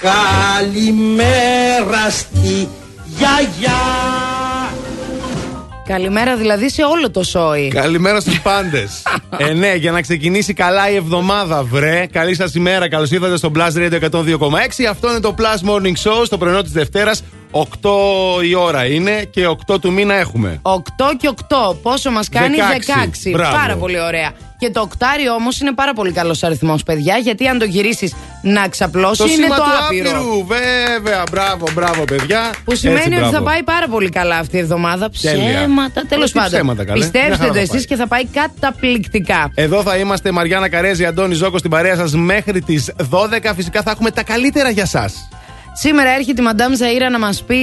Καλημέρα στη γιαγιά. Καλημέρα δηλαδή σε όλο το σόι. Καλημέρα στους πάντες. ε, ναι, για να ξεκινήσει καλά η εβδομάδα, βρε. Καλή σας ημέρα. Καλώς ήρθατε στο Plus Radio 102,6. Αυτό είναι το Plus Morning Show στο πρωινό της Δευτέρας. 8 η ώρα είναι και 8 του μήνα έχουμε. 8 και 8. Πόσο μας κάνει; 16. 16. Μπράβο. Πάρα πολύ ωραία. Και το οκτάρι όμως είναι πάρα πολύ καλός αριθμός, παιδιά, γιατί αν το γυρίσεις να ξαπλώσει Το είναι σήμα το του άπειρο. άπειρου. Βέβαια, μπράβο, μπράβο, παιδιά. Που σημαίνει Έτσι, ότι θα μπράβο. πάει πάρα πολύ καλά αυτή η εβδομάδα. Τέλεια. Ψέματα, τέλος Τι πάντων. ψέματα, καλέ. Μια Πιστέψτε χαρά το θα εσείς πάει. και θα πάει καταπληκτικά. Εδώ θα είμαστε Μαριάννα Καρέζη, Αντώνη Ζώκος στην παρέα σας μέχρι τις 12. Φυσικά θα έχουμε τα καλύτερα για εσά. Σήμερα έρχεται η Μαντάμ Ζαΐρα να μας πει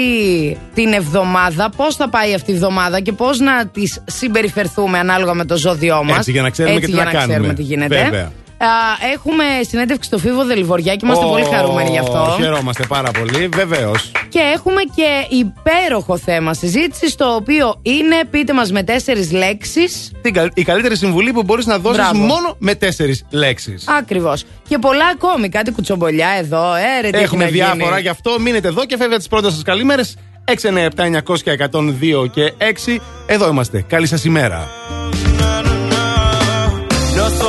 την εβδομάδα, πώς θα πάει αυτή η εβδομάδα και πώς να τις συμπεριφερθούμε ανάλογα με το ζώδιό μας. Έτσι, για να ξέρουμε Έτσι, και τι για να να ξέρουμε κάνουμε. τι γίνεται. Βέβαια. Α, έχουμε συνέντευξη στο Φίβο Δελιβοριά και είμαστε Ω, πολύ χαρούμενοι γι' αυτό. Χαιρόμαστε πάρα πολύ, βεβαίως. Και έχουμε και υπέροχο θέμα συζήτηση, το οποίο είναι, πείτε μας με τέσσερις λέξεις. Η καλύτερη συμβουλή που μπορείς να δώσεις Μπράβο. μόνο με τέσσερις λέξεις. Ακριβώς. Και πολλά ακόμη, κάτι κουτσομπολιά εδώ, ε, ρε, τι έχει Έχουμε να γίνει. διάφορα, γι' αυτό μείνετε εδώ και φεύγετε τις πρώτες σας καλημέρες. 697-900 και 102 και 6. Εδώ είμαστε. Καλή σας ημέρα.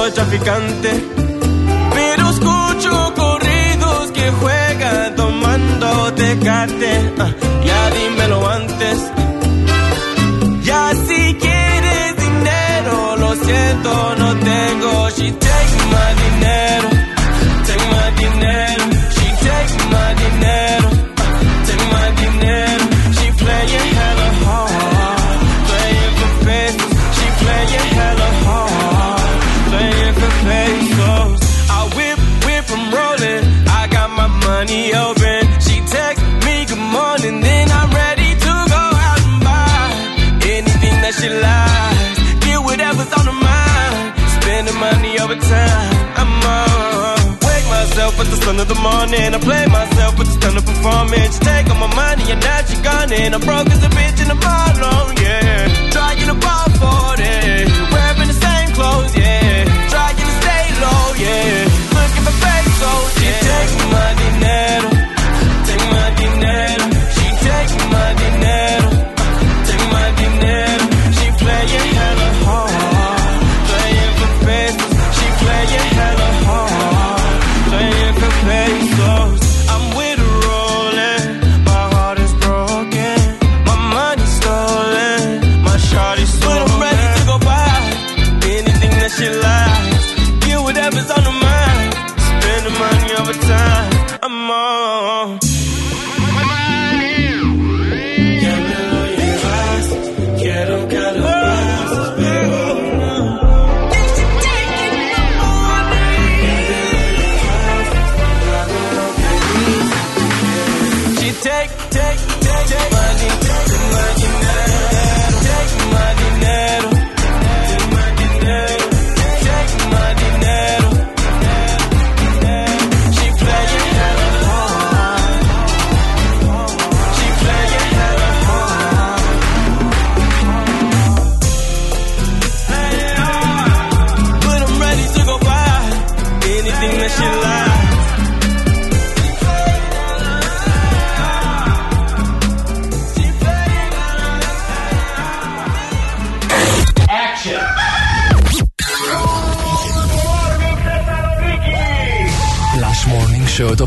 Soy traficante, pero escucho corridos que juegan tomando tecate. Ah, ya dímelo antes. Ya si quieres dinero, lo siento, no tengo. She take my time. I'm on. Wake myself with the sun of the morning. I play myself with the stunning performance. She take all my money and now she gone and I'm broke as a bitch in the bottom, yeah.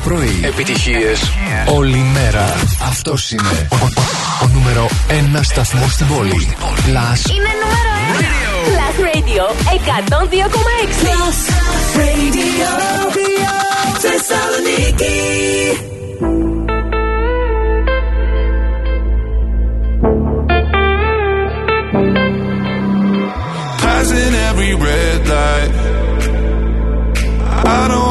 Πρωί. Επιτυχίες όλη μέρα. Αυτός είναι ο, ο- ο νούμερο ένα σταθμός στην πόλη. Last Είναι νούμερο 1. Plus Radio 102,6. Plus Radio. Θεσσαλονίκη. Passing every red light. I know I'm in over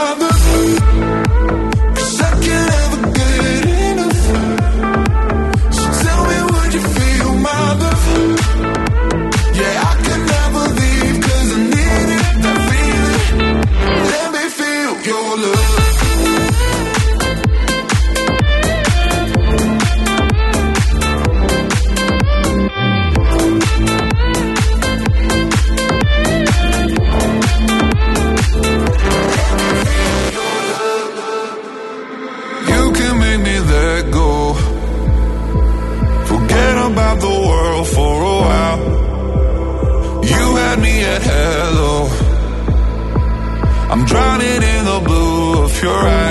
drowning in the blue of your eyes.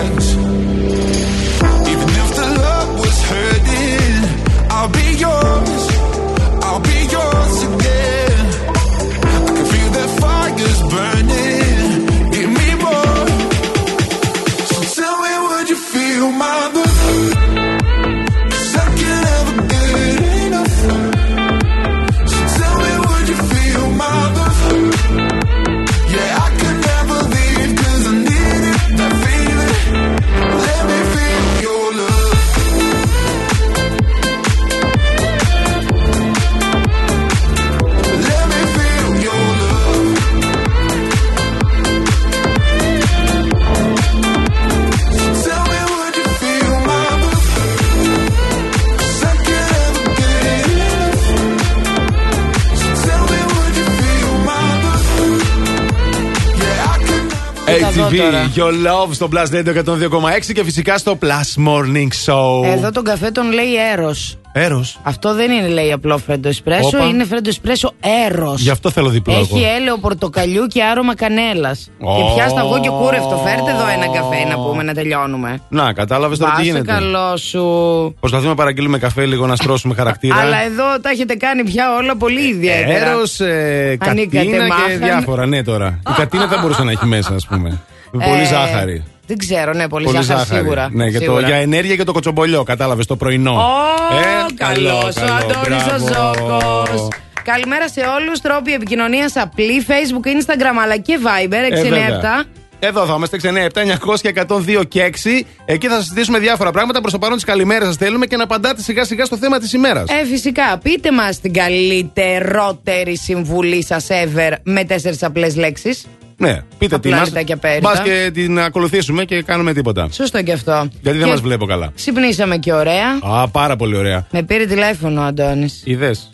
Never. Θα δω ATV, τώρα. Your Love στο Plus Radio 102,6 και φυσικά στο Plus Morning Show. Εδώ τον καφέ τον λέει Έρο. Έρος. Αυτό δεν είναι λέει απλό φρέντο εσπρέσο, Όπα. είναι φρέντο εσπρέσο Έρος. Γι' αυτό θέλω διπλό Έχει εγώ. έλαιο πορτοκαλιού και άρωμα κανέλας. Ω. Και πιάσ' τ' αυγό και κούρευ' το. Φέρτε εδώ ένα καφέ να πούμε να τελειώνουμε. Να, κατάλαβες τώρα τι Πάσε γίνεται. καλό σου. Προσπαθούμε να παραγγείλουμε καφέ λίγο να στρώσουμε χαρακτήρα. Αλλά εδώ τα έχετε κάνει πια όλα πολύ ιδιαίτερα. Έρος, ε, Ανήκατε κατίνα και μάχαν. διάφορα. Ναι, τώρα. Η κατίνα δεν μπορούσε να έχει μέσα, ας πούμε. Με πολύ Ε, ζάχαρη. Δεν ξέρω, ναι, πολύ, Πολύ ζάχαρη, σίγουρα. Ναι, για, το, Σίγουρα. για ενέργεια και το κοτσομπολιό, κατάλαβες το πρωινό. Ω, Ε, καλός ο Αντώνης ο Ζώκος. Καλημέρα σε όλους. Τρόποι επικοινωνίας απλή. Facebook, Instagram αλλά και Viber 697. Ε, βέβαια. Εδώ θα είμαστε 697 900 και 102 και 6. Εκεί θα συζητήσουμε διάφορα πράγματα. Προς το παρόν τη καλημέρα σας θέλουμε και να απαντάτε σιγά σιγά στο θέμα της ημέρας. Ε, φυσικά. Πείτε μας την καλύτερότερη συμβουλή σας ever με τέσσερις απλές λέξεις. Ναι, πείτε τι απλά μα. ρητά και απέριτα. Μπα και την ακολουθήσουμε και κάνουμε τίποτα. Σωστό και αυτό. Γιατί δεν Και μας βλέπω καλά. Ξυπνήσαμε και ωραία. Α, πάρα πολύ ωραία. Με πήρε τηλέφωνο ο Αντώνης. Είδες.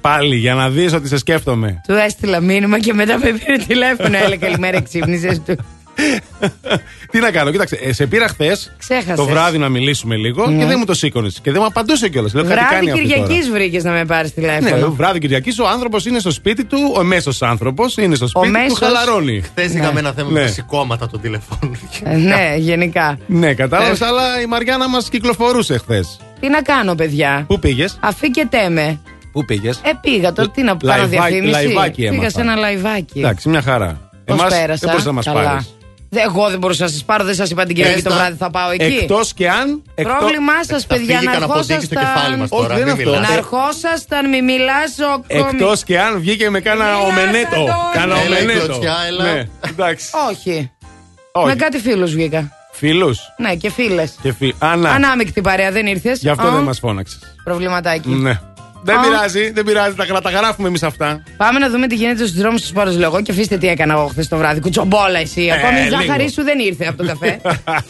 Πάλι για να δεις ότι σε σκέφτομαι. Του έστειλα μήνυμα και μετά με πήρε τηλέφωνο. Έλεγε καλημέρα, ξύπνησες του. Τι να κάνω, κοίταξε. ε, σε πήρα χθες Ξέχασες. το βράδυ να μιλήσουμε λίγο και δεν μου το σήκωνες. Και δεν μου απαντούσε κιόλας. Λέω κάτι Βράδυ κάνει αυτή τώρα. Κυριακή βρήκες να με πάρεις Ναι, τηλέφωνο. βράδυ Κυριακής ο άνθρωπος είναι στο σπίτι του, ο μέσος άνθρωπος είναι στο σπίτι του, μέσος- χαλαρώνει. Χθες είχαμε ένα θέμα Ναι. με σηκώματα των τηλεφώνων. Ε, ναι, γενικά. Ναι, κατάλαβες, αλλά η Μαριάννα μας κυκλοφορούσε χθες. Τι να κάνω, παιδιά; Πού πήγες, Αφήκετε με. Πού πήγες; Ε, πήγα τώρα. Τι να κάνω, Λαϊβάκι- διαφήμιση. λαϊβάκι Πήγα έμαθα. σε ένα λαϊβάκι. Εντάξει, μια χαρά. Πώς Εμάς πέρασα; δεν μπορούσε να μας Καλά. πάρεις. Δε- Εγώ δεν μπορούσα να σας πάρω, δεν σας είπα την Κυριακή το Έστα. βράδυ θα πάω εκεί. Εκτός και αν. εκτός- Πρόβλημά σας, Θα παιδιά, φύγει να κανένα ποντίκι στο κεφάλι μας ερχόσασταν. Όχι, τώρα. δεν μην είναι αυτό. μιλάς. Να ερχόσασταν, μη μιλάς ο Εκτός και αν βγήκε με κάνα Μιλάς, ομενέτο. Αντώνη. Κάνα Έλα, η ομενέτο. κλωτσιά, έλα. Ναι, εντάξει. Όχι. Όχι. Με κάτι φίλους βγήκα. Φίλους; Ναι, και φίλες. Και φι... Ανά. Ανάμεικτη παρέα, δεν ήρθες. Γι' αυτό δεν μας φώναξες. Προβληματάκι. Ναι. Δεν Α. πειράζει, δεν πειράζει. Τα, γρα- τα γράφουμε εμείς αυτά. Πάμε να δούμε τι γίνεται στους δρόμους του Σπόρο Λεγό και αφήστε τι έκανα εγώ χθες το βράδυ. Κουτσομπόλα εσύ. Ακόμη η ζάχαρη λίγο. σου δεν ήρθε από το καφέ.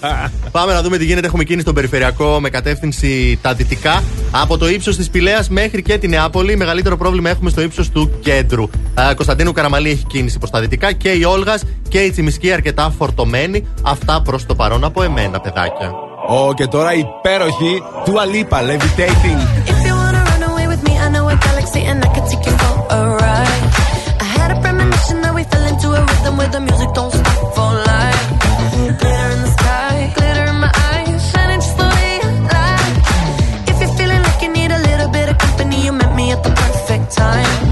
Πάμε να δούμε τι γίνεται. Έχουμε κίνηση στον περιφερειακό με κατεύθυνση τα δυτικά. Από το ύψος της Πηλέας μέχρι και τη Νεάπολη. Μεγαλύτερο πρόβλημα έχουμε στο ύψος του κέντρου. Α, Κωνσταντίνου Καραμαλή έχει κίνηση προς τα δυτικά και η Όλγας και η Τσιμισκή αρκετά φορτωμένη. Αυτά προς το παρόν από εμένα, παιδάκια. Ω, και τώρα υπέροχη του Αλίπα, Levitating. And I can take you for a ride. I had a premonition that we fell into a rhythm where the music don't stop for life. Glitter in the sky, glitter in my eyes, shining just the way I like. If you're feeling like you need a little bit of company, you met me at the perfect time.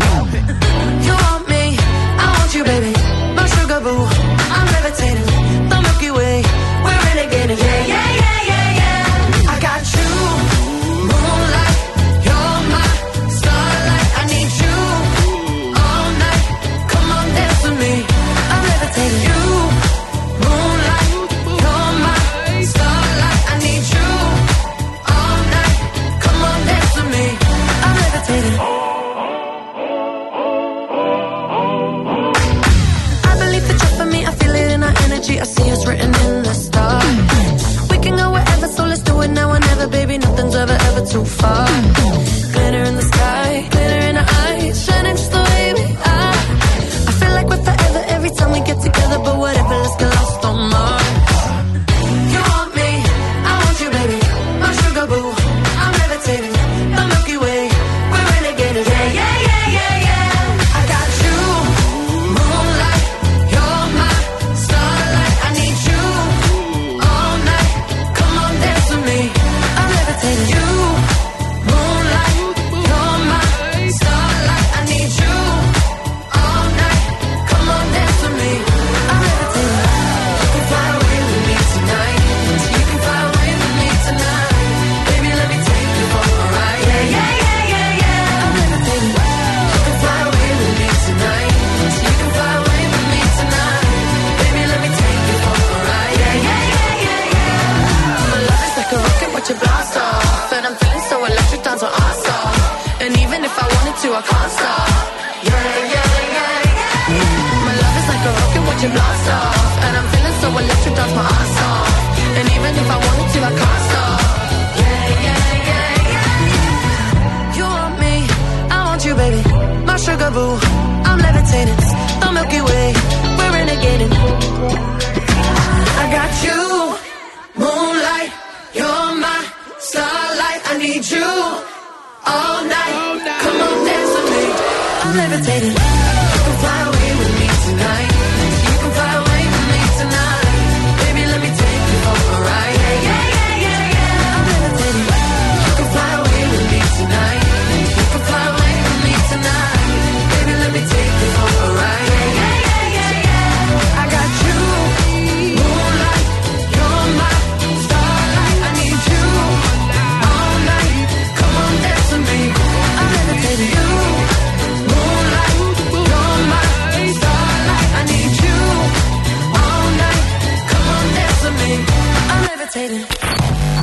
To, can't stop. Yeah, yeah, yeah, yeah. My love is like a rocket, watch it blast off. And I'm feeling so electric, dance my ass off. And even if I wanted to, I can't stop. Yeah, yeah, yeah, yeah. You want me, I want you, baby. My sugar boo, I'm levitating. The Milky Way, we're renegading. I got you, moonlight. You're my starlight. I need you levitating.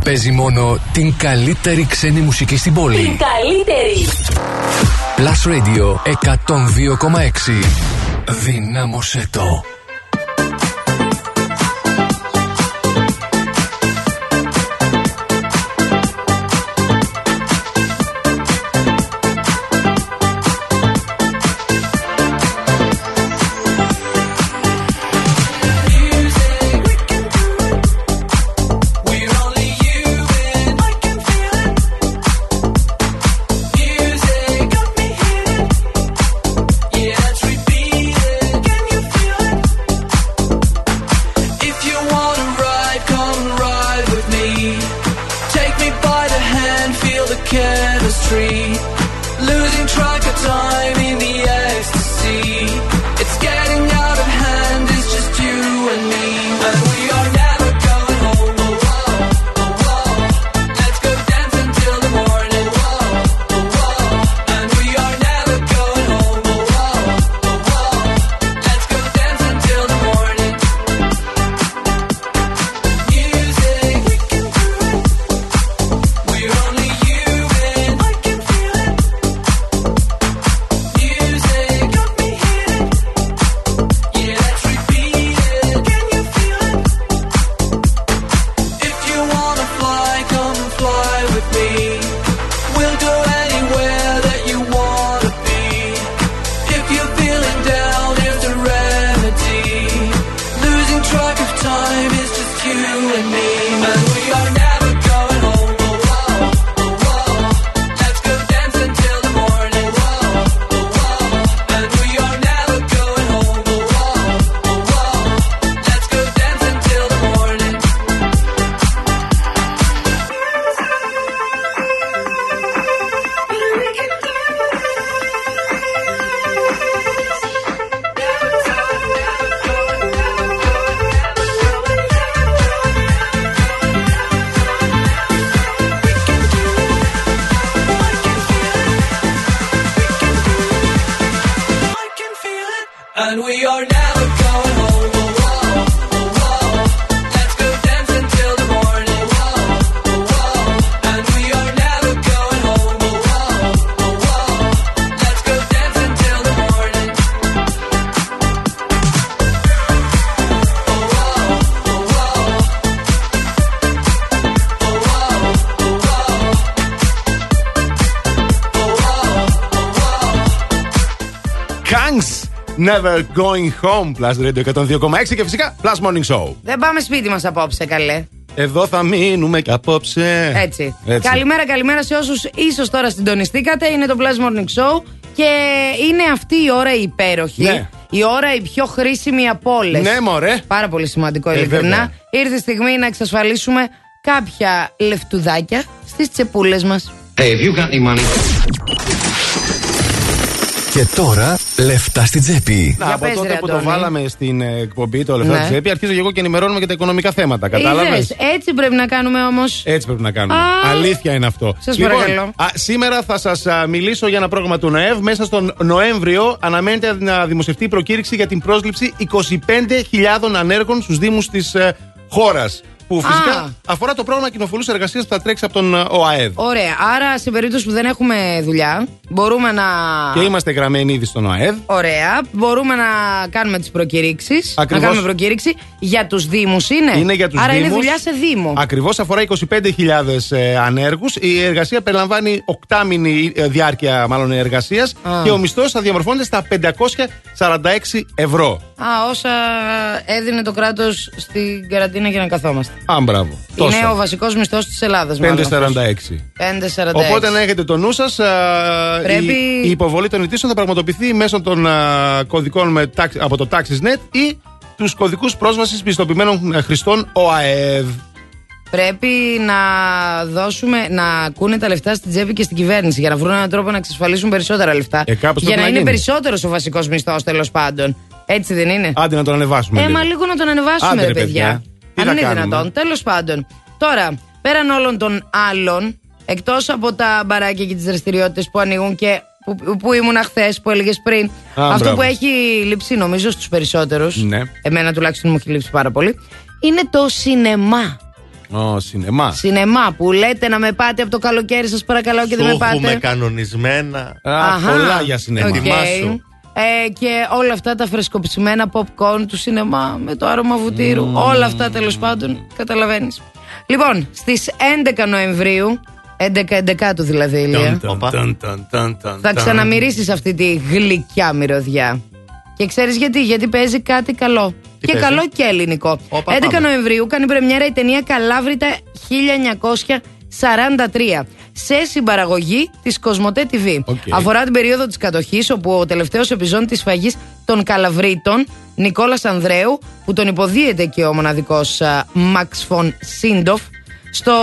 Παίζει μόνο την καλύτερη ξένη μουσική στην πόλη. Την καλύτερη. Plus Radio 102,6. Δυνάμωσέ το. Never Going Home. Plus Radio 102,6 και φυσικά Plus Morning Show. Δεν πάμε σπίτι μας απόψε, καλέ. Εδώ θα μείνουμε και απόψε. Έτσι. Καλημέρα, καλημέρα σε όσους ίσως τώρα συντονιστήκατε. Είναι το Plus Morning Show και είναι αυτή η ώρα η υπέροχη. Ναι. Η ώρα η πιο χρήσιμη από όλες. Ναι, μωρέ. Πάρα πολύ σημαντικό, Ε, ειλικρινά. βέβαια. Ήρθε η στιγμή να εξασφαλίσουμε κάποια λεφτουδάκια στις τσεπούλες μας. Hey, if you got any money; Και τώρα λεφτά στην τσέπη. Να, Για από πες, τότε ρε, που το Αντώνη. βάλαμε στην ε, εκπομπή το λεφτά Ναι. της τσέπη, αρχίζω και εγώ και ενημερώνουμε για τα οικονομικά θέματα. Κατάλαβες; Είδες, έτσι πρέπει να κάνουμε όμως. Έτσι πρέπει να κάνουμε. Α, Αλήθεια είναι αυτό. σας παρακαλώ. α, σήμερα θα σας μιλήσω για ένα πρόγραμμα του ΝΟΕΒ. Μέσα στον Νοέμβριο αναμένεται να δημοσιευτεί η προκήρυξη για την πρόσληψη 25.000 ανέργων στους Δήμους της ε, χώρας. Που φυσικά Α. αφορά το πρόγραμμα κοινοφολούς εργασίας που θα τρέξει από τον ε, ΟΑΕΔ. Ωραία. Άρα, σε περίπτωση που δεν έχουμε δουλειά, μπορούμε να. Και είμαστε γραμμένοι ήδη στον ΟΑΕΔ. Ωραία. Μπορούμε να κάνουμε τις προκηρύξεις. Να Ακριβώς. κάνουμε προκήρυξη. Για τους Δήμους είναι; Είναι για τους Άρα είναι Δήμους. δουλειά σε Δήμο. Ακριβώς αφορά 25.000 ε, ανέργους. Η εργασία περιλαμβάνει οκτάμινη ε, διάρκεια μάλλον εργασίας Α. και ο μισθός θα διαμορφώνεται στα 546 ευρώ. Α, όσα έδινε το κράτος στην καραντίνα για να καθόμαστε. Α, μπράβο. Τόσο. Είναι ο βασικός μισθός της Ελλάδας. 5,46. 5,46. Οπότε να έχετε το νου σας. Πρέπει- Η, η υποβολή των αιτήσεων θα πραγματοποιηθεί μέσω των α, κωδικών με, τάξ- από το TaxisNet ή τους κωδικούς πρόσβασης πιστοποιημένων ε, χρηστών ΟΑΕΔ. Πρέπει να δώσουμε, να ακούνε τα λεφτά στην τσέπη και στην κυβέρνηση για να βρουν έναν τρόπο να εξασφαλίσουν περισσότερα λεφτά. Ε, κάπως για πρέπει να να είναι γίνει. περισσότερος ο βασικός μισθός τέλος πάντων. Έτσι δεν είναι; Άντε να τον ανεβάσουμε. Ε, λίγο. μα λίγο να τον ανεβάσουμε, Άντε, ρε ρε, παιδιά. παιδιά. Τι Αν να είναι κάνουμε; δυνατόν. Τέλος πάντων. Τώρα, πέραν όλων των άλλων, εκτός από τα μπαράκια και τις δραστηριότητες που ανοίγουν και που, που ήμουν χθες, που έλεγες πριν. αυτό μπράβο. που έχει λείψει νομίζω στους περισσότερους. Ναι. Εμένα τουλάχιστον μου έχει λείψει πάρα πολύ. Είναι το σινεμά. Ω, σινεμά. Σινεμά που λέτε να με πάτε από το καλοκαίρι, σας παρακαλώ και δεν με Σου έχουμε πάτε. κανονισμένα. Α, Αχα. πολλά για σινεμά. Οκ. Ετοιμάσου. Ε, και όλα αυτά τα φρεσκοψημένα popcorn του σινεμά με το άρωμα βουτύρου. Όλα αυτά τέλος πάντων καταλαβαίνεις. Λοιπόν, στις 11 Νοεμβρίου, 11-11 του δηλαδή, Ηλία, Οπα. Ταν, ταν, ταν, ταν, θα ταν. ξαναμυρίσεις αυτή τη γλυκιά μυρωδιά. Και ξέρεις γιατί, γιατί παίζει κάτι καλό. Τι και παίζει; καλό και ελληνικό. Όπα, 11 πάμε. Νοεμβρίου κάνει πρεμιέρα η ταινία Καλάβρητα 1943 σε συμπαραγωγή της Cosmote TV. OK. Αφορά την περίοδο της κατοχής όπου ο τελευταίος επιζών της σφαγής των Καλαβρίτων Νικόλας Ανδρέου που τον υποδύεται και ο μοναδικός α, Μαξ Φον Σίντοου στο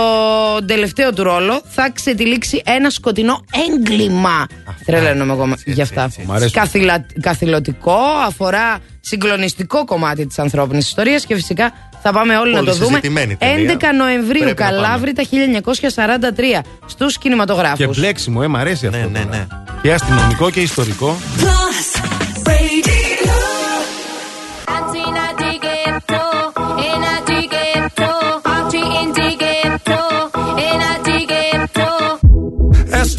τελευταίο του ρόλο θα ξετυλίξει ένα σκοτεινό έγκλημα. Τρελαίνομαι εγώ για αυτά. Μ' αρέσει. Καθηλω... Καθηλωτικό, αφορά συγκλονιστικό κομμάτι της ανθρώπινης ιστορίας και φυσικά θα πάμε όλοι Πολύ να το δούμε. συζητημένη ταινία. 11 Νοεμβρίου, Πρέπει να πάμε. Καλάβρητα 1943, στους Και κινηματογράφους. μπλέξιμο, ε, μ' αρέσει αυτό. Ναι, ναι, τώρα. ναι. Και αστυνομικό και ιστορικό.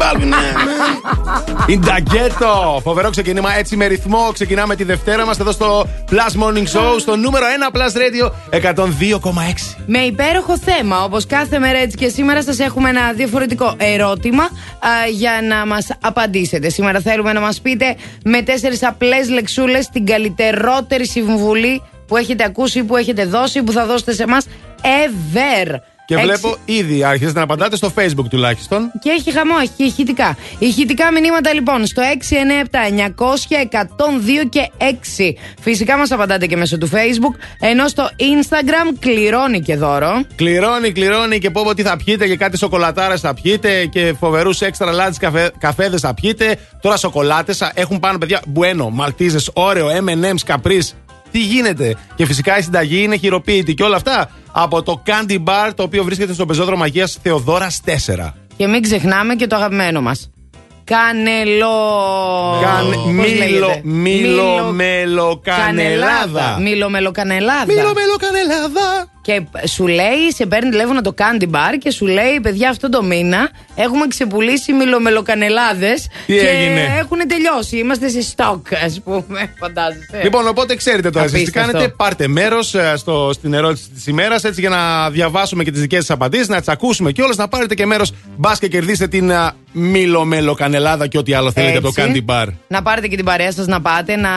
J Balvin! ναι, Ινταγκέτο! Φοβερό ξεκίνημα έτσι με ρυθμό. Ξεκινάμε τη Δευτέρα μας εδώ στο Plus Morning Show, στο νούμερο 1 Plus Radio 102,6. Με υπέροχο θέμα, όπως κάθε μέρα έτσι και σήμερα, σας έχουμε ένα διαφορετικό ερώτημα α, για να μας απαντήσετε. Σήμερα θέλουμε να μας πείτε με τέσσερις απλές λεξούλες την καλύτερότερη συμβουλή που έχετε ακούσει, που έχετε δώσει, που θα δώσετε σε εμά ever. Και Έξι. βλέπω ήδη άρχισε να απαντάτε στο Facebook τουλάχιστον. Και έχει χαμό, έχει και ηχητικά. Ηχητικά μηνύματα λοιπόν στο 697-900-102 και 6. Φυσικά μας απαντάτε και μέσω του Facebook. Ενώ στο Instagram κληρώνει και δώρο. Κληρώνει, κληρώνει και πω πω τι θα πιείτε και κάτι σοκολατάρες θα πιείτε και φοβερούς extra large καφέ, καφέδες θα πιείτε. Τώρα σοκολάτες έχουν πάνω παιδιά μπουένο, μαλτίζε, όρεο, M&M's, Caprice. Τι γίνεται; Και φυσικά η συνταγή είναι χειροποίητη και όλα αυτά από το Candy Bar το οποίο βρίσκεται στο πεζόδρομο Αγία Θεοδόρας 4. Και μην ξεχνάμε και το αγαπημένο μας. Κανελό. Καν- Πώς μήλο, λέγεται; μήλο, μέλο, κανελάδα. Μήλο, μέλο, κανελάδα. Μήλο, μέλο, κανελάδα. Και σου λέει, σε παίρνει τηλέφωνο το Candy Bar και σου λέει, παιδιά, αυτό το μήνα έχουμε ξεπουλήσει μιλομελοκανελάδες. Τι και έγινε; έχουν τελειώσει. Είμαστε σε στόκ, ας πούμε. Φαντάζεσαι. Λοιπόν, οπότε ξέρετε τώρα εσείς τι Απίστευτο. κάνετε. Πάρτε μέρος στην ερώτηση της ημέρας έτσι για να διαβάσουμε και τις δικές σας απαντήσεις, να τις ακούσουμε κιόλας, να πάρετε και μέρος. Μπας και κερδίσετε την α, μήλο κανελάδα και ό,τι άλλο θέλετε από το Έτσι. Candy Bar. Να πάρετε και την παρέα σας να πάτε να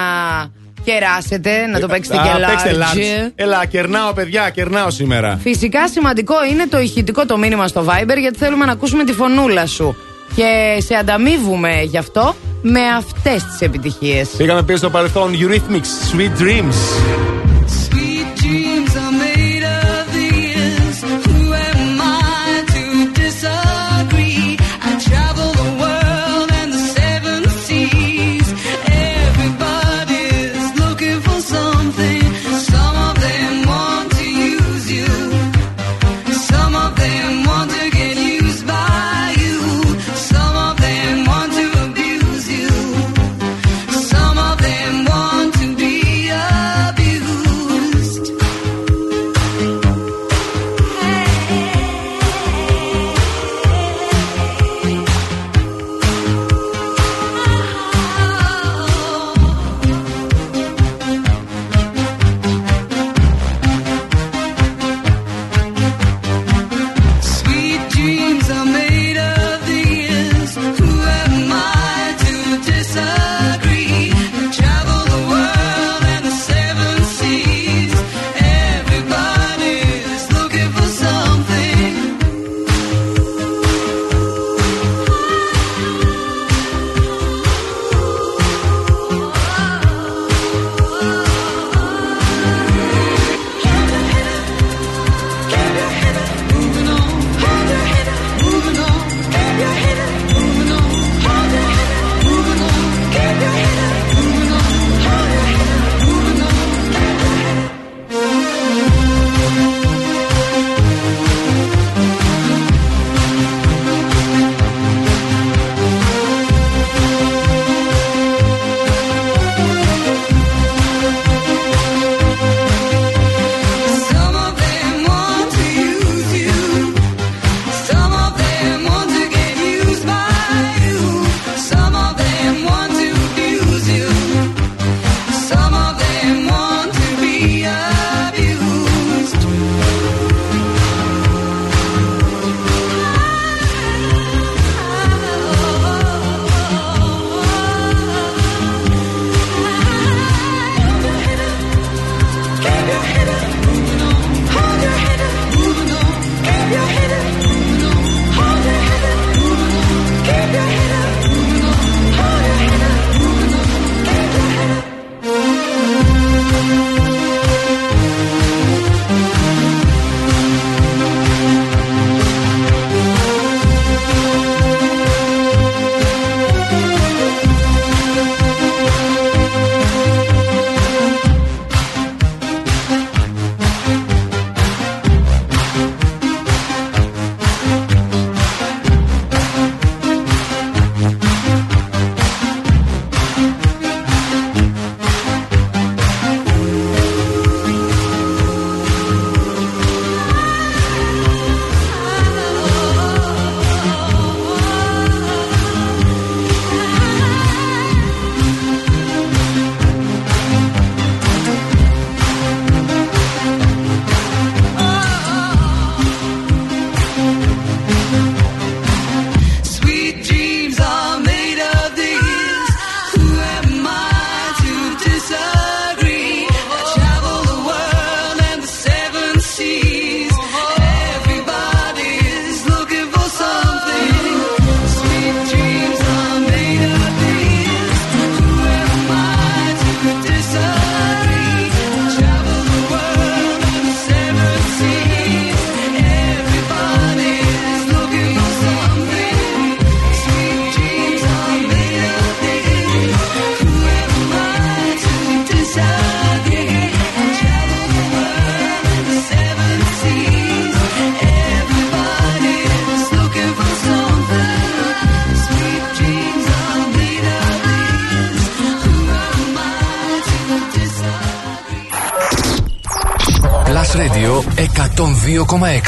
κεράσετε, να το παίξετε Α, και παίξτε large. large. Έλα, κερνάω, παιδιά, κερνάω σήμερα. Φυσικά σημαντικό είναι το ηχητικό το μήνυμα στο Viber γιατί θέλουμε να ακούσουμε τη φωνούλα σου. Και σε ανταμείβουμε γι' αυτό με αυτές τις επιτυχίες. Πήγαμε πίσω στο παρελθόν Eurythmics, Sweet Dreams.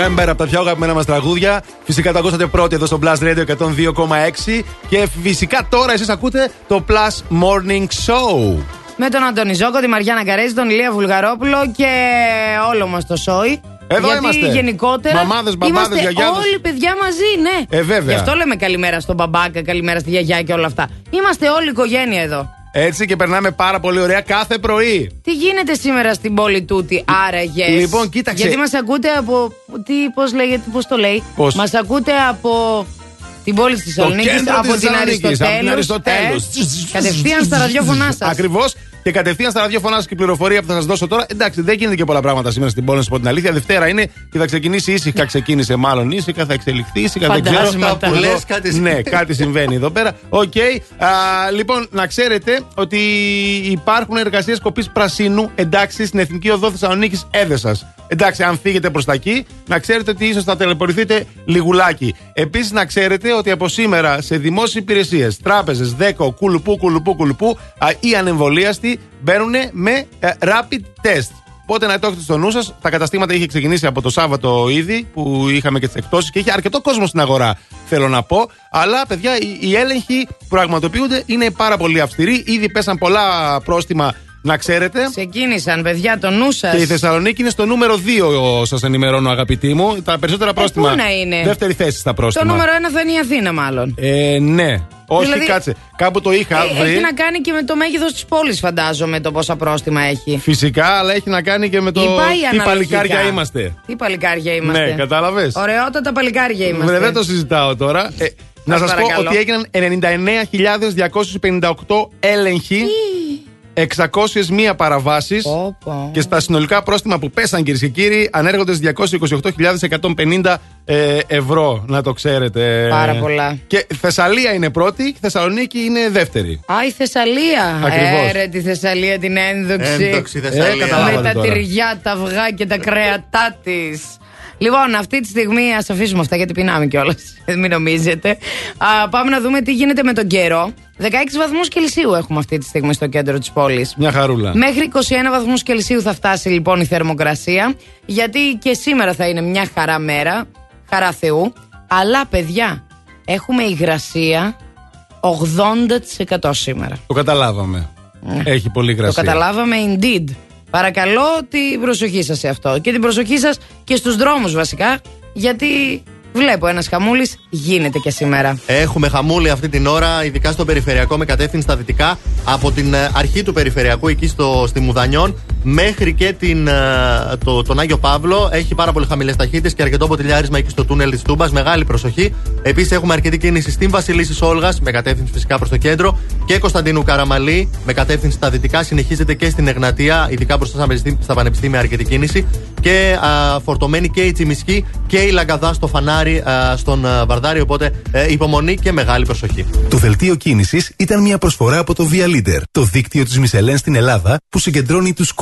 Remember από τα πιο αγαπημένα μας τραγούδια. Φυσικά το ακούσατε πρώτοι εδώ στο Plus Radio 102,6. Και φυσικά τώρα εσείς ακούτε το Plus Morning Show. Με τον Αντώνη Ζόκο, τη Μαριάννα Καρέζη, τον Ηλία Βουλγαρόπουλο και όλο μας το σόι. Εδώ Γιατί είμαστε. γενικότερα. Μαμάδες, μπαμπάδες, είμαστε γιαγιάδες. όλοι παιδιά μαζί, ναι. Ε, βέβαια. Γι' αυτό λέμε καλημέρα στον μπαμπάκα, καλημέρα στη γιαγιά και όλα αυτά. Είμαστε όλη η οικογένεια εδώ. Έτσι και περνάμε πάρα πολύ ωραία κάθε πρωί. Τι γίνεται σήμερα στην πόλη τούτη, άραγες; Λοιπόν, κοίταξε. Γιατί μας ακούτε από. Τι, πώς λέγεται, πώς το λέει. Πώς; Μας ακούτε από την πόλη της Θεσσαλονίκη, κέντρο από, της την Θεσσαλονίκης, από την Αριστοτέλους, Αριστοτέλους. ε, κατευθείαν στα ραδιόφωνά σας. Ακριβώς. Και κατευθείαν στα ραδιόφωνά σας και η πληροφορία που θα σας δώσω τώρα. Εντάξει, δεν γίνεται και πολλά πράγματα σήμερα στην πόλη, να σας πω την αλήθεια. Δευτέρα είναι και θα ξεκινήσει ήσυχα. Ξεκίνησε μάλλον ήσυχα, θα εξελιχθεί ήσυχα. Δεν ξέρω. Φαντάσματα. Αυτά που Λες, λες, κάτι Ναι, συμβαίνει. κάτι συμβαίνει εδώ πέρα. Οκ. Α, Λοιπόν, να ξέρετε ότι υπάρχουν εργασίες κοπής πρασίνου εντάξει στην Εθνική Οδό Θεσσαλονίκης Έδεσας. Εντάξει, αν φύγετε προς τα εκεί, να ξέρετε ότι ίσως θα τελεπορηθείτε λιγουλάκι. Επίσης, να ξέρετε ότι από σήμερα σε δημόσιες υπηρεσίες, τράπεζες, δέκο, κουλουπού, κουλουπού, κουλουπού α, οι ανεμβολίαστοι μπαίνουν με ε, rapid test. Οπότε να το έχετε στο νου σας. Τα καταστήματα είχε ξεκινήσει από το Σάββατο ήδη που είχαμε και τις εκτόσει και είχε αρκετό κόσμο στην αγορά, θέλω να πω. Αλλά, παιδιά, οι, οι έλεγχοι που πραγματοποιούνται είναι πάρα πολύ αυστηροί. Ήδη πέσαν πολλά πρόστιμα, να ξέρετε. Ξεκίνησαν, παιδιά, το νου σας. Και η Θεσσαλονίκη είναι στο νούμερο 2, σας ενημερώνω, αγαπητοί μου. Τα περισσότερα πρόστιμα. Ε, πού να είναι; Δεύτερη θέση στα Το πρόστιμα. νούμερο ένα θα είναι η Αθήνα, μάλλον. Ε, ναι. Όχι, Δηλαδή, κάτσε. Κάπου το είχα Ε, βρει. Έχει να κάνει και με το μέγεθος της πόλης, φαντάζομαι, το πόσα πρόστιμα έχει. Φυσικά, αλλά έχει να κάνει και με το Ή πάει τι αναλογικά. παλικάρια είμαστε. Τι παλικάρια είμαστε. Ναι, κατάλαβες. Ωραιότατα παλικάρια είμαστε. Βρε, δεν το συζητάω τώρα. Ε, να σας πω παρακαλώ. ότι έγιναν 99.258 έλεγχοι. 601 παραβάσεις και στα συνολικά πρόστιμα που πέσαν κυρίες και κύριοι ανέρχονται στις 228.150 ε, ευρώ. Να το ξέρετε. Πάρα πολλά. Και Θεσσαλία είναι πρώτη, Θεσσαλονίκη είναι δεύτερη. Α, η Θεσσαλία. Ακριβώς. Έρε τη Θεσσαλία την ένδοξη. Ένδοξη Θεσσαλία. Ε, καταλάβατε Με τα τώρα. τυριά, τα αυγά και τα κρέατά της. Λοιπόν, αυτή τη στιγμή ας αφήσουμε αυτά γιατί πεινάμε κιόλας. Μην νομίζετε. Α, πάμε να δούμε τι γίνεται με τον καιρό. 16 βαθμούς Κελσίου έχουμε αυτή τη στιγμή στο κέντρο της πόλης. Μια χαρούλα. Μέχρι 21 βαθμούς Κελσίου θα φτάσει λοιπόν η θερμοκρασία. Γιατί και σήμερα θα είναι μια χαρά μέρα. Χαρά Θεού. Αλλά παιδιά, έχουμε υγρασία 80% σήμερα. Το καταλάβαμε. Έχει πολύ Το γρασία. καταλάβαμε indeed. Παρακαλώ την προσοχή σας σε αυτό. Και την προσοχή σας και στους δρόμους βασικά. Γιατί βλέπω ένας χαμούλης γίνεται και σήμερα. Έχουμε χαμούλη αυτή την ώρα, ειδικά στο περιφερειακό με κατεύθυνση στα δυτικά. Από την ε, αρχή του περιφερειακού, εκεί στο, στη Μουδανιών, μέχρι και την, ε, το, τον Άγιο Παύλο. Έχει πάρα πολύ χαμηλές ταχύτητες και αρκετό ποτηλιάρισμα εκεί στο τούνελ της Τούμπας. Μεγάλη προσοχή. Επίσης, έχουμε αρκετή κίνηση στην Βασιλίση Όλγας, με κατεύθυνση φυσικά προς το κέντρο. Και Κωνσταντίνου Καραμαλή, με κατεύθυνση στα δυτικά. Συνεχίζεται και στην Εγνατία, ειδικά μπροστά στα πανεπιστήμια- στα πανεπιστήμια, αρκετή κίνηση. Και α, φορτωμένη και η Τσιμισκή και η Λαγκαδά στο φανάρι α, στον α, Βαρδάρι. Οπότε ε, υπομονή και μεγάλη προσοχή. Το δελτίο κίνησης ήταν μια προσφορά από το Via Leader, το δίκτυο της Μισελέν στην Ελλάδα που συγκεντρώνει τους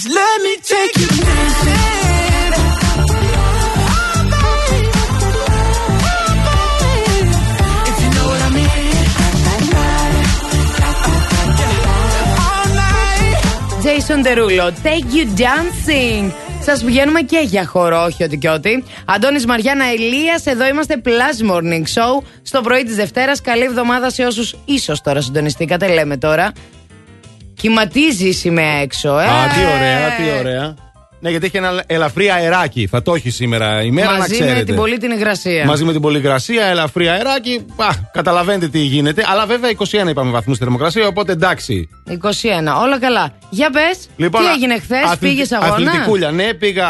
Just let me take you dancing. Jason Derulo, take you dancing. Σας πηγαίνουμε και για χορό, όχι ότι και ότι. Αντώνης Μαριάννα Ελία, εδώ είμαστε Plus Morning Show. Στο πρωί της Δευτέρας, καλή εβδομάδα σε όσους ίσως τώρα συντονιστήκατε, λέμε τώρα. Κυματίζει η σημαία έξω, ε. Α, τι ωραία, τι ωραία. Ναι, γιατί έχει ένα ελαφρύ αεράκι. Θα το έχει σήμερα η μέρα, να Μαζί ξέρετε. με την πολύ την υγρασία. Μαζί με την πολυγρασία, ελαφρύ αεράκι. Α, καταλαβαίνετε τι γίνεται. Αλλά βέβαια 21 είπαμε βαθμούς θερμοκρασία, οπότε εντάξει. 21. Όλα καλά. Για πες, τι έγινε χθες, αθλη- πήγες αγώνα; Αθλητικούλια, ναι, πήγα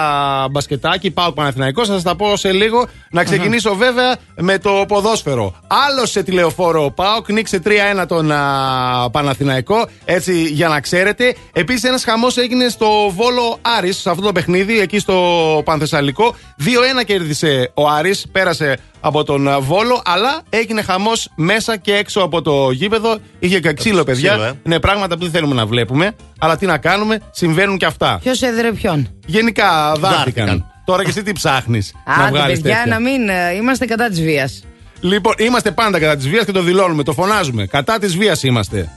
μπασκετάκι, πάω Παναθηναϊκό. Θα σας τα πω σε λίγο. Να ξεκινήσω βέβαια με το ποδόσφαιρο. Άλλο σε τηλεοφόρο ο Πάοκ, νίξε 3-1 τον α, Παναθηναϊκό. Έτσι για να ξέρετε. Επίσης, ένας χαμός έγινε στο Βόλο Άρης, σε αυτό το παιχνίδι, εκεί στο Πανθεσσαλικό. 2-1 κέρδισε ο Άρης, πέρασε από τον α, Βόλο, αλλά έγινε χαμός μέσα και έξω από το γήπεδο. Είχε και ξύλο, παιδιά. ξύλο, ε. Είναι πράγματα που δεν θέλουμε να βλέπουμε. Αλλά τι να κάνουμε, συμβαίνουν και αυτά. Ποιος έδρε ποιον; Γενικά δάχτηκαν. Δάχτηκαν. Τώρα και εσύ τι ψάχνεις να Άντε, βγάλεις παιδιά, τέτοια. να μην ε, είμαστε κατά της βίας. Λοιπόν, είμαστε πάντα κατά της βίας και το δηλώνουμε, το φωνάζουμε. Κατά της βίας είμαστε.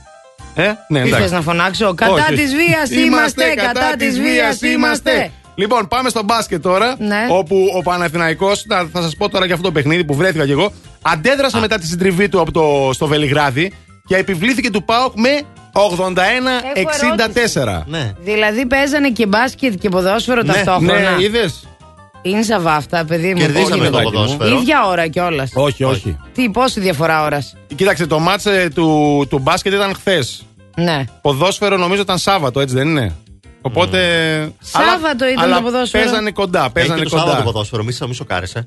Ε, ναι, Τι εντάξει. θες να φωνάξω, Κατά Όχι. της βίας είμαστε, κατά της βίας είμαστε. Λοιπόν, πάμε στο μπάσκετ τώρα. Ναι. Όπου ο Παναθηναϊκός, θα, θα σας πω τώρα για αυτό το παιχνίδι που βρέθηκα κι εγώ, αντέδρασε μετά τη συντριβή του από το, στο Βελιγράδι και επιβλήθηκε του ΠΑΟΚ με 81-64. Ναι. Δηλαδή παίζανε και μπάσκετ και ποδόσφαιρο Ναι, ταυτόχρονα. ναι, είδες; Είναι σαβά αυτά, παιδί μου. Κερδίσαμε Όχι, το παιδάκι μου. ποδόσφαιρο. ίδια ώρα κιόλας. Όχι, όχι. Τι, πόση διαφορά ώρας. Κοίταξε, το μάτς ε, του, του μπάσκετ ήταν χθες. Ναι. Ποδόσφαιρο νομίζω ήταν Σάββατο, έτσι δεν είναι; Οπότε. Σάββατο ήταν αλλά το ποδόσφαιρο. Παίζανε κοντά. Έχει Παίζανε και το Σάββατο κοντά. ποδόσφαιρο, μη σα μη σοκάρεσαι.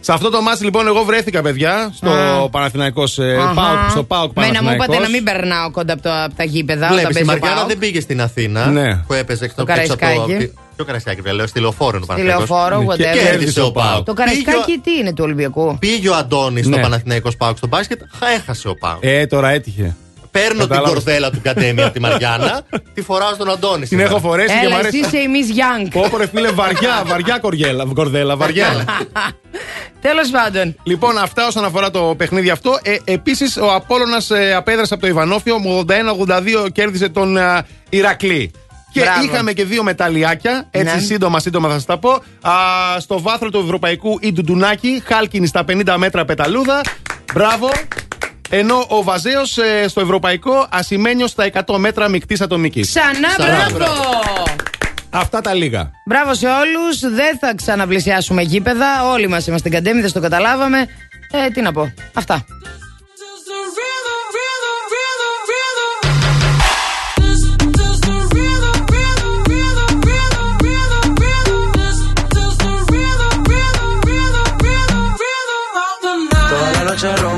Σε αυτό το μάτς λοιπόν, εγώ βρέθηκα, παιδιά, στο Α. Παναθηναϊκός, ε, Αχα. ΠΑΟΚ, στο ΠΑΟΚ Μένα μου Παναθηναϊκός. είπατε να μην περνάω κοντά από, το, από τα γήπεδα. όταν Βλέπεις, η παίζει ο Μαριάννα ΠΑΟΚ. δεν πήγε στην Αθήνα Ναι. που έπαιζε εκτό Στο έξω από το. Καραϊσκάκι. Ποιο καραϊσκάκι, βέβαια, λέω, στη λεωφόρο. Στη λεωφόρο, Ναι, και whatever. Κέρδισε ο Πάοκ. Το καρασκάκι τι είναι του Ολυμπιακού; Πήγε ο Αντώνης στο Ναι. Παναθηναϊκός Πάοκ στο μπάσκετ, χα- έχασε ο Πάοκ. Ε, τώρα έτυχε. Παίρνω την κατάλαβες. κορδέλα του Κατέμι από τη Μαριάννα, τη φοράω στον Αντώνη. Την σήμερα. έχω φορέσει και μου Έλα, αρέσει. εσύ είσαι η Miss Young. Πω, πω, ρε φίλε, βαριά, βαριά κοργέλα, κορδέλα, βαριά. Τέλος πάντων. λοιπόν, αυτά όσον αφορά το παιχνίδι αυτό. Ε, Επίσης, ο Απόλλωνας ε, απέδρασε από το Ιβανόφιο, με 81-82 κέρδισε τον ε, Ηρακλή. Και Μπράβο. είχαμε και δύο μεταλλιάκια, έτσι Ναι. σύντομα, σύντομα θα σας τα πω. Α, στο βάθρο του Ευρωπαϊκού η Ντουντουνάκη, χάλκινη στα 50 μέτρα πεταλούδα. Μπράβο. Ενώ ο Βαζέος στο Ευρωπαϊκό, ασημένιο στα 100 μέτρα μεικτής ατομικής. Ξανά Ξανά μπράβο! Αυτά τα λίγα. Μπράβο σε όλους. Δεν θα ξαναπλησιάσουμε γήπεδα. Όλοι μας είμαστε καντέμιδε, το καταλάβαμε. Ε, τι να πω. Αυτά. Toda la noche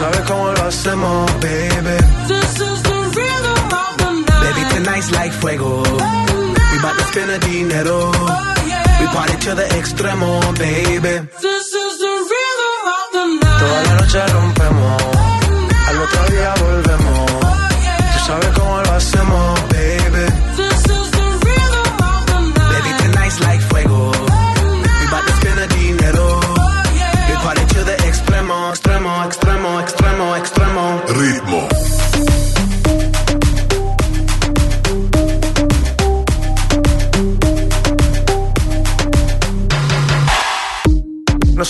sabes cómo lo hacemos, baby. Baby, tonight's like fuego. We bout to spend the dinero. We party to the extremo, baby. Toda la noche rompemos, al otro día volvemos. Tú sabes cómo lo hacemos,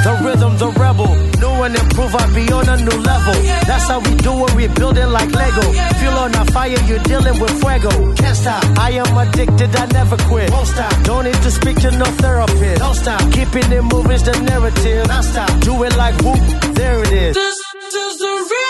The rhythm, the rebel. New and improve, I be on a new level. That's how we do it, we build it like Lego. Feel on a fire, you're dealing with fuego. Can't stop, I am addicted, I never quit. Won't stop, don't need to speak to no therapist. Don't stop, keeping it moving's the narrative. Not stop, do it like whoop, there it is. This is the rhythm,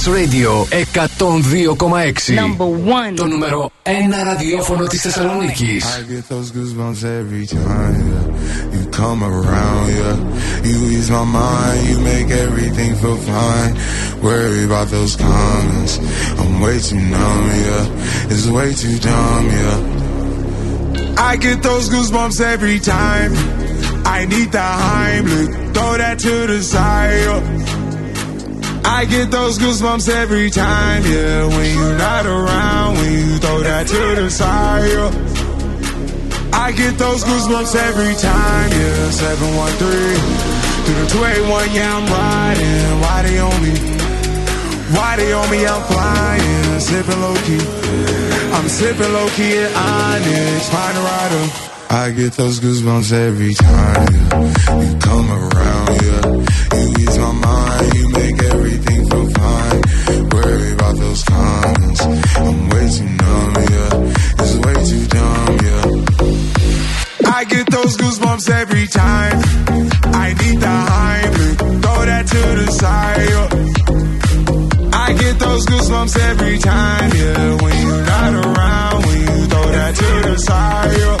Plus Radio 102,6. Number one. Το νούμερο 1 ραδιόφωνο της Θεσσαλονίκης. I get those goosebumps every time yeah. you come around. Yeah, you ease my mind, you make everything feel fine. Worry about those comments, I'm way too numb. Yeah, it's way too dumb. Yeah, I get those goosebumps every time. I need the Heimlich, throw that to the side. yeah. I get those goosebumps every time, yeah. When you're not around, when you throw that to the side, yeah. I get those goosebumps every time, yeah. 713 through the 281, yeah, I'm riding. Why they on me? Why they on me? I'm flying, sipping low key. I'm sipping low key at Onyx, find a rider. I get those goosebumps every time, yeah. You come around, yeah. Ease my mind, you make everything feel fine. Worry about those comments. I'm way too numb, yeah. It's way too dumb, yeah. I get those goosebumps every time. I need the Heimlich, throw that to the side. I get those goosebumps every time, yeah. When you're not around, when you throw that to the side. yeah.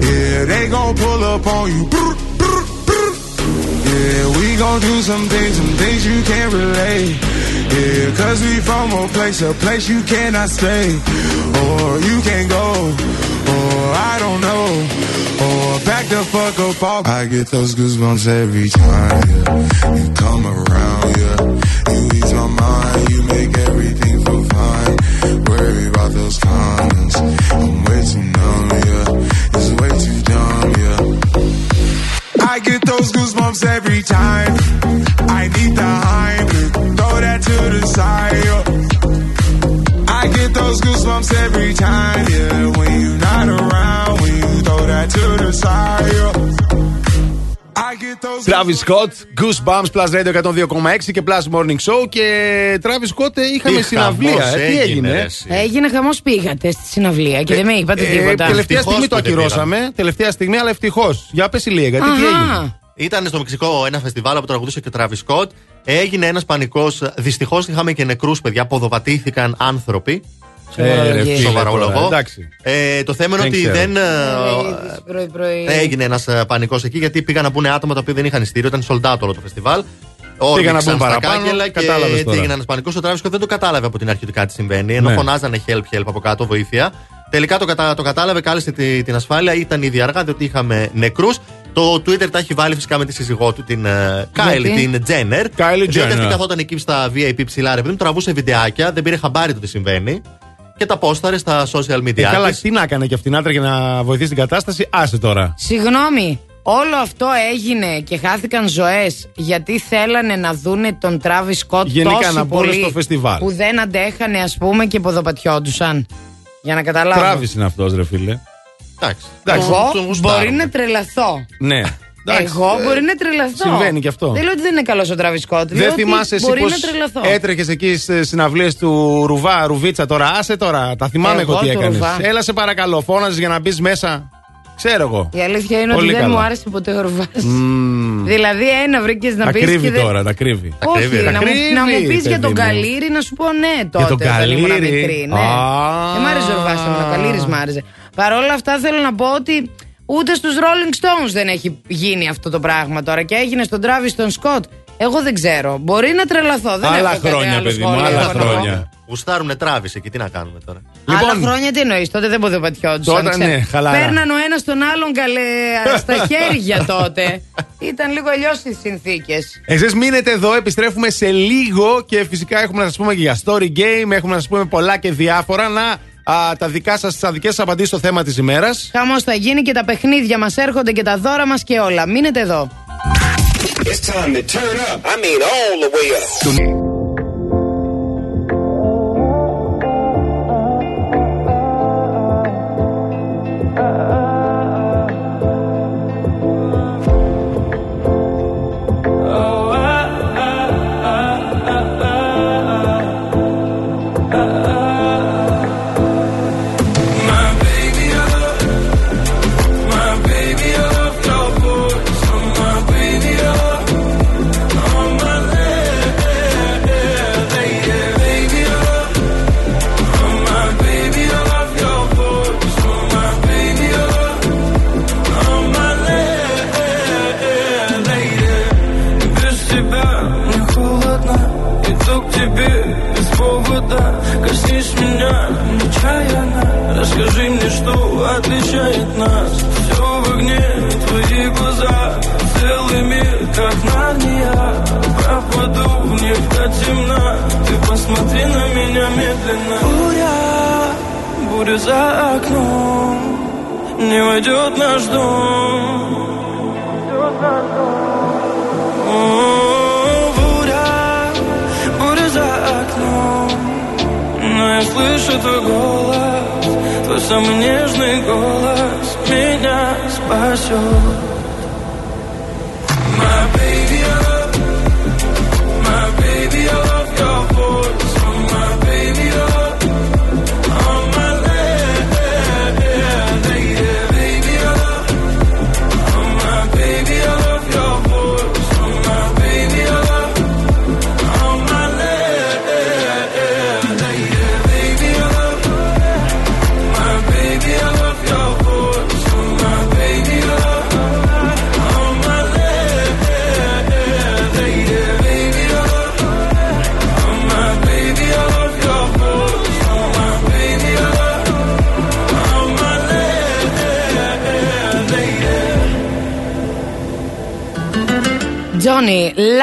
Yeah, they gon' pull up on you. Yeah, we gon' do some things, some things you can't relate. Yeah, cause we from a place, a place you cannot stay. Or you can't go, or I don't know. Or back the fuck up off. I get those goosebumps every time. Yeah. You come around, yeah. You ease my mind, you those goosebumps every time. I need the Heimlich, throw that to the side. yeah. I get those goosebumps every time, yeah. When you're not around, when you throw that to the side. yeah. I get those Travis Scott, Goosebumps, Plus Radio 102,6 και Plus Morning Show. Και Travis Scott ε, είχαμε Τι συναυλία. χαμός ε, Τι έγινε, έγινε. ρε, εσύ. Έγινε χαμό πήγατε στη συναυλία και δεν με είπατε Ε, τίποτα. τελευταία Ευτυχώς στιγμή το που δεν ακυρώσαμε. Τελευταία στιγμή, αλλά ευτυχώ. Για πε λίγα, γιατί τι Αχα. έγινε. Ήταν στο Μεξικό ένα φεστιβάλ που τραγουδούσε και ο Travis Scott. Έγινε ένας πανικός. Δυστυχώς είχαμε και νεκρούς παιδιά. Ποδοβατήθηκαν άνθρωποι. Σοβαρολογία. Ε, ρε, φίλε, Σοβαρολογώ. τώρα, Εντάξει. Ε, το θέμα είναι Δεν ότι ξέρω. δεν. ε, Πρωί-πρωί. Έγινε ένας πανικός εκεί γιατί πήγαν να μπουν άτομα τα οποία δεν είχαν ειστήριο. Ήταν sold out όλο το φεστιβάλ. Πήγαν να Όρμηξαν μπουν στα παραπάνω, κάγκελα και κατάλαβες έτσι τώρα. έγινε ένας πανικός. Ο Τράβι Σκοτ δεν το κατάλαβε από την αρχή ότι κάτι συμβαίνει. Ενώ Ναι. φωνάζανε help, help από κάτω, βοήθεια. Τελικά το, κατα... το κατάλαβε, κάλεσε τη- την ασφάλεια. Ήταν ήδη αργά διότι είχαμε νεκρούς. Το Twitter τα έχει βάλει φυσικά με τη σύζυγό του, την ε, Κάιλι, την Τζένερ. Διότι Jenner. αυτή καθόταν εκεί στα VIP ψηλά, ρε παιδί μου, τραβούσε βιντεάκια, δεν πήρε χαμπάρι το τι συμβαίνει. Και τα πόσταρε στα social media. Ε, καλά, της. τι να έκανε και αυτήν άντρα για να βοηθήσει την κατάσταση, άσε τώρα. Συγγνώμη, όλο αυτό έγινε και χάθηκαν ζωές γιατί θέλανε να δούνε τον Τράβι Σκότ Γενικά τόσο να μπουν πολύ στο φεστιβάλ. που δεν αντέχανε ας πούμε και ποδοπατιόντουσαν. Για να καταλάβω. Τράβη είναι αυτός, ρε φίλε. Εντάξει. Εγώ τον γουστάρουμε. μπορεί να τρελαθώ. Ναι. Εντάξει, Εγώ ε, μπορεί να τρελαθώ. Συμβαίνει και αυτό. Δεν λέω ότι δεν είναι καλό ο Τράβι Σκότ. λέω Δεν ότι θυμάσαι εσύ μπορεί πώς να τρελαθώ. έτρεχες εκεί στις συναυλίες του Ρουβά, Ρουβίτσα τώρα. Άσε τώρα. Τα θυμάμαι Εγώ εγώ τι του έκανες. Ρουβά. Έλα σε παρακαλώ, φώναζες για να μπεις μέσα. Ξέρω εγώ. Η αλήθεια είναι Πολύ ότι δεν καλά. μου άρεσε ποτέ ο Ρουβάς. Μμμ. Δηλαδή ένα βρήκες να Τα πεις. κρύβει και δεν... τώρα, τα κρύβει. Όχι, Τα να μου, κρύβει, να μου πεις για παιδί τον μου. Καλύρη να σου πω ναι τότε. τον όταν ήμουν Καλύρη. μικρή. Ναι. Α. Δεν μ' άρεσε ο Ρουβάς εμένα, ο Καλύρης μ' άρεσε. Παρ' όλα αυτά θέλω να πω ότι ούτε στους Rolling Stones δεν έχει γίνει αυτό το πράγμα τώρα και έγινε στον Travis τον Σκοτ. Εγώ δεν ξέρω. Μπορεί να τρελαθώ. Δεν Άλλα έχω κάτι χρόνια, άλλο παιδί μου, σχόλιο άλλα έχω να πω. χρόνια. Γουστάρουνε Τράβη εκεί, τι να κάνουμε τώρα; Άλλα χρόνια τι εννοείς, τότε δεν ποδοπατιόντουσαν. Λοιπόν. Τότε, ξέρω. ναι, χαλαρά. Παίρναν ο ένας τον άλλον καλέ στα χέρια τότε. Ήταν λίγο αλλιώς οι συνθήκες. Εσείς μείνετε εδώ, επιστρέφουμε σε λίγο και φυσικά έχουμε να σας πούμε και για story game, έχουμε να σας πούμε πολλά και διάφορα. Να α, τα δικά σας, τις δικέ σας απαντήσεις στο θέμα της ημέρας. Χαμός θα γίνει και τα παιχνίδια μας έρχονται και τα δώρα μας και όλα. Μείνετε εδώ. It's time to turn up. I mean, all the way up.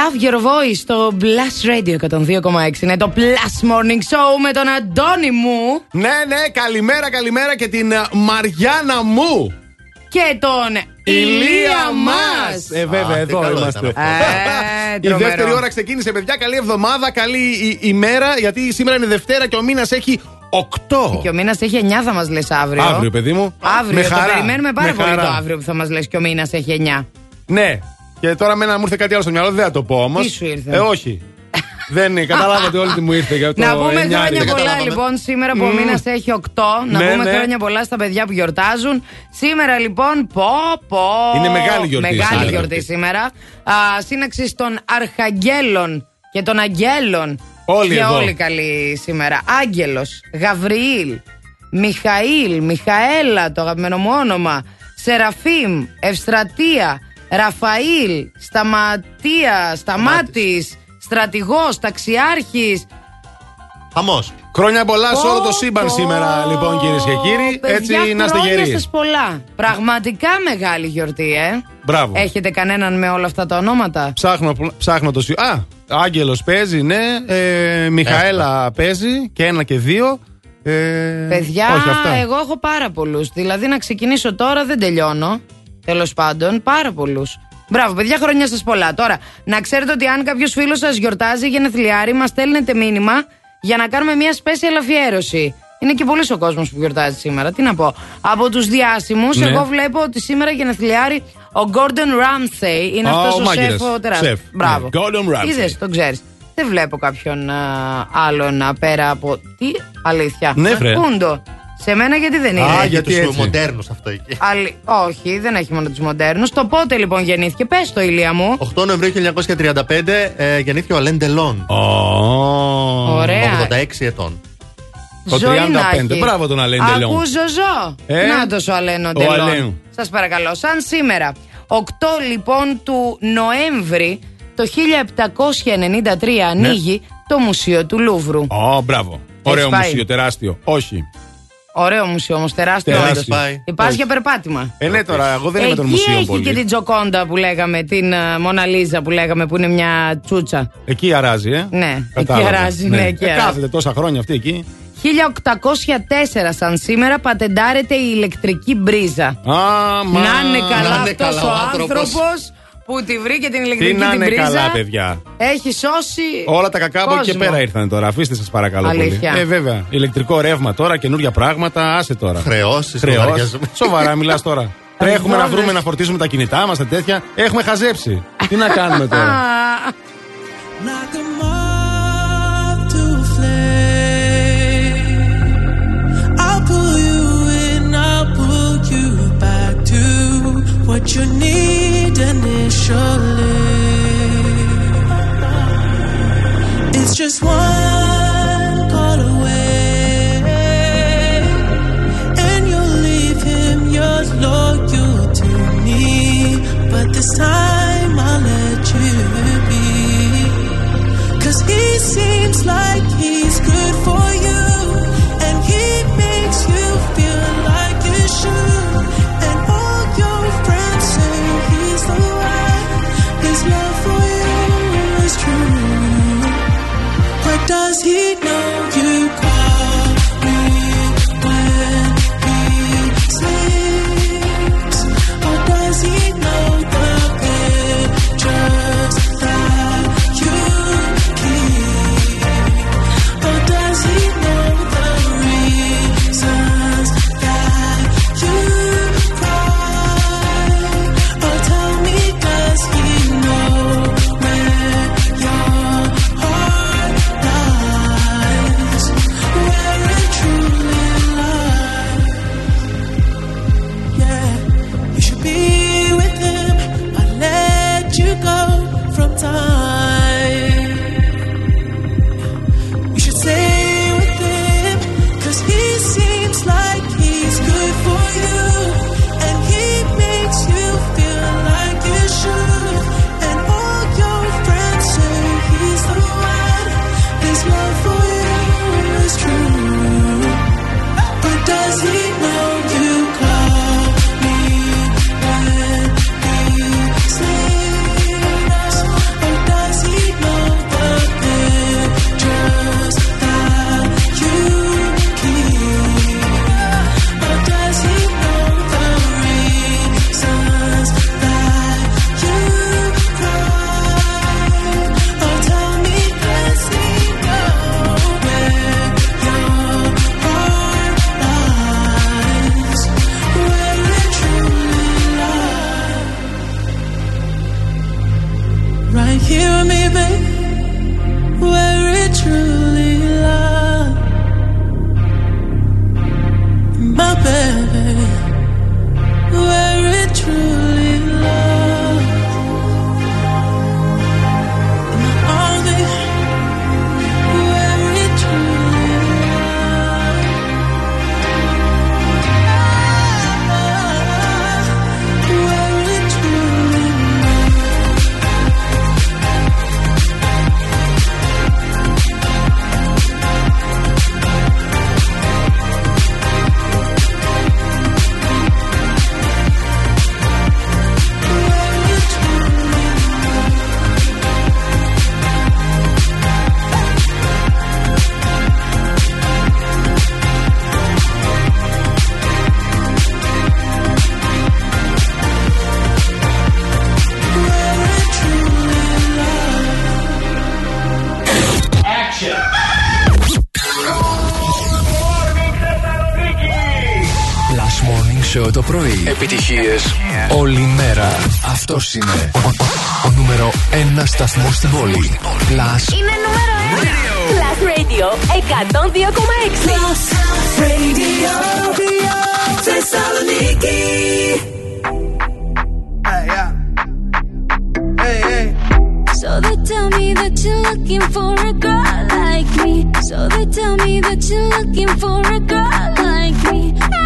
Love your voice στο Blast Radio 102,6. Είναι το Plus Morning Show με τον Αντώνη μου Ναι, ναι, καλημέρα, καλημέρα και την ε, Μαριάννα μου. και τον Ηλία μας. Ε, βέβαια, Α, τι εδώ καλό είμαστε. ήταν Ε, Η τρομερό. δεύτερη ώρα ξεκίνησε, παιδιά. Καλή εβδομάδα, καλή η- ημέρα, γιατί σήμερα είναι Δευτέρα και ο μήνας έχει 8. Και ο μήνας έχει 9, θα μας λες αύριο. Αύριο, παιδί μου. Αύριο, Με το χαρά. περιμένουμε πάρα Με πολύ χαρά. το αύριο που θα μας λες και ο μήνας έχει 9. Ναι. Και τώρα μένα μου ήρθε κάτι άλλο στο μυαλό, δεν θα το πω όμως. Τι σου ήρθε; Ε, όχι. δεν είναι, καταλάβατε όλοι τι μου ήρθε για το Να πούμε εννιάρι. χρόνια Δεν πολλά καταλάβαμε. λοιπόν σήμερα που ο Μμμ. μήνας έχει 8. Να Ναι, πούμε ναι. χρόνια πολλά στα παιδιά που γιορτάζουν. Σήμερα λοιπόν, πω πω. Είναι μεγάλη γιορτή Μεγάλη σήμερα. γιορτή σήμερα. Α, σύναξη των Αρχαγγέλων και των Αγγέλων Όλοι και εδώ. όλοι καλοί σήμερα. Άγγελος, Γαβριήλ, Μιχαήλ, Μιχαέλα, το αγαπημένο μου όνομα. Σεραφείμ, Ευστρατεία, Ραφαήλ, Σταματία, Σταμάτης, Στρατηγός, Ταξιάρχης. Χαμός. Χρόνια πολλά σε όλο το Πω, σύμπαν πω, σήμερα, λοιπόν, κυρίες και κύριοι. Παιδιά, Έτσι να είστε χρόνια γεροί. σας πολλά. Πραγματικά μεγάλη γιορτή, ε. Μπράβο. Έχετε κανέναν με όλα αυτά τα ονόματα; Ψάχνω, ψάχνω το σι- Α, Άγγελος παίζει, ναι. Ε, Μιχαέλα παίζει και ένα και δύο. Ε, Παιδιά, όχι, αυτά. εγώ έχω πάρα πολλούς. Δηλαδή να ξεκινήσω τώρα δεν τελειώνω. Τέλος πάντων, πάρα πολλούς. Μπράβο, παιδιά, χρόνια σας πολλά. Τώρα, να ξέρετε ότι αν κάποιος φίλος σας γιορτάζει γενεθλιάρι, μας στέλνετε μήνυμα για να κάνουμε μια special αφιέρωση. Είναι και πολύ ο κόσμος που γιορτάζει σήμερα. Τι να πω. Από τους διάσημους, Ναι. εγώ βλέπω ότι σήμερα γενεθλιάρι ο Gordon Ramsay είναι Α, αυτός ο ο, μάγειρας. σεφ ο τεράστιος. Σεφ. Μπράβο. Ναι, Gordon Ramsay. Είδες, τον ξέρεις. Δεν βλέπω κάποιον α, άλλον α, πέρα από. Τι αλήθεια. Ναι, βρε. Πούντο. Σε μένα γιατί δεν είναι. Α, για γιατί τους έτσι. μοντέρνους αυτό εκεί. Άλλη- Όχι, δεν έχει μόνο τους μοντέρνους. Το πότε λοιπόν γεννήθηκε, πες το ηλία μου. 8 Νοεμβρίου 1935 ε, γεννήθηκε ο Αλέν Ντελόν. Ωραία. 86 ετών. Το Ζωή να 35. έχει. Μπράβο τον Αλέν Ντελόν. Ακούς Ζωζό. Ε, Να ο Αλένο ο Ντελόν. Αλέν. Σας παρακαλώ. Σαν σήμερα, 8 λοιπόν του Νοέμβρη το 1793 ανοίγει το Μουσείο του Λούβρου. Ω, μπράβο. Ωραίο πάει. μουσείο, τεράστιο. Όχι. Ωραίο μουσείο όμως, τεράστιο. Τεράστιο. όντως. Υπάρχει για περπάτημα. Ε, ναι, τώρα, εγώ δεν είμαι των Εκεί μουσείων έχει πολύ. και την Τζοκόντα που λέγαμε, την ε, Μοναλίζα που λέγαμε που είναι μια τσούτσα. Εκεί αράζει, ε. Ναι, Κατάλαβα. εκεί αράζει, ναι, εκεί Ε, αράζει. Κάθεται τόσα χρόνια αυτή εκεί. 1804 σαν σήμερα πατεντάρεται η ηλεκτρική μπρίζα. Α, μα. Να είναι καλά να είναι αυτός καλά ο ο άνθρωπος. άνθρωπος που τη βρήκε την Τι ηλεκτρική να την είναι μπρίζα. καλά, παιδιά. Έχει σώσει. Όλα τα κακά από εκεί και κόσμο. πέρα ήρθαν τώρα. Αφήστε σας παρακαλώ Αλήθεια. πολύ. Ε, βέβαια. Ηλεκτρικό ρεύμα τώρα, καινούργια πράγματα. Άσε τώρα. Χρεώσεις, Χρεώσεις. λογαριασμοί. Σοβαρά, μιλάς τώρα. Τρέχουμε να Δώδες. βρούμε να φορτίσουμε τα κινητά μας, τα τέτοια. Έχουμε χαζέψει. Τι να κάνουμε τώρα; what you need initially. It's just one call away, and you'll leave him yours loyal to me. But this time I'll let you be. Cause he seems like he's good for you. And he makes you feel like you should. Πρωί. Επιτυχίε όλη μέρα. Αυτό είναι ο, ο- ο νούμερο 1 σταθμό στην πόλη. Plus Είναι νούμερο 1. Plus Radio 102,6. Plus Radio. Θεσσαλονίκη. So they tell me that you're looking for a girl like me. So they tell me that you're looking for a girl like me.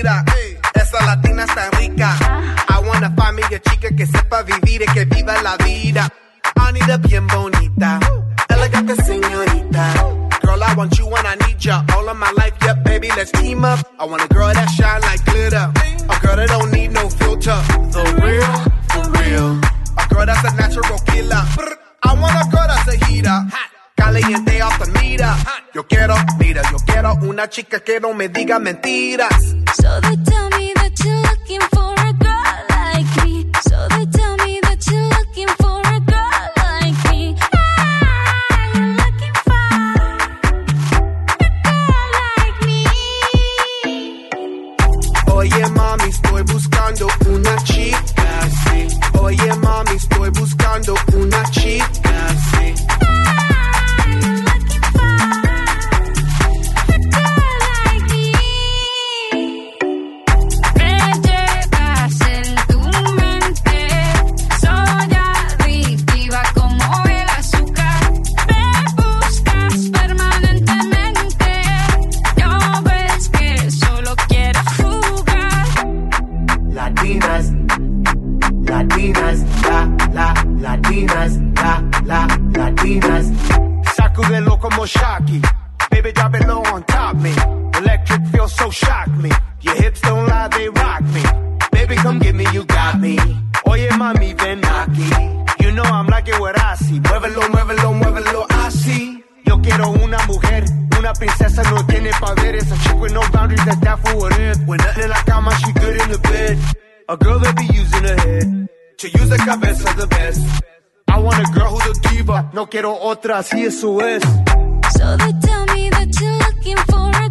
Esa latina está rica. I wanna find me a chica que sepa vivir y que viva la vida. Anita bien bonita. Elegante señorita. Girl, I want you when I need ya. All of my life, yeah, baby, let's team up. I want a girl that shine like glitter. A girl that don't need no filter. The real, for real. A girl that's a natural killer. I want a girl that's a heater. Caliente off the meter. Yo quiero, mira, yo quiero una chica que no me diga mentiras. So they tell me that you're looking for a girl like me. So they tell me that you're looking for a girl like me. Ah, you're looking for a girl like me. Oye mami, estoy buscando una chica así. Oye mami, estoy buscando So shock me. Your hips don't lie, they rock me. Baby, come get me, you got me. Oye, mami, ven aquí. You know I'm like it what I see. Muévelo, muévelo, muévelo así. Yo quiero una mujer, una princesa no tiene poderes. A chick with no boundaries, that's that for what it. When nothing in la cama, she good in the bed. A girl that be using her head. To use the cabeza the best. I want a girl who's a diva. No quiero otra, así eso es. So they tell me that you're looking for a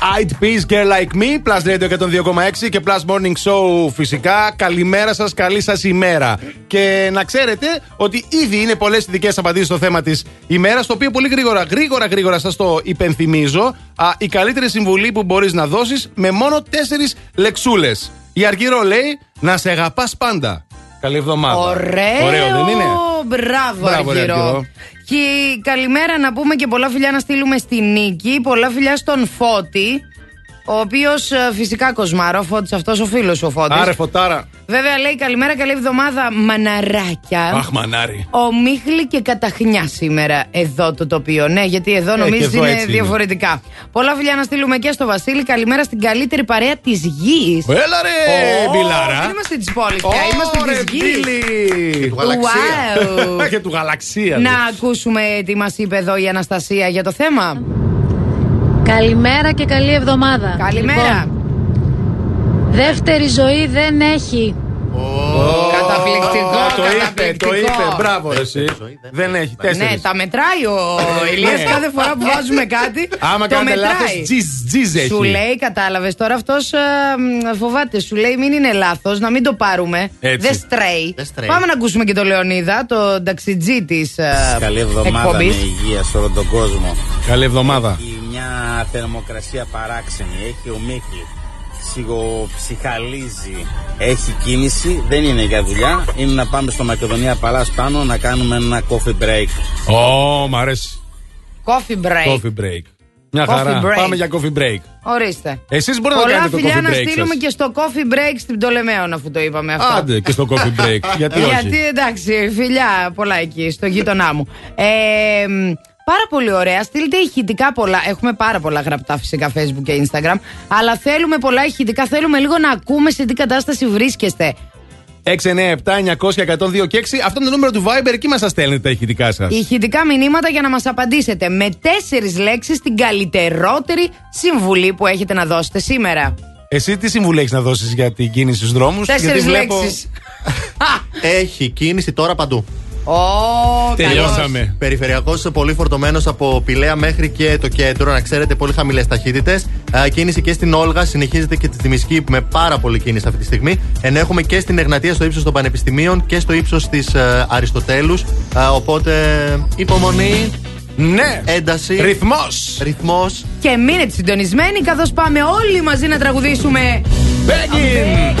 Eyed Peas, Girl Like Me, Plus Radio 102,6 και Plus Morning Show φυσικά. Καλημέρα σας, καλή σας ημέρα. Και να ξέρετε ότι ήδη είναι πολλές ειδικές απαντήσεις στο θέμα της ημέρας, το οποίο πολύ γρήγορα, γρήγορα, γρήγορα σας το υπενθυμίζω. Α, η καλύτερη συμβουλή που μπορείς να δώσεις με μόνο τέσσερις λεξούλες. Η Αργύρο λέει να σε αγαπάς πάντα. Καλή εβδομάδα. Ωραίο. Ωραίο, δεν είναι; Μπράβο, Μπράβο, ρε, Αργυρό. Αργυρό. Και καλημέρα να πούμε και πολλά φιλιά να στείλουμε στη Νίκη. Πολλά φιλιά στον Φώτη. Ο οποίος φυσικά κοσμάρο, ο Φώτης αυτός ο φίλος ο Φώτης Άρε, φωτάρα. Βέβαια λέει καλημέρα, καλή εβδομάδα, μαναράκια. Αχ, μανάρι. Ομίχλη και καταχνιά σήμερα εδώ το τοπίο. Ναι, γιατί εδώ Ε, νομίζω και εδώ είναι έτσι είναι. διαφορετικά. Πολλά φιλιά να στείλουμε και στο Βασίλη. Καλημέρα στην καλύτερη παρέα της γης. Έλα ρε, Μπιλάρα. Δεν είμαστε της πόλης πια, είμαστε Ωρε, της γης. Μπίλη. Του γαλαξία. Wow. Και του γαλαξία. Να ακούσουμε τι μας είπε εδώ η Αναστασία για το θέμα. Καλημέρα και καλή εβδομάδα. Καλημέρα. Λοιπόν, Δεύτερη ζωή δεν έχει. Καταπληκτικό, Α, το είπε, καταπληκτικό. το είπε. Μπράβο, εσύ. Δεν έχει. Ναι, Τέσσερις. τα μετράει ο Ηλίας Ναι. κάθε φορά που βάζουμε κάτι. Άμα το κάνετε μετράει. λάθος, τζιζ, τζιζ έχει. Σου λέει, κατάλαβες τώρα αυτός φοβάται. Σου λέει, μην είναι λάθος, να μην το πάρουμε. Έτσι. Δεν στρέει. Δεν στρέει. Πάμε να ακούσουμε και τον Λεωνίδα, το ταξιτζή της Καλή εβδομάδα με εκπομπή. υγεία σε όλο τον κόσμο. Καλή εβδομάδα. Έχει μια θερμοκρασία παράξενη. Έχει ομίχλη. Σιγοψυχαλίζει. Έχει κίνηση. Δεν είναι για δουλειά. Είναι να πάμε στο Μακεδονία Παλάς πάνω να κάνουμε ένα coffee break. Ω, μ' αρέσει. Coffee break. Coffee break. Μια Coffee χαρά. break. Πάμε για coffee break. Ορίστε. Εσείς μπορείτε να Πολλά κάνετε το φιλιά coffee να break στείλουμε σας. και στο coffee break στην Πτολεμαίων, αφού το είπαμε αυτό. Άντε και στο coffee break. Γιατί όχι; Γιατί εντάξει, φιλιά πολλά εκεί, στο γείτονά μου. Ε, μ, πάρα πολύ ωραία. Στείλτε ηχητικά πολλά. Έχουμε πάρα πολλά γραπτά φυσικά Facebook και Instagram. Αλλά θέλουμε πολλά ηχητικά. Θέλουμε λίγο να ακούμε σε τι κατάσταση βρίσκεστε. 697-900-102 και 6. Αυτό είναι το νούμερο του Viber. Εκεί μας τα στέλνετε τα ηχητικά σας. Ηχητικά μηνύματα για να μας απαντήσετε με τέσσερις λέξεις την καλύτερότερη συμβουλή που έχετε να δώσετε σήμερα. Εσύ τι συμβουλή έχεις να δώσεις για την κίνηση στους δρόμους; Τέσσερις λέξεις. Έχει κίνηση τώρα παντού. Ω, Τελειώσαμε. Περιφερειακός πολύ φορτωμένος από Πηλαία μέχρι και το κέντρο. Να ξέρετε, πολύ χαμηλές ταχύτητες. Κίνηση και στην Όλγα. Συνεχίζεται και στη Θημισκή με πάρα πολύ κίνηση αυτή τη στιγμή. Ενώ έχουμε και στην Εγνατία στο ύψος των Πανεπιστημίων και στο ύψος της Αριστοτέλους. Οπότε υπομονή. Ναι. Ένταση. Ρυθμός. Ρυθμός. Και μείνετε συντονισμένοι καθώς πάμε όλοι μαζί να τραγουδήσουμε. Begging.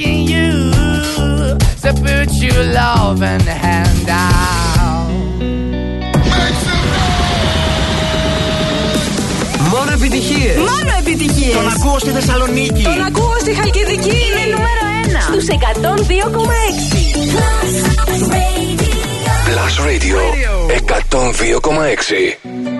begging you. So put your loving hand out. Μόνο επιτυχίες. Μόνο επιτυχίες. Τον ακούω στη Θεσσαλονίκη. Τον ακούω στη Χαλκιδική. Είναι νούμερο 1 στους 102,6. Plus Radio 102,6.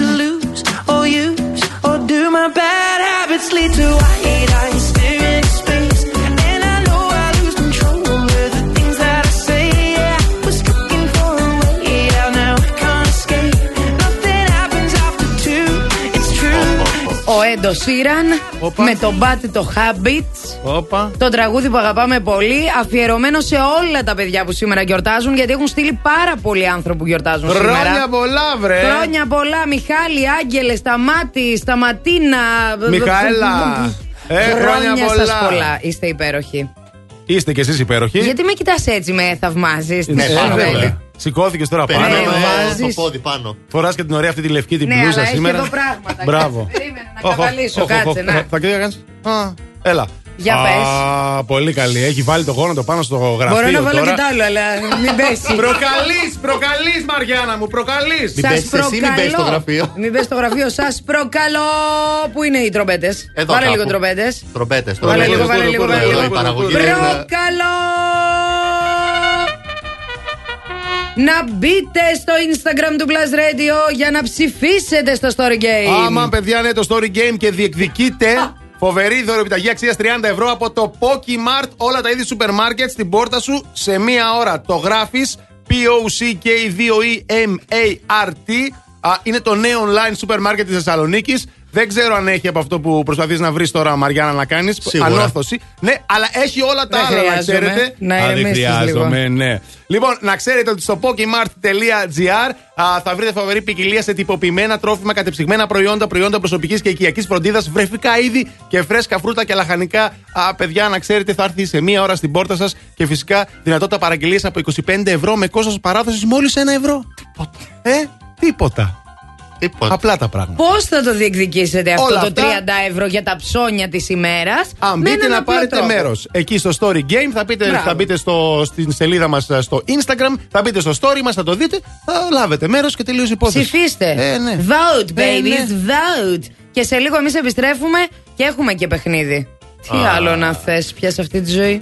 Ο Έντο Σίραν με το Bad το Habits. Όπα. Το τραγούδι που αγαπάμε πολύ, αφιερωμένο σε όλα τα παιδιά που σήμερα γιορτάζουν, γιατί έχουν στείλει πάρα πολλοί άνθρωποι που γιορτάζουν σήμερα. Χρόνια πολλά, βρε. Χρόνια πολλά, Μιχάλη, Άγγελε, Σταμάτη, Σταματίνα. Μιχαέλα. Ε, χρόνια πολλά. σας πολλά. Είστε υπέροχοι. Είστε κι εσείς υπέροχοι. Γιατί με κοιτάς έτσι, με θαυμάζεις. Ναι, πάρα πολύ. Σηκώθηκες τώρα πάνω. Περιμένουμε βάζεις. το πόδι πάνω. Φοράς και την ωραία αυτή τη λευκή την Ναι, μπλούζα αλλά έχει σήμερα. εδώ πράγματα. Μπράβο. Περίμενε να Οχ, οχ, καβαλήσω, οχ, οχ, κάτσε. οχ. να. Θα και κάνεις. Α, Έλα. Για Α, πες. πολύ καλή. Έχει βάλει το γόνατο πάνω στο γραφείο. Μπορώ να βάλω τώρα. και τ' άλλο, αλλά μην πέσει. Προκαλείς, προκαλείς, Μαριάννα μου, προκαλείς. Μην πες εσύ, μην πες στο γραφείο. Μην πες στο γραφείο. Σας προκαλώ. Πού είναι οι τρομπέτες; Εδώ Πάρε κάπου. λίγο τρομπέτες. Τρομπέτες, Βάλε τρομπέτες. λίγο, βάλε λίγο, βάλε Εδώ λίγο. η παραγωγή είναι- Προκαλώ. Να μπείτε στο Instagram του Plus Radio για να ψηφίσετε στο Story Game. Άμα παιδιά είναι το story game και διεκδικείτε φοβερή δωρεοπιταγή αξίας 30 ευρώ από το Pokimart. Όλα τα είδη σούπερ μάρκετ στην πόρτα σου σε μία ώρα. Το γράφεις P-O-C-K-2-E-M-A-R-T. Α, Είναι το νέο online σούπερ μάρκετ της Θεσσαλονίκης. Δεν ξέρω αν έχει από αυτό που προσπαθείς να βρεις τώρα, Μαριάννα, να κάνεις. Σίγουρα. Ανόρθωση. Ναι, αλλά έχει όλα τα Δεν άλλα, να χρειάζομαι. ξέρετε. Να Α, δεν ηρεμήσεις χρειάζομαι, ναι. Λοιπόν, να ξέρετε ότι στο pokemart.gr α, θα βρείτε φοβερή ποικιλία σε τυποποιημένα τρόφιμα, κατεψυγμένα προϊόντα, προϊόντα προσωπικής και οικιακής φροντίδας, βρεφικά είδη και φρέσκα φρούτα και λαχανικά. Α, παιδιά, να ξέρετε, θα έρθει σε μία ώρα στην πόρτα σας και φυσικά δυνατότητα παραγγελίας από 25 ευρώ με κόστος παράδοσης μόλις 1 ευρώ. Τίποτα. Ε, τίποτα. Τίποτα. Απλά τα πράγματα. Πώς θα το διεκδικήσετε αυτό Όλα το αυτά- 30 ευρώ για τα ψώνια της ημέρας; Αν μπείτε να πάρετε μέρος εκεί στο Story Game, θα, πείτε, Μπράβο. θα μπείτε στο, στην σελίδα μας στο Instagram, θα μπείτε στο Story μας, θα το δείτε, θα λάβετε μέρος και τελείως υπόθεση. Ψηφίστε. Ε, ναι. Vote, Ε, babies, ναι. vote. Και σε λίγο εμείς επιστρέφουμε και έχουμε και παιχνίδι. Τι Α. άλλο να θες πια σε αυτή τη ζωή;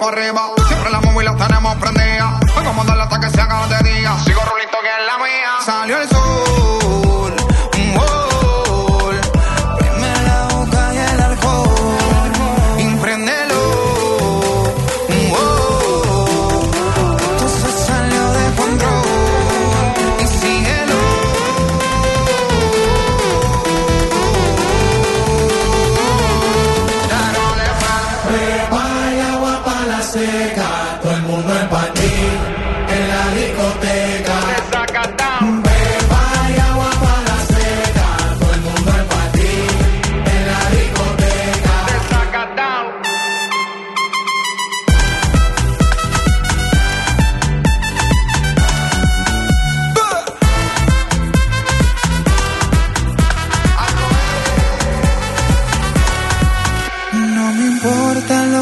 arriba. Siempre la móvil la tenemos prendida. Vamos a darle hasta que se haga de día. Sigo rulito que es la mía. Salió el sol.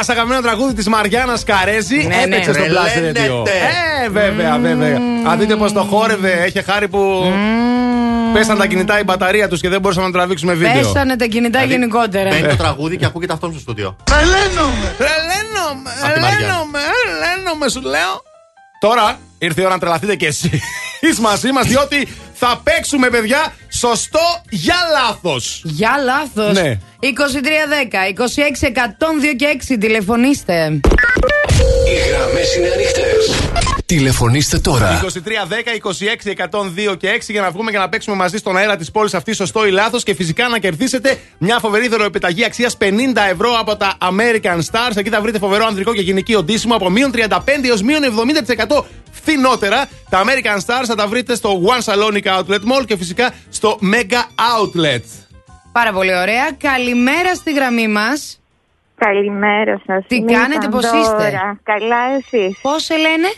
Φαρούκο! Πέπα, αγαπημένο τραγούδι της Μαριάννας Καρέζη. Ναι, ναι. Έπαιξε στο Blast Radio. Τρελαίνεται. Ε, βέβαια, βέβαια. Αν δείτε πώ το χόρευε, έχει χάρη που. Πέσαν τα κινητά η μπαταρία τους και δεν μπορούσαμε να τραβήξουμε βίντεο. Πέσανε τα κινητά Δηλαδή, γενικότερα. Μπαίνει το τραγούδι και ακούγεται αυτό στο στούντιο. Τρελαίνομαι! Τρελαίνομαι! Απ' τη Μαριά. Τρελαίνομαι! Τρελαίνομαι, σου λέω. Τώρα ήρθε η ώρα να τρελαθείτε κι εσείς μαζί μας, διότι Θα παίξουμε, παιδιά, σωστό για λάθος. Για λάθος. Ναι. 2310, 26, 102 και 6 τηλεφωνήστε. Οι γραμμές είναι ανοιχτές. Τηλεφωνήστε τώρα. 2310, 26, 102 και 6 για να βγούμε και να παίξουμε μαζί στον αέρα της πόλης αυτή, σωστό ή λάθος. Και φυσικά να κερδίσετε μια φοβερή δωρεοπιταγή αξίας 50 ευρώ από τα American Stars. Εκεί θα βρείτε φοβερό ανδρικό και γυναικείο ντύσιμο από μείον 35 έως μείον 70% φθηνότερα. Τα American Stars θα τα βρείτε στο One Salonica Outlet Mall και φυσικά στο Mega Outlet. Πάρα πολύ ωραία. Καλημέρα στη γραμμή μας. Καλημέρα σας. Τι κάνετε, πώς είστε; Καλά, εσείς; Πώς σε λένε,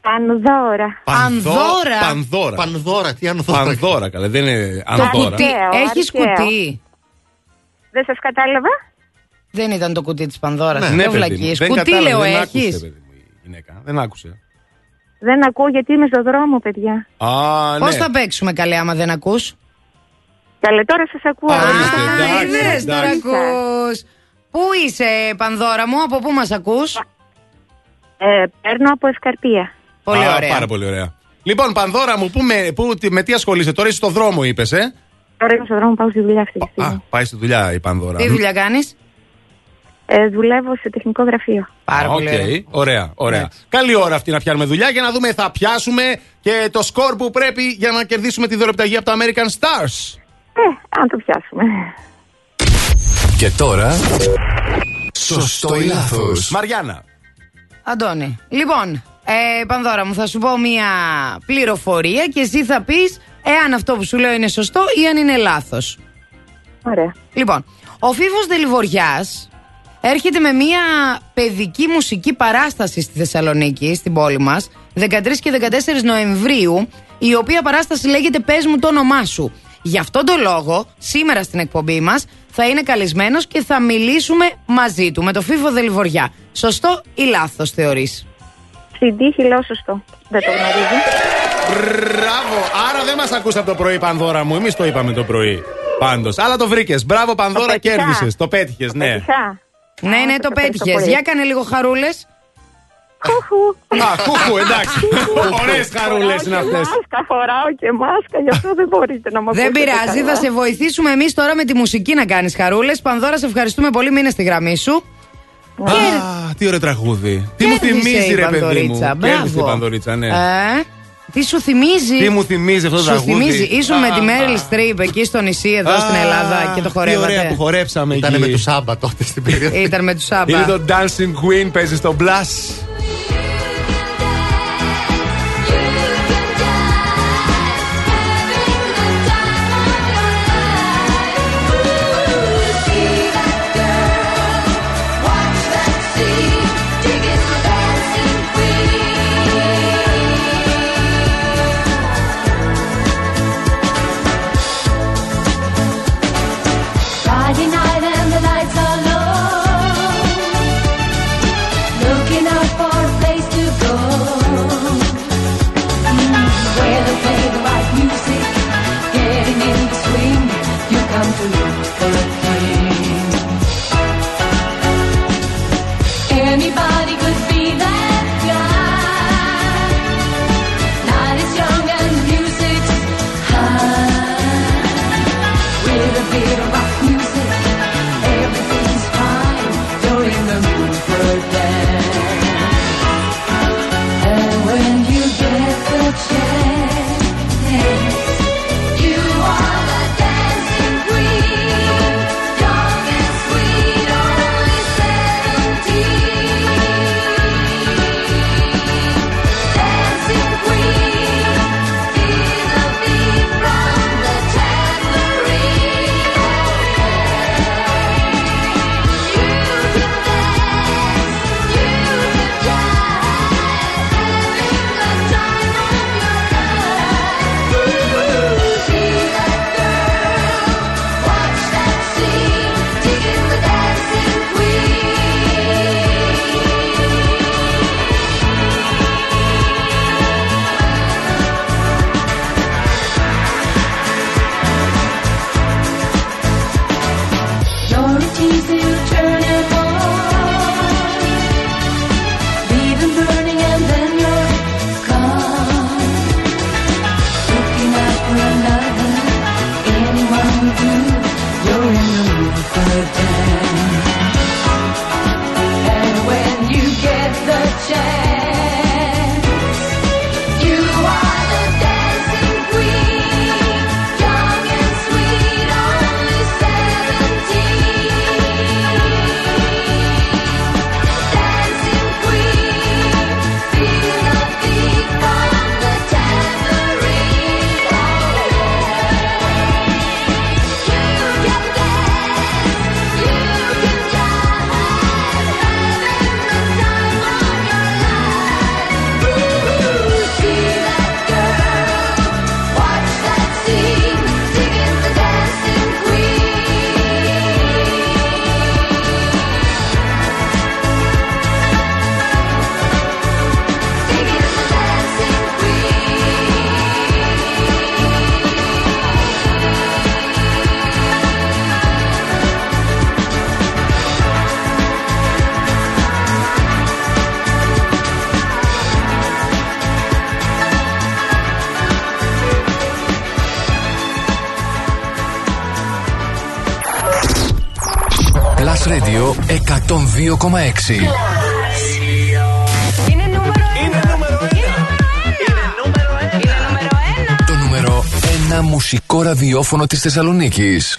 Πανδώρα. Ανδώρα. Πανδώρα. Πανδώρα, τι ανδώρα. Πανδώρα, καλά, δεν είναι Το Ανδώρα. κουτί. Έχεις αρχαίο. κουτί. Δεν σας κατάλαβα; Δεν ήταν το κουτί της Πανδώρας. Ναι, Ναι, ναι, παιδί μου. βλακίες. Δεν Κουτί, κατάλαβε, λέω, δεν έχεις. άκουσε, παιδί μου, η γυναίκα. Δεν άκουσε. Δεν ακούω γιατί είμαι στο δρόμο, παιδιά. Α, Πώς ναι. θα παίξουμε καλέ, άμα δεν ακούς; Καλέ, τώρα σας ακούω. Α, ορίστε, εντάξει, Είδες τώρα εντάξει. ακούς. Πού είσαι, Πανδώρα μου, από πού μας ακούς; Ε, παίρνω από Ευκαρπία. Πολύ Α, ωραία. Πάρα πολύ ωραία. Λοιπόν, Πανδώρα μου, πού με, πού, τι- με τι ασχολείσαι τώρα, είσαι στο δρόμο, είπες, ε; Τώρα είμαι στο δρόμο, πάω στη δουλειά αυτή τη στιγμή. Α, πάει στη δουλειά η Πανδώρα. Τι δουλειά κάνεις; Ε, δουλεύω σε τεχνικό γραφείο. Πάρα Α, πολύ οκ. ωραία. Ωραία, ωραία. Καλή ώρα αυτή να πιάνουμε δουλειά για να δούμε θα πιάσουμε και το σκορ που πρέπει για να κερδίσουμε τη δωρεπιταγή από τα American Stars. Ε, αν το πιάσουμε. Και τώρα. Σωστό ή λάθος. Μαριάννα. Αντώνη. Λοιπόν, ε, Πανδώρα μου, θα σου πω μία πληροφορία και εσύ θα πεις εάν αυτό που σου λέω είναι σωστό ή αν είναι λάθος. Ωραία. Λοιπόν, ο Φίβος Δελιβοριάς έρχεται με μία παιδική μουσική παράσταση στη Θεσσαλονίκη, στην πόλη μας, 13 και 14 Νοεμβρίου, η οποία παράσταση λέγεται «Πες μου το όνομά σου». Γι' αυτόν τον λόγο, σήμερα στην εκπομπή μας, θα είναι καλεσμένος και θα μιλήσουμε μαζί του, με το Φίβο Δελιβοριά. Σωστό ή λάθος θεωρείς; Στην τύχη λέω σωστό. Δεν το γνωρίζω. Μπράβο! Άρα δεν μας ακούσα από το πρωί, Πανδώρα μου. Εμείς το είπαμε το πρωί. Πάντως. Αλλά το βρήκες. Μπράβο, Πανδώρα, πέτυχα. κέρδισες. Το πέτυχες, ναι. Πετυχά. Ναι, ναι, το ευχαριστώ πέτυχες. πολύ. Για κάνε λίγο χαρούλες. Χουχου. Α, κούκου, εντάξει. Ωραίες χαρούλες είναι αυτές. Μάσκα, φοράω και μάσκα, γι' αυτό δεν μπορείτε να με Δεν ακούσετε πειράζει, καλά. θα σε βοηθήσουμε εμείς τώρα με τη μουσική να κάνεις χαρούλες. Πανδώρα, σε ευχαριστούμε πολύ. Μείνε στη γραμμή σου. Α, τι ωραίο τραγούδι. Τι μου Κέρδισε θυμίζει, η ρε παιδί μου. Πανδωρίτσα. Κέρδισε η Μπράβο. Πανδωρίτσα, ναι. Ε, τι σου θυμίζει; Τι μου θυμίζει αυτό το Σου τραγούδι; θυμίζει; Ήσουν με τη Α, Μέριλ α. Στρίπ εκεί στο νησί εδώ στην Α, Ελλάδα και το Τι ωραία που χορεύατε. χορέψαμε Ήταν εκεί. με του Σάμπα τότε στην περίοδο. Ήταν με του Σάμπα. Είναι το Dancing Queen, παίζει στο Blast. ραδιό 102,6. Είναι νούμερο Το νούμερο ένα μουσικό ραδιόφωνο της Θεσσαλονίκης.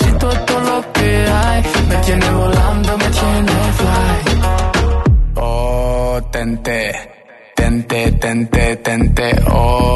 esto es lo que hay. Me tiene volando, me tiene fly. Oh, tente, tente, tente, tente. Oh,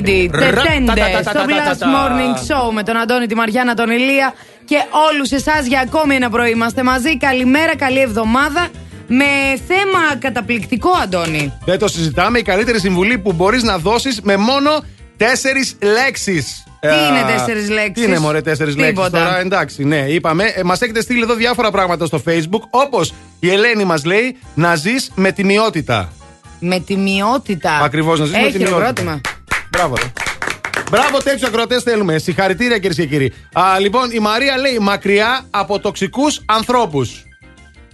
Κλέιντι, Ρα- τετέντε τα- τα- τα- στο τα- τα- Blast τα- Morning Show με τον Αντώνη, τη Μαριάννα, τον Ηλία και όλους εσάς για ακόμη ένα πρωί. Είμαστε μαζί. Καλημέρα, καλή εβδομάδα. Με θέμα καταπληκτικό, Αντώνη. Δεν το συζητάμε. Η καλύτερη συμβουλή που μπορείς να δώσεις με μόνο τέσσερις λέξεις. Τι είναι τέσσερις λέξεις; Τι είναι, μωρέ, τέσσερις λέξεις Τίποτα. τώρα, εντάξει, ναι, είπαμε. Ε, μας έχετε στείλει εδώ διάφορα πράγματα στο Facebook. Όπως η Ελένη μας λέει, να ζεις με τιμιότητα. Με τιμιότητα. Ακριβώς, να ζεις με Έχει τιμιότητα. χειροκρότημα. Μπράβο, ρε. Μπράβο, τέτοιους ακροτέ θέλουμε. Συγχαρητήρια, κυρίες και κύριοι. Α, λοιπόν, η Μαρία λέει μακριά από τοξικούς ανθρώπους.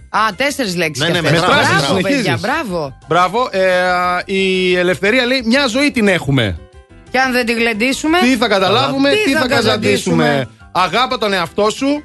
Α, τέσσερις λέξεις. Ναι, ναι, μετράω, Μπράβο, μετράω. παιδιά, Συνεχίζεις. μπράβο. Μπράβο. Ε, α, η Ελευθερία λέει μια ζωή την έχουμε. Και αν δεν τη γλεντήσουμε. Τι θα καταλάβουμε, τι, θα καζαντήσουμε. καζαντήσουμε. Αγάπα τον εαυτό σου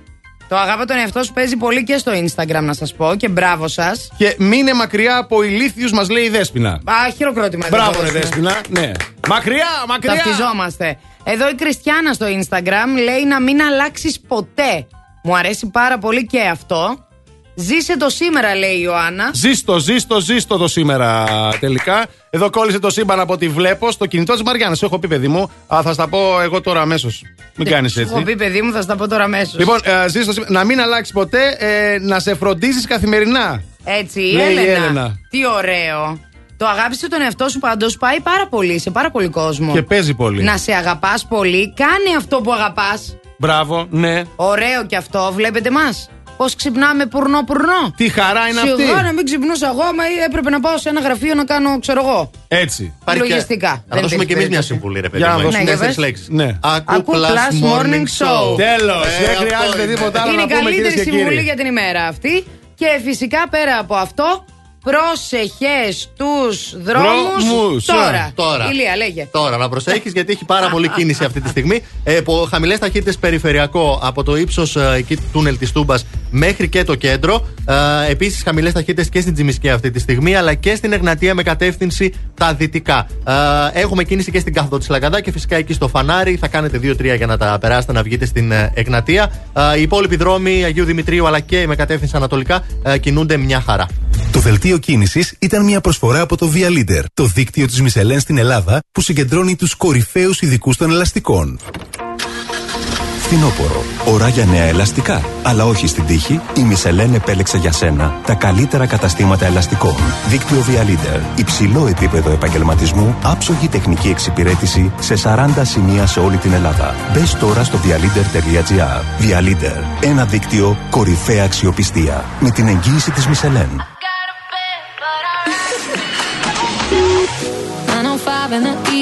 Το αγάπα τον εαυτό σου παίζει πολύ και στο Instagram, να σας πω. Και μπράβο σας. Α, και μείνε μακριά από ηλίθιους, μας λέει η Δέσπινα. χειροκρότημα. εδώ Μπράβο, ρε δώσουμε. Δέσπινα. Ναι. Μακριά, μακριά. Ταυτιζόμαστε. Εδώ η Κριστιάνα στο Instagram λέει να μην αλλάξεις ποτέ. Μου αρέσει πάρα πολύ και αυτό. Ζήσε το σήμερα, λέει η Ιωάννα. Ζήστο, ζήστο, ζήστο το σήμερα τελικά. Εδώ κόλλησε το σύμπαν από ό,τι βλέπω στο κινητό της Μαριάννας. Έχω πει, παιδί μου. Α, θα στα πω εγώ τώρα αμέσως. Μην κάνεις Σου Έχω έτσι. πει, παιδί μου, θα στα πω τώρα αμέσως. Λοιπόν, ε, ζήστο σήμερα. Να μην αλλάξει ποτέ, ε, να σε φροντίζεις καθημερινά. Έτσι, η λέει η Έλενα. Έλενα. Τι ωραίο. Το αγάπησε τον εαυτό σου πάντως πάει πάρα πολύ σε πάρα πολύ κόσμο. Και παίζει πολύ. Να σε αγαπάς πολύ, κάνει αυτό που αγαπάς. Μπράβο, ναι. Ωραίο και αυτό, βλέπετε μας. Πώς ξυπνάμε πουρνό-πουρνό. Τι χαρά είναι αυτή. Σιγά να μην ξυπνούσα εγώ, μα έπρεπε να πάω σε ένα γραφείο να κάνω, ξέρω εγώ. Έτσι. Λογιστικά. Να Δεν δώσουμε υπήρχε και εμείς μια περίπτωση. συμβουλή, ρε παιδί. Για να μου. δώσουμε. Ναι, για Τέσσερις πες. λέξεις. Ναι. Ακού Ακού Plus Morning Show. Τέλος. Ε, Δεν αυτό χρειάζεται είναι. τίποτα άλλο Είναι να η πούμε, κυρίες καλύτερη και συμβουλή κύριοι. για την ημέρα αυτή. Και φυσικά πέρα από αυτό, Πρόσεχες τους δρόμους τώρα. τώρα. Ηλία, λέγε. Τώρα να προσέχεις γιατί έχει πάρα πολύ κίνηση αυτή τη στιγμή. Ε, Χαμηλές ταχύτητες περιφερειακό από το ύψος ε, εκεί τούνελ της Τούμπας μέχρι και το κέντρο. Ε, Επίσης χαμηλές ταχύτητες και στην Τζιμισκία αυτή τη στιγμή αλλά και στην Εγνατία με κατεύθυνση τα δυτικά. Ε, έχουμε κίνηση και στην κάθοδο της Λαγκαντά και φυσικά εκεί στο φανάρι. Θα κάνετε 2-3 για να τα περάσετε να βγείτε στην ε, Εγνατία. Ε, οι υπόλοιποι δρόμοι Αγίου Δημητρίου αλλά και με κατεύθυνση ανατολικά ε, κινούνται μια χαρά. Το δελτίο δίκτυο κίνησης ήταν μια προσφορά από το Via Leader, το δίκτυο της Μισελέν στην Ελλάδα που συγκεντρώνει τους κορυφαίους ειδικούς των ελαστικών. Φθινόπωρο. Ωρά για νέα ελαστικά. Αλλά όχι στην τύχη, η Μισελέν επέλεξε για σένα τα καλύτερα καταστήματα ελαστικών. Δίκτυο Via Leader. Υψηλό επίπεδο επαγγελματισμού, άψογη τεχνική εξυπηρέτηση σε 40 σημεία σε όλη την Ελλάδα. Μπες τώρα στο vialeader.gr. Via Leader. Ένα δίκτυο κορυφαία αξιοπιστία. Με την εγγύηση της Μισελέν.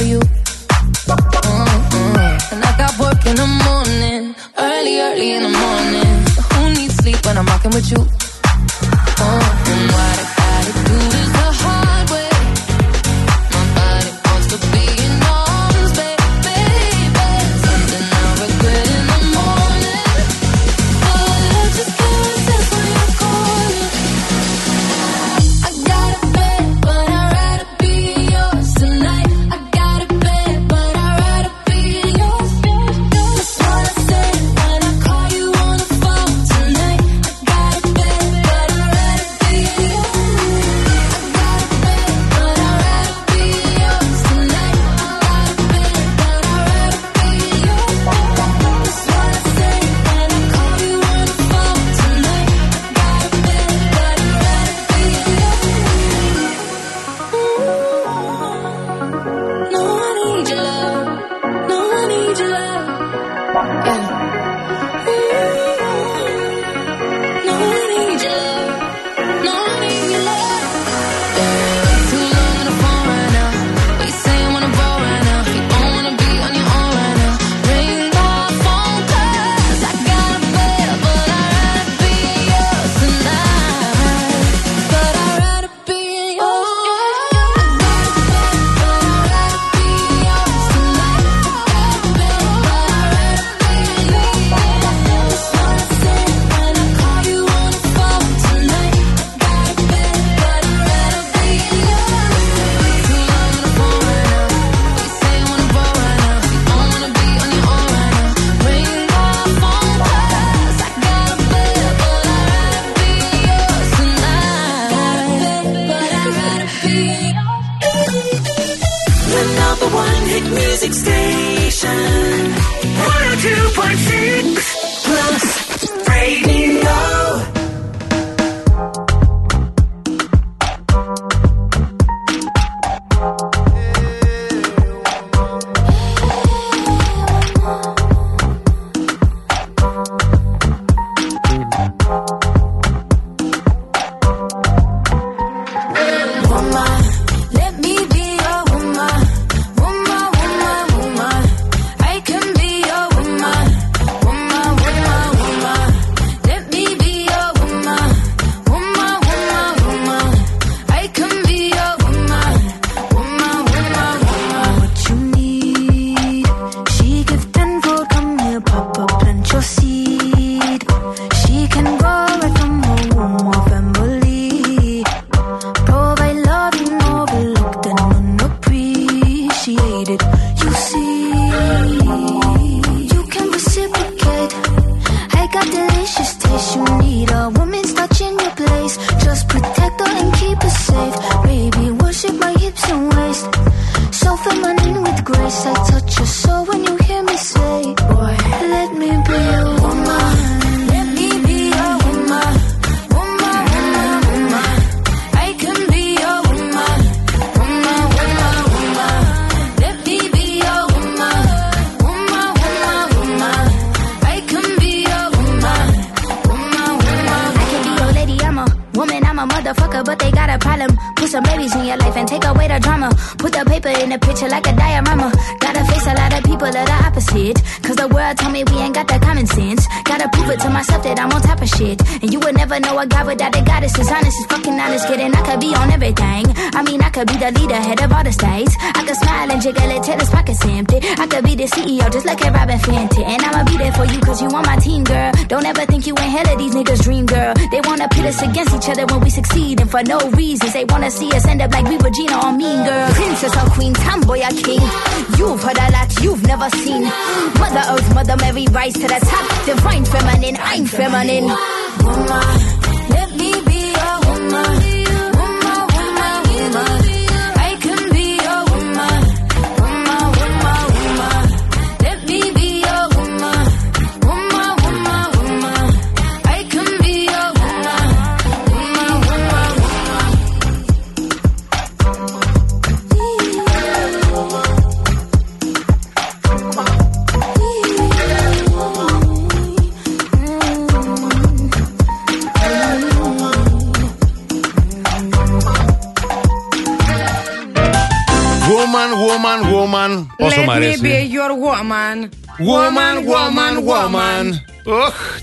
for you.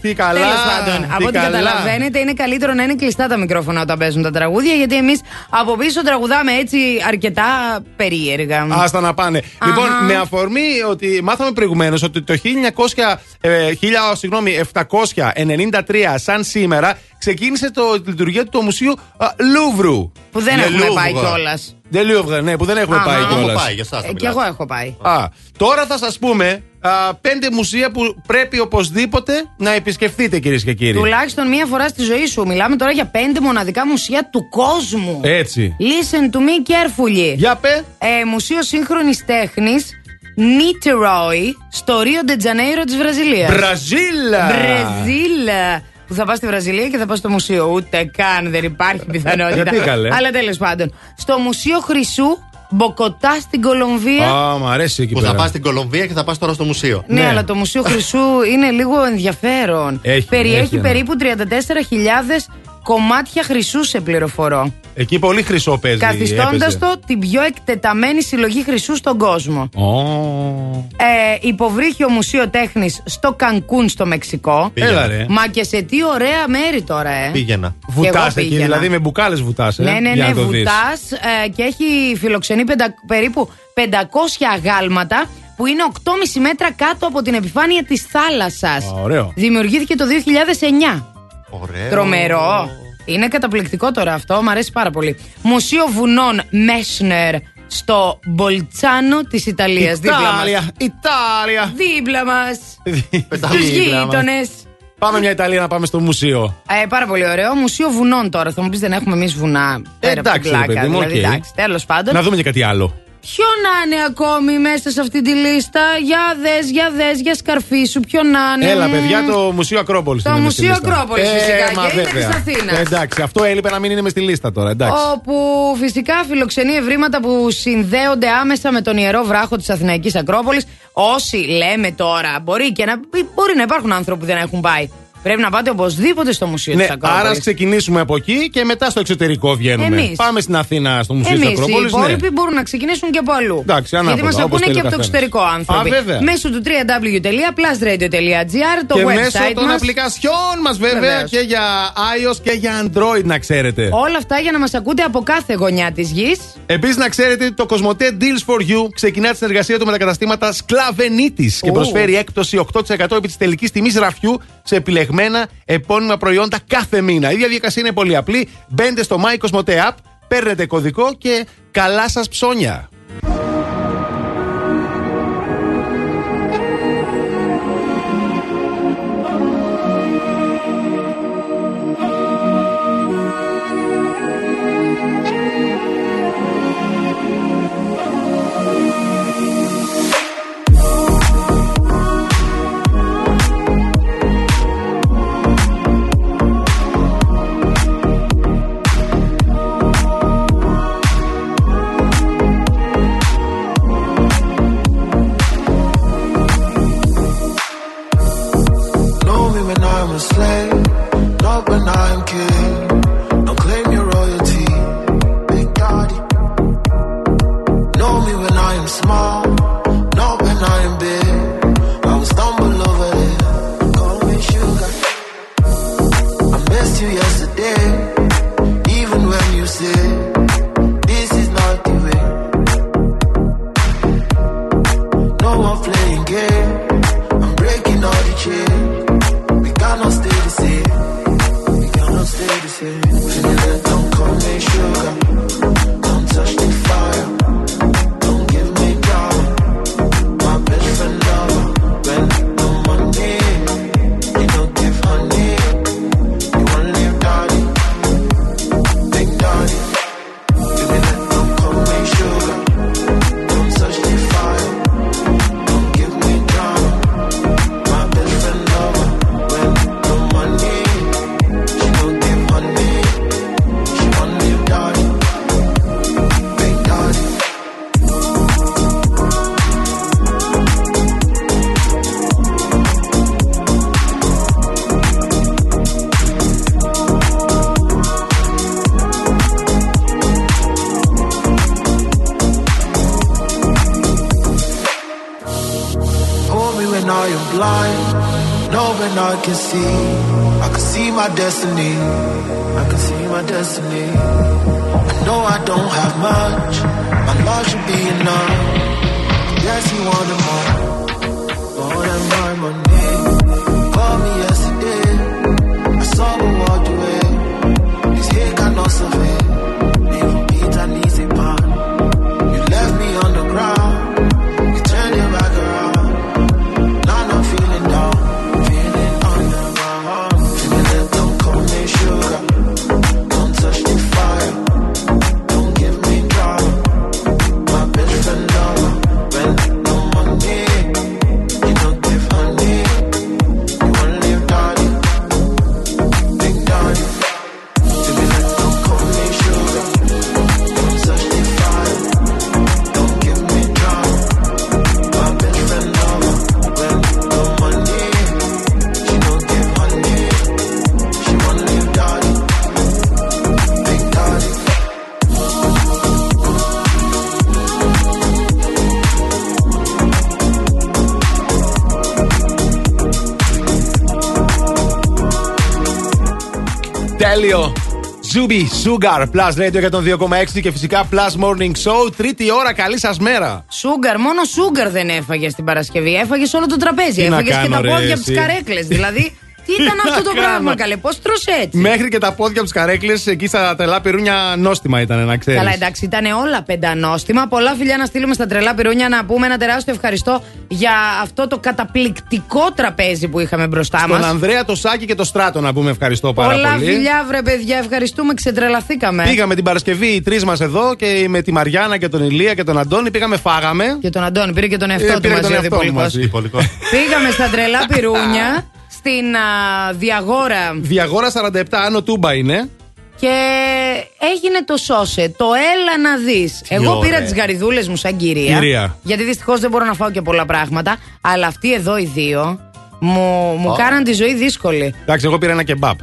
Τι καλά. Τέλος πάντων, τι από ό,τι καλά. καταλαβαίνετε, είναι καλύτερο να είναι κλειστά τα μικρόφωνα όταν παίζουν τα τραγούδια, γιατί εμείς από πίσω τραγουδάμε έτσι αρκετά περίεργα. Άστα να πάνε. Αχα. Λοιπόν, με αφορμή ότι μάθαμε προηγουμένως ότι το 1900, ε, 1000, συγγνώμη, 793, σαν σήμερα, ξεκίνησε το τη λειτουργία του το Μουσείο α, Λούβρου. Που δεν Le έχουμε Louvre. πάει κιόλας. De Louvre, ναι, που δεν έχουμε Αχα. πάει Έχω κιόλας. πάει, για εσάς θα Ε, Κι εγώ έχω πάει. Α, τώρα θα σας πούμε α, πέντε μουσεία που πρέπει οπωσδήποτε να επισκεφτείτε, κυρίες και κύριοι. Τουλάχιστον μία φορά στη ζωή σου. Μιλάμε τώρα για πέντε μοναδικά μουσεία του κόσμου. Έτσι. Listen to me carefully. Για πε. Ε, Μουσείο Σύγχρονης Τέχνης Niterói στο Ρίο Ντετζανέιρο της Βραζιλίας. Μπραζίλα! Βραζίλ. Που θα πας στη Βραζιλία και θα πας στο μουσείο. Ούτε καν δεν υπάρχει πιθανότητα. Γιατί, καλέ; Αλλά τέλος πάντων. Στο Μουσείο Χρυσού Μποκοτά στην Κολομβία. Α, μ' αρέσει εκεί Που πέρα. θα πας στην Κολομβία και θα πας τώρα στο μουσείο. Ναι, Ναι. αλλά το Μουσείο Χρυσού είναι λίγο ενδιαφέρον. Έχει, Περιέχει έχει ένα. περίπου 34.000 κομμάτια χρυσού σε πληροφορώ. Εκεί πολύ χρυσό παίζει. Καθιστώντας έπαιζε. το την πιο εκτεταμένη συλλογή χρυσού στον κόσμο. Ω. Ε, υποβρύχιο Μουσείο Τέχνης στο Κανκούν στο Μεξικό. Έλα ρε. Μα και σε τι ωραία μέρη τώρα, ε. Πήγαινα. Βουτά εγώ εκεί, πήγαινα. δηλαδή με μπουκάλες βουτάς. Ε, Ναι, ναι, για ναι, να το δεις. βουτάς ε, και έχει φιλοξενεί πεντα- περίπου 500 αγάλματα που είναι 8,5 μέτρα κάτω από την επιφάνεια της θάλασσας. Α, ωραίο. Δημιουργήθηκε το 2009. Ωραίο. Τρομερό. Είναι καταπληκτικό τώρα αυτό, μου αρέσει πάρα πολύ. Μουσείο Βουνών Μέσνερ στο Μπολτσάνο της Ιταλίας. Δίπλα μας. Ιτάλια, Ιτάλια. Δίπλα μας. Στου Δίπλα μας. γείτονες. Πάμε μια Ιταλία να πάμε στο μουσείο. Ε, πάρα πολύ ωραίο. Μουσείο Βουνών τώρα. Θα μου πεις δεν έχουμε εμείς βουνά. Πέρα από την εντάξει, ρε πλάκα. παιδί μου, δηλαδή, οκ. εντάξει, τέλος πάντων. Να δούμε και κάτι άλλο. Ποιο να είναι ακόμη μέσα σε αυτή τη λίστα; Για δες, για δες, για σκαρφίσου. Ποιο να είναι; Έλα, Μμμ. παιδιά, το Μουσείο Ακρόπολης. Το Μουσείο Ακρόπολης φυσικά, και είναι της Αθήνας. Εντάξει, αυτό έλειπε να μην είναι με στη λίστα τώρα. Εντάξει. Όπου φυσικά φιλοξενεί ευρήματα που συνδέονται άμεσα με τον ιερό βράχο της Αθηναϊκής Ακρόπολης Όσοι λέμε τώρα, μπορεί, και να, μπορεί να υπάρχουν άνθρωποι που δεν έχουν πάει. Πρέπει να πάτε οπωσδήποτε στο Μουσείο Ναι, της Ακρόπολης άρα ας ξεκινήσουμε από εκεί και μετά στο εξωτερικό βγαίνουμε. Εμείς. Πάμε στην Αθήνα, στο Μουσείο της Εμείς οι Ακρόπολης. υπόλοιποι μπορούν να ξεκινήσουν και από αλλού. Εντάξει, ανάποδα, Γιατί μας όπως ακούνε θέλει και ο από το καθένας. εξωτερικό άνθρωποι. Α, βέβαια. Μέσω του www.plusradio.gr, το και website μέσω των μας. απλικασιών μας, βέβαια, Βεβαίως. και για iOS και για Android, να ξέρετε. Όλα αυτά για να μας ακούτε από κάθε γωνιά της γης. Επίσης, να ξέρετε ότι το Κοσμοτέ Deals for You ξεκινά τη συνεργασία του με τα καταστήματα Σκλαβενίτης και Ου. προσφέρει έκπτωση 8% επί της τελικής τιμής ραφιού σε επιλεγμένα επώνυμα προϊόντα κάθε μήνα. Η διαδικασία είναι πολύ απλή. Μπαίνετε στο My Cosmote App, παίρνετε κωδικό και καλά σας ψώνια. time, kid. Don't claim your royalty, big daddy. Know me when I am small. Ζούμπι, Sugar, Plus Radio 102,6 και φυσικά Plus Morning Show. Τρίτη ώρα, καλή σας μέρα. Σούγκαρ, μόνο σούγκαρ δεν έφαγε την Παρασκευή. Έφαγες όλο το τραπέζι. Τι να Έφαγες και κάνω, τα ρε, πόδια από τις εσύ. καρέκλες. δηλαδή, τι ήταν Τι αυτό να το πράγμα, κάνω. καλέ. Πώς τρως έτσι; Μέχρι και τα πόδια από τις καρέκλες, εκεί στα τρελά πυρούνια νόστιμα ήταν, να ξέρεις. Καλά, εντάξει, ήταν όλα πεντανόστιμα. Πολλά φιλιά να στείλουμε στα τρελά πυρούνια να πούμε ένα τεράστιο ευχαριστώ για αυτό το καταπληκτικό τραπέζι που είχαμε μπροστά Στον μας. Ανδρέα, το Σάκη και το Στράτο να πούμε ευχαριστώ πάρα Πολλά πολύ. φιλιά, βρε παιδιά, ευχαριστούμε, ξετρελαθήκαμε. Πήγαμε την Παρασκευή οι τρεις μας εδώ και με τη Μαριάννα και τον Ηλία και τον Αντώνη. Πήγαμε, φάγαμε. Και τον Αντώνη, πήρε και τον εαυτό Ε, του πήρε μαζί. τον ο εαυτό μου διπολικός. μαζί. Πήγαμε στα τρελά πυρούνια, στην α, Διαγόρα Διαγόρα 47, άνω τούμπα είναι. και έγινε το σώσε. Το έλα να δεις. Εγώ πήρα ωραία. τις γαριδούλες μου σαν κυρία. Κυρία. Γιατί δυστυχώς δεν μπορώ να φάω και πολλά πράγματα. Αλλά αυτοί εδώ οι δύο μου, μου Α. κάναν τη ζωή δύσκολη. Εντάξει, εγώ πήρα ένα κεμπάπ.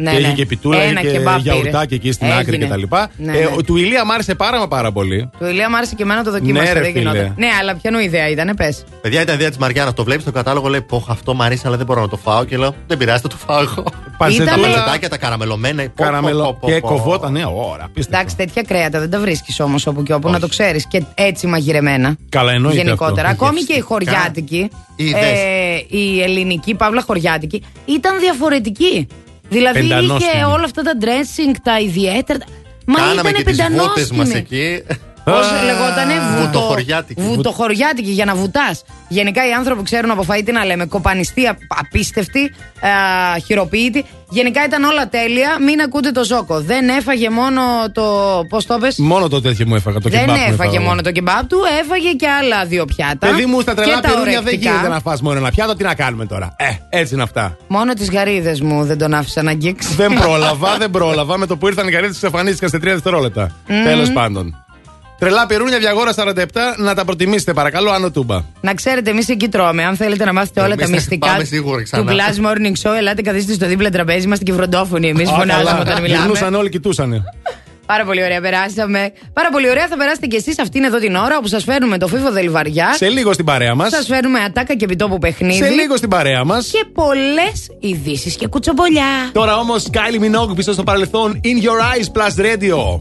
Ναι, και ναι. είχε και πιτούλα, Ένα είχε και κεμπάπ πήρε. γιαουρτάκι εκεί στην άκρη Έγινε. κτλ. Ναι, Ε, ναι. ο- του Ηλία μ' άρεσε πάρα μα πάρα πολύ. Του Ηλία μου άρεσε και εμένα το δοκίμασα. Ναι, ρε, δεν φίλε. γινόταν. Ναι, αλλά ποιανού ιδέα ήταν, πες. Παιδιά ήταν ιδέα της Μαριάννας. Το βλέπεις στο κατάλογο, λέει Πόχ, αυτό μου αρέσει, αλλά δεν μπορώ να το φάω. Και λέω Δεν πειράζει, θα το φάω εγώ. Παζετούλα. Τα παζετάκια, τα καραμελωμένα. πω, πω, Καραμελο. πω, πω, Και πω. κοβόταν, ναι, ώρα. Εντάξει, τέτοια κρέατα δεν τα βρίσκεις όμως όπου και όπου, να το ξέρεις. Και έτσι μαγειρεμένα. Καλά, εννοείται Γενικότερα. αυτό. Ακόμη και η χωριάτικη, Είδες. ε, η ελληνική παύλα χωριάτικη, ήταν διαφορετική. Δηλαδή Πεντανόστιμη. είχε όλα αυτά τα dressing, τα ιδιαίτερα. Μα Κάναμε ήταν και τις βούτε μας πεντανόστιμη. εκεί. Πώς λεγότανε, βούτο, Βουτοχωριάτικη. βουτοχωριάτικη για να βουτάς. Γενικά οι άνθρωποι ξέρουν από φαΐ τι να λέμε. Κοπανιστή, απ- απίστευτη, α, χειροποίητη. Γενικά ήταν όλα τέλεια. Μην ακούτε το ζόκο. Δεν έφαγε μόνο το. Πώς το πες; Μόνο το τέτοιο μου έφαγα. Το Δεν κεμπάπ μου έφαγε έφαγα. μόνο το κεμπάπ του, έφαγε και άλλα δύο πιάτα. Παιδί μου στα τρελά Και τα πυρούνια δεν ορεκτικά. γίνεται να φας μόνο ένα πιάτο. Τι να κάνουμε τώρα; Ε, έτσι είναι αυτά. Μόνο τις γαρίδες μου δεν τον άφησα να αγγίξει. δεν πρόλαβα, δεν πρόλαβα. Με το που ήρθαν οι καρέτε εξαφανίστηκαν σε τρία δευτερόλεπτα. Μμμ. Τέλος πάντων. Τρελά πυρούνια, διαγόρα 47, να τα προτιμήσετε παρακαλώ, άνω τούμπα. Να ξέρετε, εμείς εκεί τρώμε. Αν θέλετε να μάθετε όλα Εμείς τα θα μυστικά πάμε σίγουρα του ξανά. Blast Morning Show, ελάτε καθίστε στο δίπλα τραπέζι. Είμαστε και βροντόφωνοι. Εμείς Α, φωνάζουμε καλά. όταν μιλάμε. Γυρνούσαν όλοι, κοιτούσαν. Πάρα πολύ ωραία περάσαμε. Πάρα πολύ ωραία θα περάσετε κι εσείς αυτήν εδώ την ώρα όπου σας φέρνουμε το φίβο δελβαριά. Σε λίγο στην παρέα μας. Σας φέρνουμε ατάκα και επιτόπου παιχνίδι. Σε λίγο στην παρέα μας. Και πολλές ειδήσεις και κουτσομπολιά. Τώρα όμως, Kylie Minogue πίσω στο παρελθόν. In your eyes plus radio.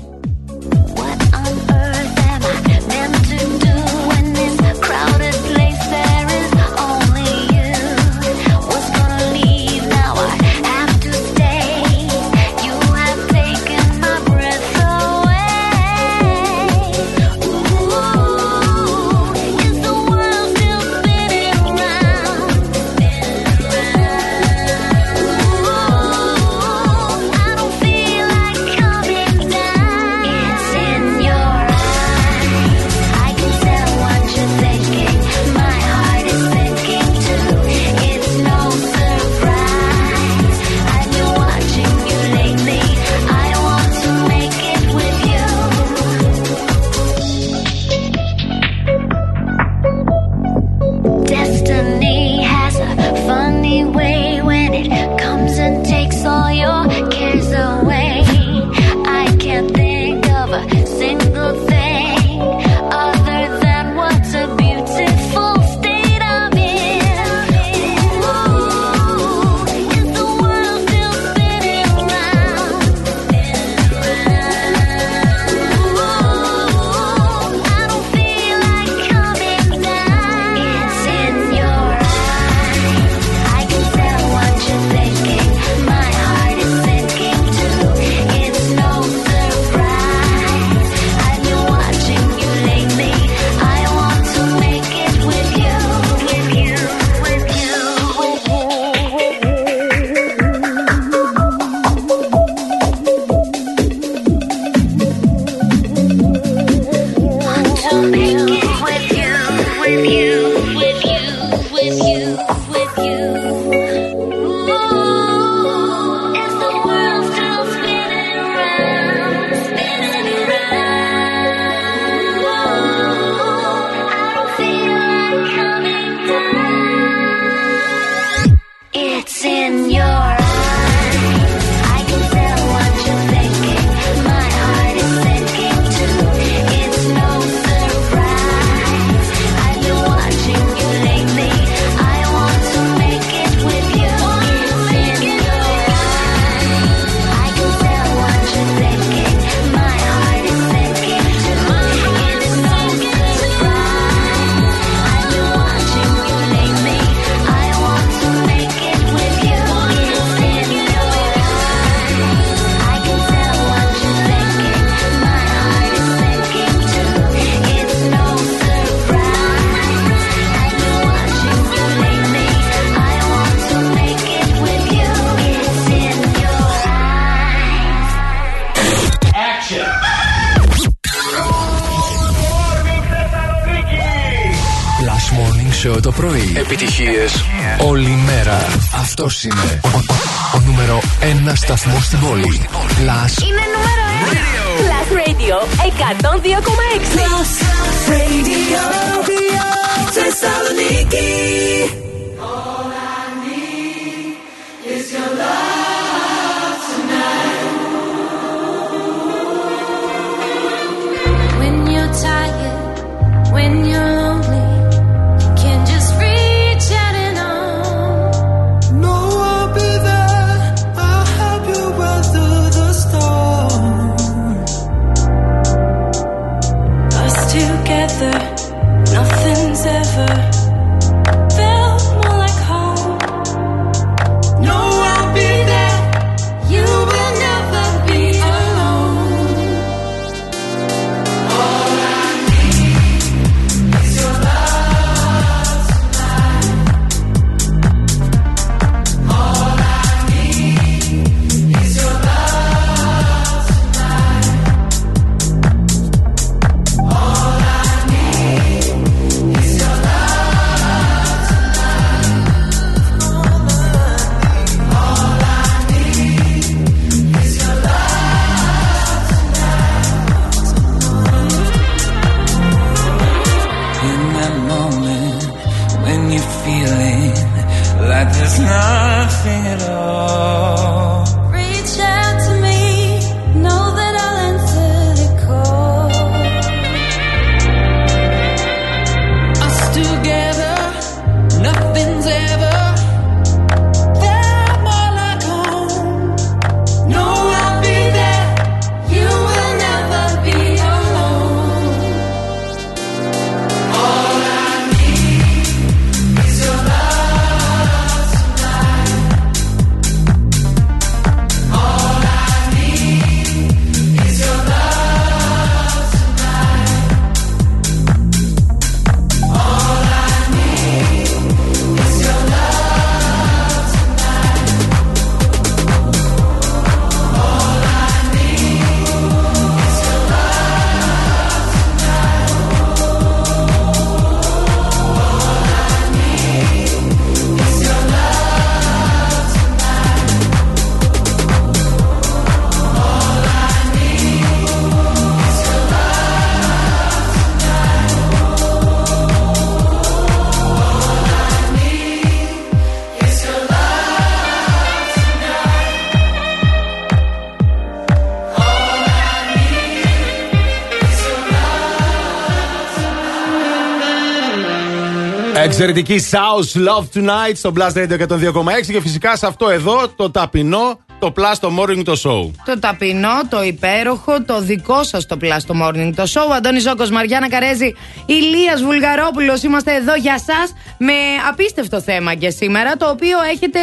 Εξαιρετική South Love Tonight στο Blast Radio 102,6 και φυσικά σε αυτό εδώ το ταπεινό, το Plus το Morning το Show. Το ταπεινό, το υπέροχο, το δικό σας το Plus το Morning το Show. Αντώνης Ζόκο, Μαριάννα Καρέζη, Ηλίας Βουλγαρόπουλος. Είμαστε εδώ για σας με απίστευτο θέμα και σήμερα, το οποίο έχετε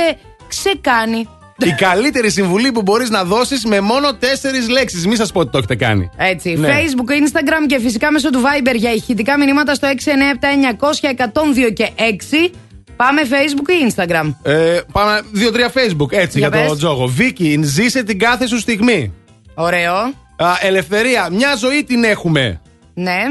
ξεκάνει. Η καλύτερη συμβουλή που μπορείς να δώσεις με μόνο τέσσερις λέξεις. Μην σας πω ότι το έχετε κάνει. Έτσι. Ναι. Facebook, Instagram και φυσικά μέσω του Viber για ηχητικά μηνύματα στο 697-900-102 και 6. Πάμε Facebook ή Instagram; Ε, πάμε δύο-τρία Facebook έτσι Για για, το πες. τζόγο. Βίκυ, ζήσε την κάθε σου στιγμή. Ωραίο. Α, ελευθερία, μια ζωή την έχουμε. Ναι.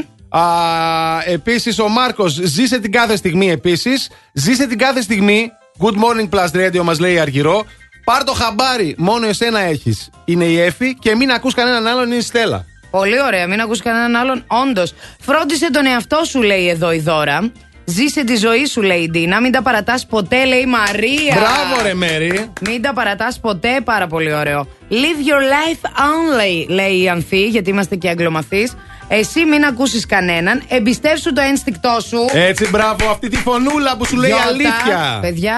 Επίσης, ο Μάρκος, ζήσε την κάθε στιγμή επίσης. Ζήσε την κάθε στιγμή. Good morning, Plus Radio, μας λέει η Αργυρό. Πάρ το χαμπάρι, μόνο εσένα έχεις. Είναι η Εφη και μην ακούς κανέναν άλλον, είναι η Στέλλα. Πολύ ωραία, μην ακούς κανέναν άλλον. Όντως, φρόντισε τον εαυτό σου, λέει εδώ η Δώρα. Ζήσε τη ζωή σου, λέει η Ντίνα. Μην τα παρατάς ποτέ, λέει η Μαρία. Μπράβο, ρε Μέρι. Μην τα παρατάς ποτέ, πάρα πολύ ωραίο. Live your life only, λέει η Ανθή, γιατί είμαστε και αγγλομαθείς. Εσύ μην ακούσεις κανέναν. Εμπιστεύσου το ένστικτό σου. Έτσι, μπράβο, αυτή τη φωνούλα που σου λέει Γιώτα. αλήθεια. Παιδιά,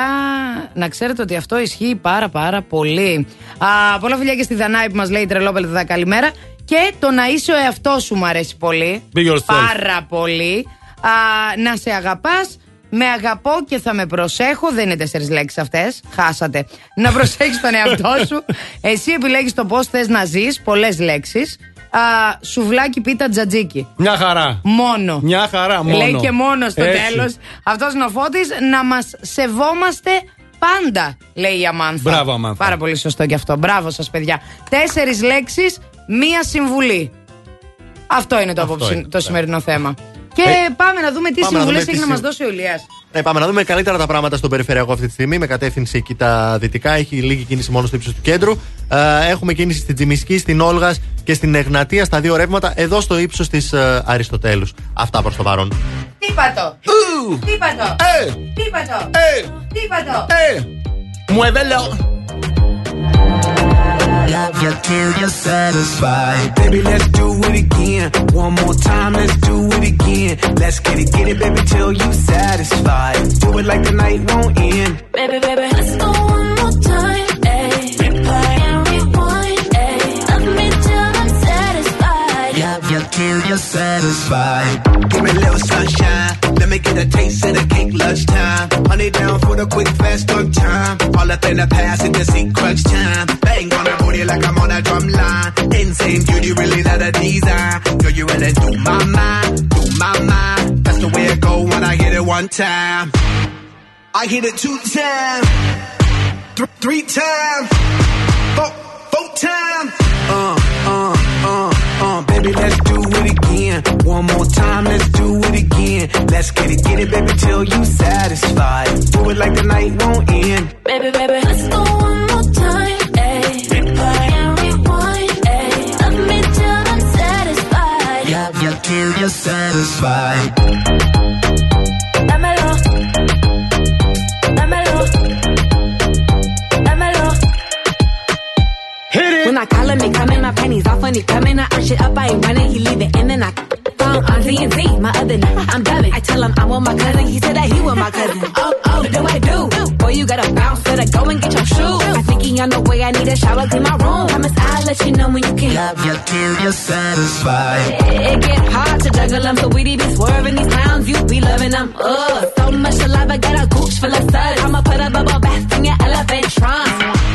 να ξέρετε ότι αυτό ισχύει πάρα πάρα πολύ. Α, πολλά φιλιά και στη Δανάη που μας λέει τρελόπελδα καλημέρα. Και το να είσαι ο εαυτός σου μου αρέσει πολύ. Be yourself. Πάρα πολύ. Α, να σε αγαπάς. Με αγαπώ και θα με προσέχω. Δεν είναι τέσσερις λέξεις αυτές. Χάσατε. Να προσέχεις τον εαυτό σου. Εσύ επιλέγεις το πώς θες να ζεις. Πολλές λέξεις. Σουβλάκι πίτα τζατζίκι. Μια χαρά. Μόνο. Μια χαρά, μόνο. Λέει και μόνος στο Έτσι. τέλος. Αυτός είναι ο Φώτης, να μας σεβόμαστε πάντα, λέει η Αμάνθα. Μπράβο, Αμάνθα. Πάρα πολύ σωστό και αυτό. Μπράβο σας, παιδιά. Τέσσερις λέξεις, μία συμβουλή. Αυτό είναι το, Αυτό απόψη- είναι, το σημερινό θέμα. Και Ε, πάμε να δούμε τι πάμε να συμβουλές δούμε τι έχει να μας συμ- δώσει ο Ηλίας. Ναι, πάμε να δούμε καλύτερα τα πράγματα στον περιφερειακό αυτή τη στιγμή. Με κατεύθυνση εκεί τα δυτικά. Έχει λίγη κίνηση μόνο στο ύψος του κέντρου. Ε, έχουμε κίνηση στην Τζιμισκή, στην Όλγας και στην Εγνατία στα δύο ρεύματα. Εδώ στο ύψος της ε, Αριστοτέλους. Αυτά προς το παρόν. Τι πατώ. Τι πατώ. Ε. Τι I love you till you're satisfied. Baby, let's do it again. One more time, let's do it again. Let's get it, get it, baby, till you're satisfied. Do it like the night won't end. Baby, baby, let's go one more time. You're satisfied. Give me a little sunshine. Let me get a taste of the cake lunchtime. Honey down for the quick fast on time. All up in the past and the seat time. Bang on the booty like I'm on a drum line. Insane beauty, really not a design. Girl, you really do my mind, do my mind. That's the way it go when I hit it one time. I hit it two times, th- three times, four, four times. Uh, baby, let's do it again. One more time, let's do it again. Let's get it, get it, baby, till you satisfied. Do it like the night won't end. Baby, baby, let's go one more time. Ay. Replay and rewind. Ay. Love me till I'm satisfied. Love you till you're satisfied. When I call him, he coming, my panties off when he coming. I arch it up, I ain't running, he leave it in and I phone on uh, Z and Z, my other I'm dubbing. I tell him I want my cousin, he said that he want my cousin. Oh, oh, what do I do? Boy, you gotta bounce, better go and get your shoes. I think he on the way, I need a shower, clean my room. Promise I'll let you know when you can. Love you till you're satisfied. It, it get hard to juggle them, so we be swerving these clowns, you be loving them. Ugh, so much saliva, got a gooch full of suds. I'ma put a bubble bath in your elephant trunk.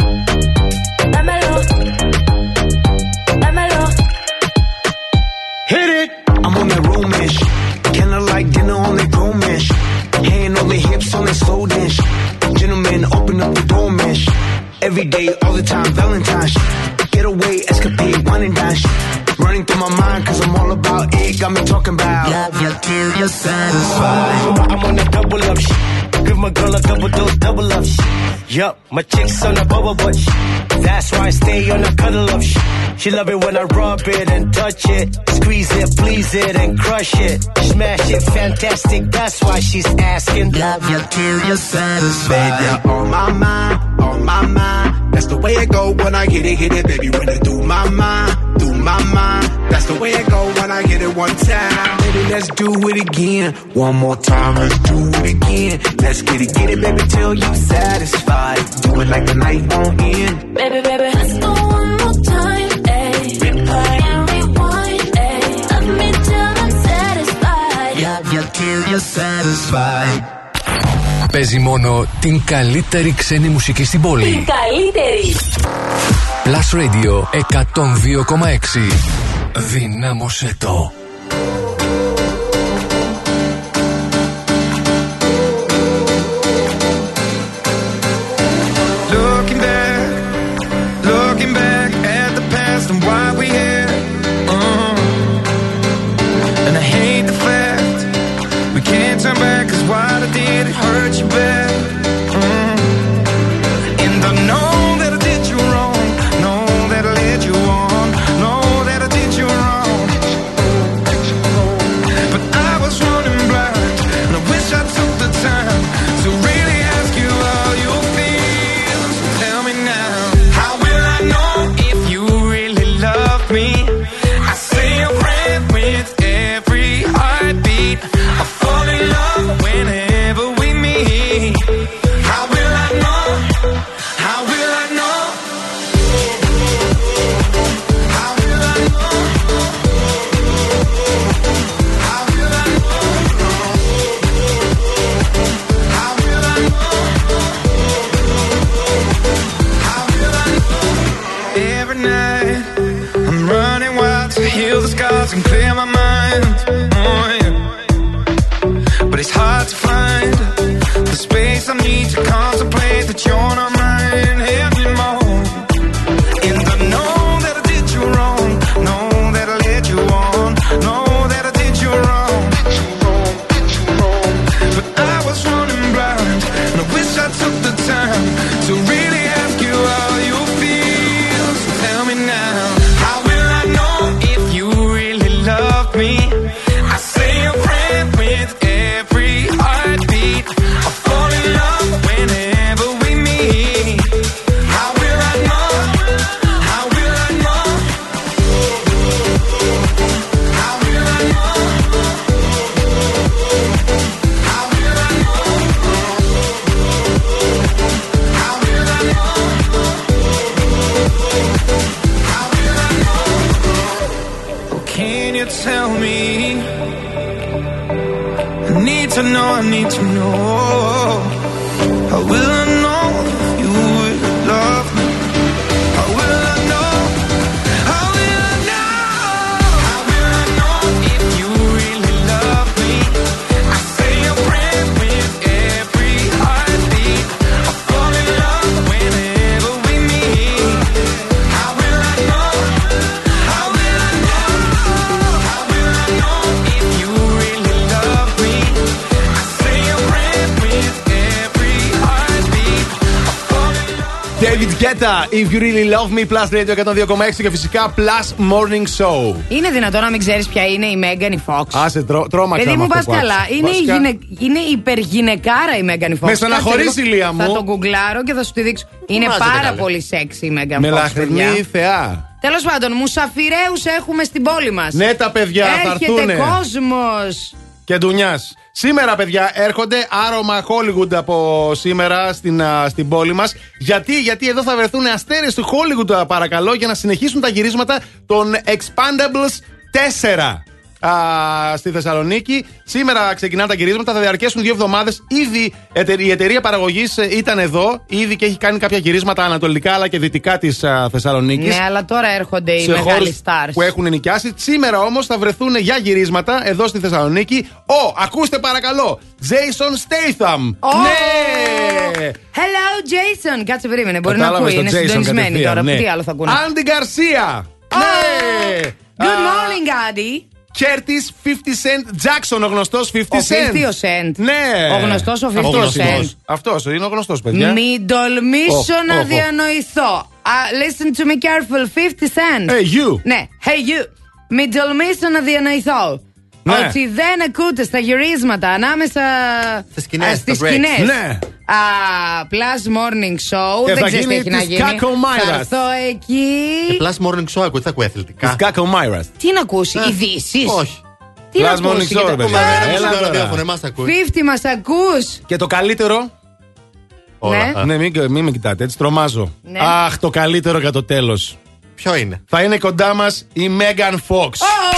Hit it. I'm on that romish. Kinda like dinner on that gromish. Hand on the hips on that slow dish. Gentlemen, open up the door mish. Every day, all the time, Valentine's. Get away, escapade, one and dine. Running through my mind, cause I'm all about it. Got me talking about love you till you're satisfied. I'm on a double up shit. Give my girl a double dose, double up shit. Yup, my chick's on a bubble butt. That's why I stay on a cuddle up. She love it when I rub it and touch it. Squeeze it, please it, and crush it. Smash it, fantastic. That's why she's asking. Love you till you're satisfied. Baby, you're on my mind, on my mind. That's the way it go when I hit it, hit it, baby. When it do my mind, do my mind. That's the way it go when I hit it one time. Baby, let's do it again. One more time, let's do it again. Let's get it, get it, baby, till you satisfied. Do it like the night won't end. Baby, baby, let's go one more time. Ay. Replay and rewind. Ay. Love me till I'm satisfied. Love you till you're satisfied. Παίζει μόνο την καλύτερη ξένη μουσική στην πόλη. Την καλύτερη. Plus Radio 102,6. Δυνάμωσέ το. If You Really Love Me, Plus Radio 102,6 και φυσικά Plus Morning Show. Είναι δυνατόν να μην ξέρεις ποια είναι η Μέγαν η Fox. Άσε, τρό, τρόμαξα Παιδί με μου, αυτό πας που καλά. άκουσα. Είναι, η Βασικά, γυναι... είναι υπεργυναικάρα η Μέγαν η Fox. Με στεναχωρείς, Κάτσε λίγο, Ηλία μου. Θα το γκουγκλάρω και θα σου τη δείξω. Είναι Μάζεται πάρα καλέ. πολύ σεξy η Μέγαν Με Fox. λαχνή θεά. Τέλος πάντων, μουσαφιρέους έχουμε στην πόλη μας. Ναι, τα παιδιά θα Έρχεται έρθουνε. κόσμος. Και ντουνιά. Σήμερα, παιδιά, έρχονται άρωμα Hollywood από σήμερα στην, α, στην πόλη μας. Γιατί; Γιατί εδώ θα βρεθούν αστέρες του Hollywood, α, παρακαλώ, για να συνεχίσουν τα γυρίσματα των Expandables 4. Α, στη Θεσσαλονίκη. Σήμερα ξεκινάνε τα γυρίσματα, θα διαρκέσουν δύο εβδομάδες. Ήδη εταιρ- η εταιρεία παραγωγής ήταν εδώ, ήδη και έχει κάνει κάποια γυρίσματα ανατολικά αλλά και δυτικά της Θεσσαλονίκης Ναι, αλλά τώρα έρχονται οι σε μεγάλοι χώρους stars. που έχουν νοικιάσει. Σήμερα όμως θα βρεθούν για γυρίσματα εδώ στη Θεσσαλονίκη. Ο, ακούστε παρακαλώ, Jason Statham. Ω! Ναι! Hello, Jason. Κάτσε, περίμενε. Μπορεί Κατάλαβες να ακούει. τον Είναι Jason συντονισμένοι κατευθείαν, τώρα. ναι. Τι άλλο θα ακούνε; Άντι Γκαρσία. Ναι! Good Α, morning, Andy. Curtis 50 Cent Jackson, ο γνωστός 50 Ο 50 Cent. Cent. Ναι. Ο γνωστός ο 50 Cent. Αυτός είναι ο γνωστός, παιδιά. Μην τολμήσω Οχ, να οχ, οχ. διανοηθώ. Uh, listen to me careful, 50 Cent. Hey, you. Ναι, hey you. Μην τολμήσω να διανοηθώ. Ναι. Ότι δεν ακούτε στα γυρίσματα ανάμεσα Στις σκηνές, α, στις στα breaks. σκηνές. Ναι. Α, Plus Morning Show. Και δεν θα ξέρεις τι γίνει έχει να της γίνει. Κακομάιρας. Θα έρθω εκεί. Και Plus Morning Show ακούει, θα ακούει αθλητικά. Κάκο Μάιρα. Τι να ακούσει, ειδήσεις; Όχι. Τι να Plus Morning ακούσει. Show, κοίτα. ρε παιδιά. Α, Έλα τώρα. ραδιόφωνο, εμάς ακούει. 50 μας ακούς. Και το καλύτερο; Ναι. Ναι, μην, μην με κοιτάτε, έτσι τρομάζω. Ναι. Αχ, το καλύτερο για το τέλος. Ποιο είναι; Θα είναι κοντά μας η Megan Fox.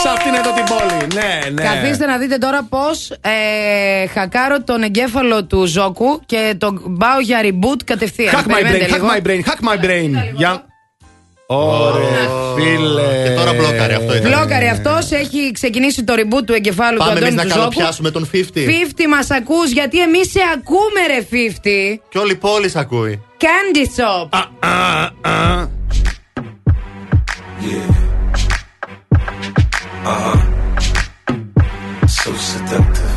Σε αυτήν εδώ την πόλη. Ναι, ναι. Καθίστε να δείτε τώρα πώς ε, χακάρω τον εγκέφαλο του Ζόκου και τον πάω για reboot κατευθείαν. Hack my brain, Περιμένετε hack λίγο. my brain, hack my brain. Για. Ωραία, φίλε. Και τώρα μπλόκαρε αυτό ήταν. Μπλόκαρε αυτός, έχει ξεκινήσει το reboot του εγκεφάλου Πάμε του εμείς Αντώνη να του Ζόκου. καλοπιάσουμε τον 50. 50 μας ακούς, γιατί εμείς σε ακούμε, ρε 50. Και όλη η πόλη σ' ακούει. Candy Shop. Uh-huh. So seductive.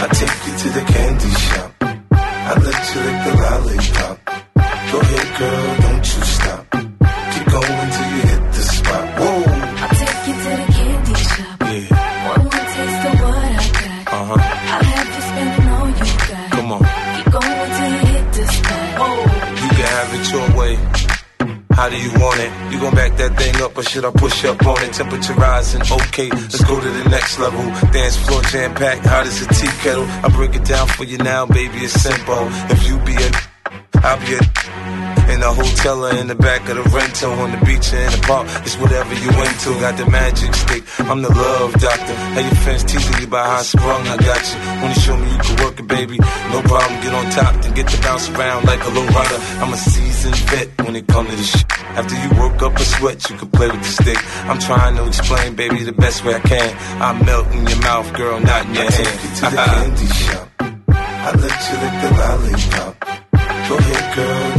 I take you to the candy shop. I let you lick the lollipop. Go ahead, girl, How do you want it? You gon' back that thing up or should I push up on it? Temperature rising, okay, let's go to the next level. Dance floor jam packed, hot as a tea kettle. I break it down for you now, baby, it's simple. If you be a, I'll be a. In the hotel or in the back of the rental, on the beach or in the park, it's whatever you into. Got the magic stick, I'm the love doctor. How your fans teasing you about how I sprung, I got you. Wanna show me you can work it, baby? No problem, get on top, then get to bounce around like a low rider. I'm a seasoned vet when it comes to this shit. After you work up a sweat, you can play with the stick. I'm trying to explain, baby, the best way I can. I melt in your mouth, girl, not in your hand. to the candy shop. I I let you lick the lollipop. Go ahead, girl,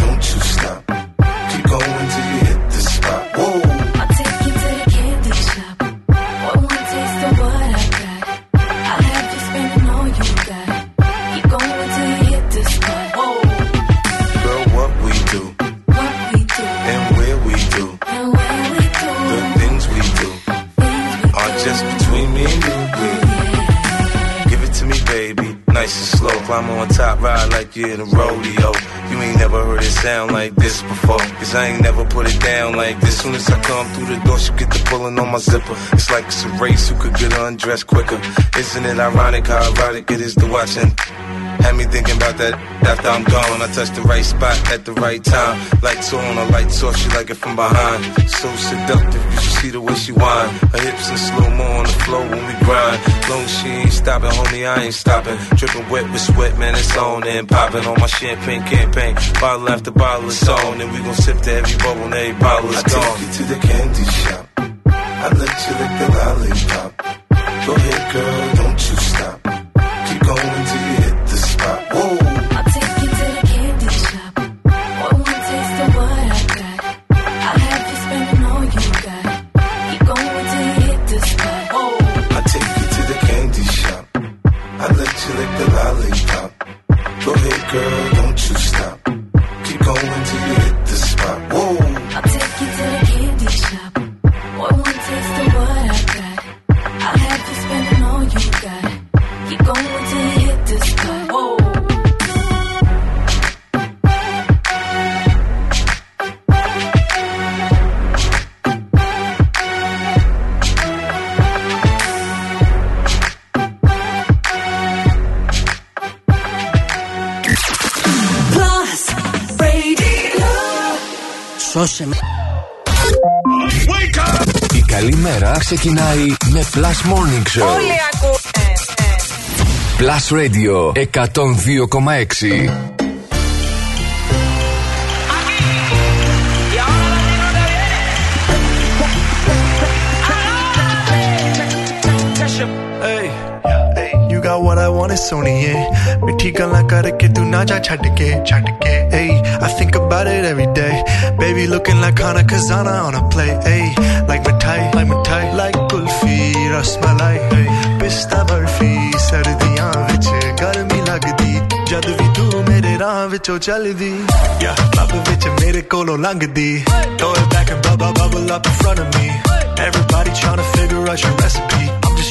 Climb on top, ride like you're in a rodeo. You ain't never heard it sound like this before. Cause I ain't never put it down like this. Soon as I come through the door, she get the pulling on my zipper. It's like it's a race who could get undressed quicker. Isn't it ironic how erotic it is to watch and had me thinking about that after I'm gone. I touch the right spot at the right time. Lights on, a lights off, she like it from behind. So seductive, you should see the way she whine. Her hips in slow mo on the floor when we grind. Long as she ain't stopping, homie, I ain't stopping. Dripping wet with sweat, man, it's on and popping on my champagne campaign. Bottle after bottle is on, and we gon' sip to every bubble and every bottle is I take gone. you to the candy shop. I let you lick the lollipop. Go ahead, girl, don't you stop. Keep going till girl, ξεκινάει με Plus Morning Show. Όλοι ακούνε. Plus Radio 102,6. ਸੋਹਣੇ ਸੋਹਣੀਏ ਮਿੱਠੀ ਗੱਲਾਂ ਕਰਕੇ ਤੂੰ ਨਾ ਜਾ ਛੱਡ ਕੇ ਛੱਡ ਕੇ ਏ I think about it every day baby looking like Khana Khazana on a plate A like mithai like mithai like kulfi rasmalai ਏ ਪਿਸਤਾ ਬਰਫੀ ਸਰਦੀਆਂ ਵਿੱਚ ਗਰਮੀ ਲੱਗਦੀ ਜਦ ਵੀ ਤੂੰ ਮੇਰੇ ਰਾਹ ਵਿੱਚੋਂ ਚੱਲਦੀ ਯਾ ਲੱਭ ਵਿੱਚ ਮੇਰੇ ਕੋਲੋਂ ਲੰਘਦੀ throw it back and bubble bubble up in front of me Everybody trying to figure out your recipe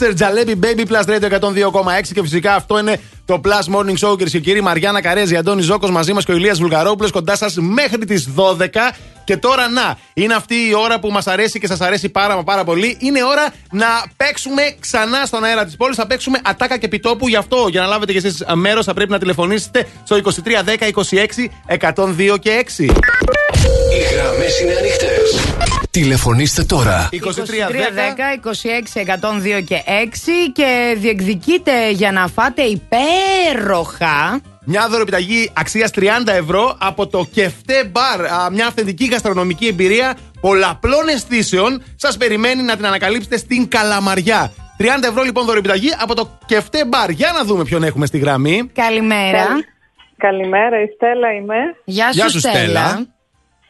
Ζούμπα 4 Τζαλέπι Baby Plus Radio 102,6 και φυσικά αυτό είναι το Plus Morning Show, κυρίε και κύριοι. Μαριάννα Καρέζη, Αντώνη Ζώκος μαζί μας και ο Ηλίας Βουλγαρόπουλος κοντά σας μέχρι τις 12. Και τώρα να, είναι αυτή η ώρα που μας αρέσει και σας αρέσει πάρα μα πάρα πολύ. Είναι ώρα να παίξουμε ξανά στον αέρα της πόλης. Θα παίξουμε ατάκα και επιτόπου. Γι' αυτό, για να λάβετε κι εσείς μέρος, θα πρέπει να τηλεφωνήσετε στο 2310 26 102 και 6. Οι γραμμές είναι ανοιχτές. Τηλεφωνήστε τώρα. 23, 10, 26, 102 και 6 και διεκδικείτε για να φάτε υπέροχα. Μια δωρεπιταγή αξίας 30 ευρώ από το Κεφτέ Μπαρ. Α, Μια αυθεντική γαστρονομική εμπειρία πολλαπλών αισθήσεων. Σας περιμένει να την ανακαλύψετε στην Καλαμαριά. 30 ευρώ λοιπόν δωρεπιταγή από το Κεφτέ Μπαρ. Για να δούμε ποιον έχουμε στη γραμμή. Καλημέρα. Καλημέρα, η Στέλλα είμαι. Γεια σου, Γεια σου, Στέλλα. Στέλλα.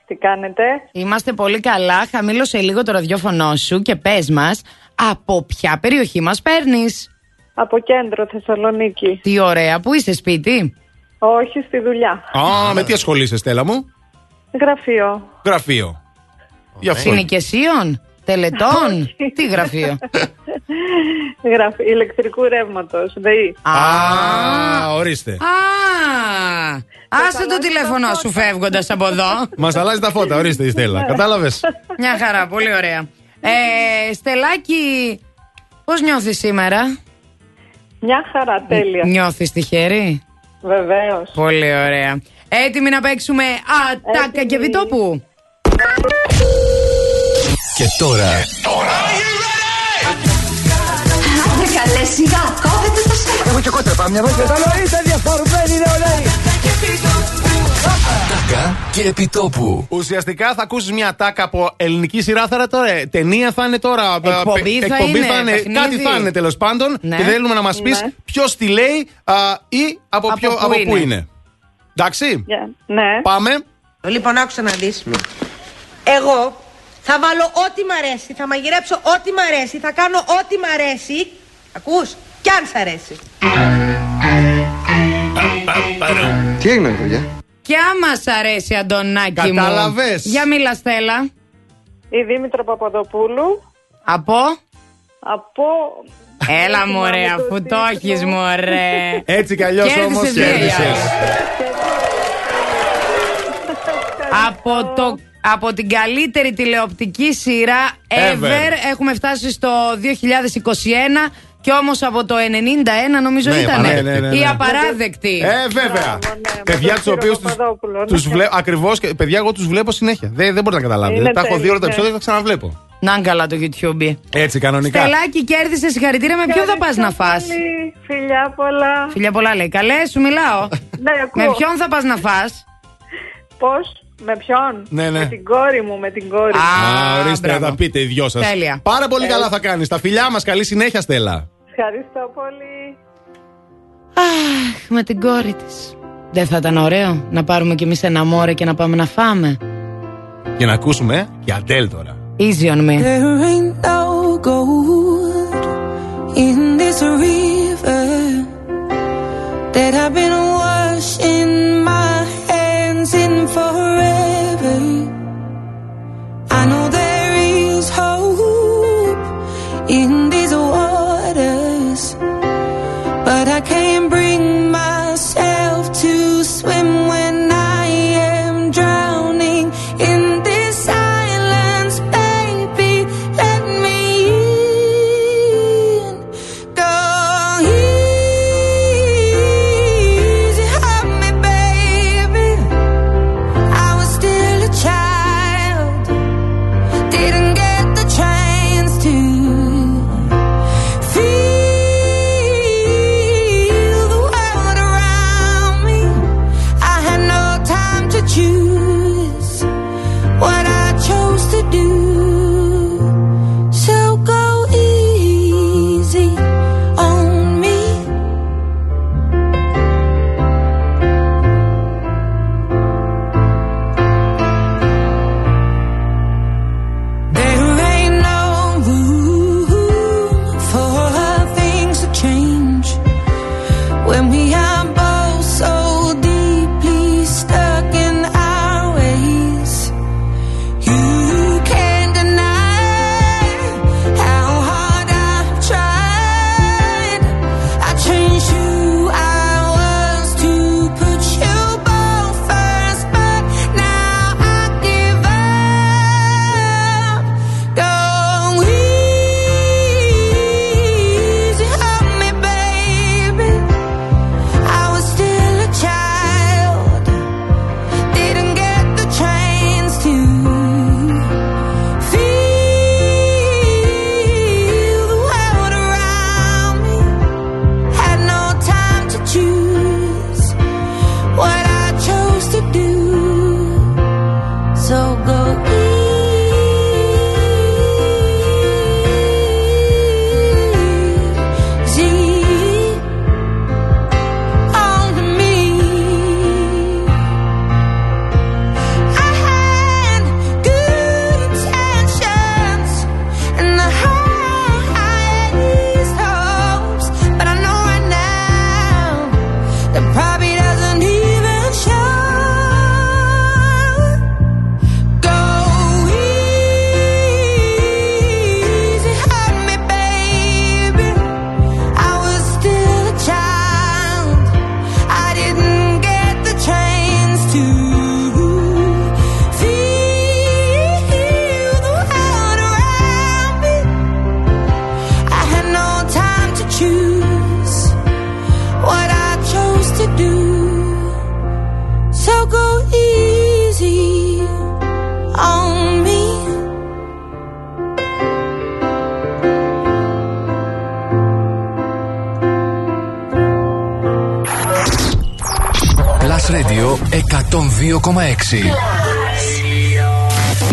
Τι κάνετε; Είμαστε πολύ καλά. Χαμήλωσε λίγο το ραδιόφωνο σου και πες μας από ποια περιοχή μας παίρνεις; Από κέντρο Θεσσαλονίκη. Τι ωραία, πού είσαι σπίτι; Όχι στη δουλειά. Α, με τι ασχολείσαι, Στέλλα μου; Γραφείο. Γραφείο. Γι' αυτό. Συνοικεσίων, τελετών; Τι γραφείο; Γραφείο ηλεκτρικού ρεύματος. ΔΕΗ. Α, ορίστε. Α, άσε το τηλέφωνο σου φεύγοντας από εδώ. Μας αλλάζει τα φώτα, ορίστε η Στέλλα. Κατάλαβες; Μια χαρά, πολύ ωραία. Ε, Στελάκι, πώς νιώθεις σήμερα; Μια χαρά, τέλεια. Νιώθεις τυχερή; Βεβαίως. Πολύ ωραία. Έτοιμοι να παίξουμε ατάκα και βιτόπου. Και τώρα Άντε καλέ σιγά, κόβεται το στόμα. Έχω και κότρεπα, μια βόλτα. Τα είστε διαφορμένοι νεολαίοι. Τάκα και επιτόπου. Ουσιαστικά θα ακούσεις μια τάκα από ελληνική σειρά θα είναι τώρα. ε, Ταινία θα είναι τώρα. ε, Εκπομπή πε- θα εκπομπή είναι, θα είναι. παιχνίδι. Κάτι θα είναι τέλος πάντων. Ναι. Και θέλουμε να μας πεις Ναι. ποιος τη λέει α, ή από, Από ποιο, πού από πού είναι. είναι. Εντάξει. Ναι. Πάμε. Λοιπόν, άκουσα να δεις. Εγώ θα βάλω ό,τι μ' αρέσει, θα μαγειρέψω ό,τι μ' αρέσει, θα κάνω ό,τι μ' αρέσει. Ακούς, κι αν σ' αρέσει. Τι έγινε, παιδιά; Και άμα σ' αρέσει, Αντωνάκη μου. Κατάλαβες. Για μίλα, Στέλλα. Η Δήμητρα Παπαδοπούλου. Από; Από. Έλα μωρέ, αφού το έχεις μωρέ. Έτσι κι αλλιώς Κέρδισες όμως μία κέρδισες. για από, το, από την καλύτερη τηλεοπτική σειρά ever. Ever. Έχουμε φτάσει στο 2021 και όμως από το 91 νομίζω Ναι, ήταν ναι, ναι, ναι, ναι. η απαράδεκτη. Ε, βέβαια. παιδιά τους τον οποίους κύριο Παπαδόπουλο, ναι. του βλέπω. Ακριβώ. Παιδιά, εγώ τους βλέπω συνέχεια. Δεν, δεν μπορείτε να καταλάβετε. Είναι Τα έχω δει όλα τα τέλειο, επεισόδια ναι. και τα ξαναβλέπω. Να είναι καλά το YouTube. Έτσι, κανονικά. Στελάκι, κέρδισε συγχαρητήρια. Με ποιον θα πας να φας; Πολύ. Φιλιά πολλά. Φιλιά πολλά λέει. Καλέ, σου μιλάω. Ναι, ακούω. Με ποιον θα πας να φας; Πώς, με ποιον; Ναι, ναι. Με την κόρη μου, με την κόρη μου. Α, ορίστε να μπράβο. τα πείτε οι δυο σας. Τέλεια. Πάρα πολύ καλά θα κάνεις. Τα φιλιά μας, καλή συνέχεια, Στέλλα. Ευχαριστώ πολύ. Αχ, με την κόρη της Δεν θα ήταν ωραίο να πάρουμε κι εμείς ένα μόρε και να πάμε να φάμε; Και να ακούσουμε ε, και Αντέλ τώρα. Easy on me. There ain't no gold in this river that I've been washing my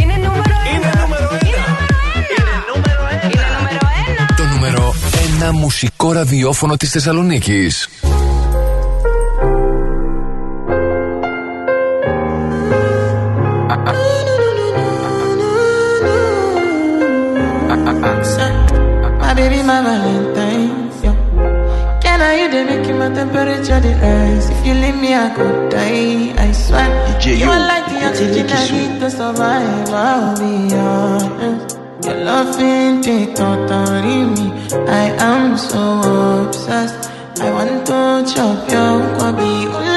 Είναι νούμερο ένα. Το νούμερο 1 μουσικό ραδιόφωνο της Θεσσαλονίκης. My baby, my Valentine. Can I you they make my temperature the rise? If you leave me, I could die. I swear. you are like the oxygen I need to survive. I'll be honest. Your love ain't take totally me. I am so obsessed. I want to chop your kwabi.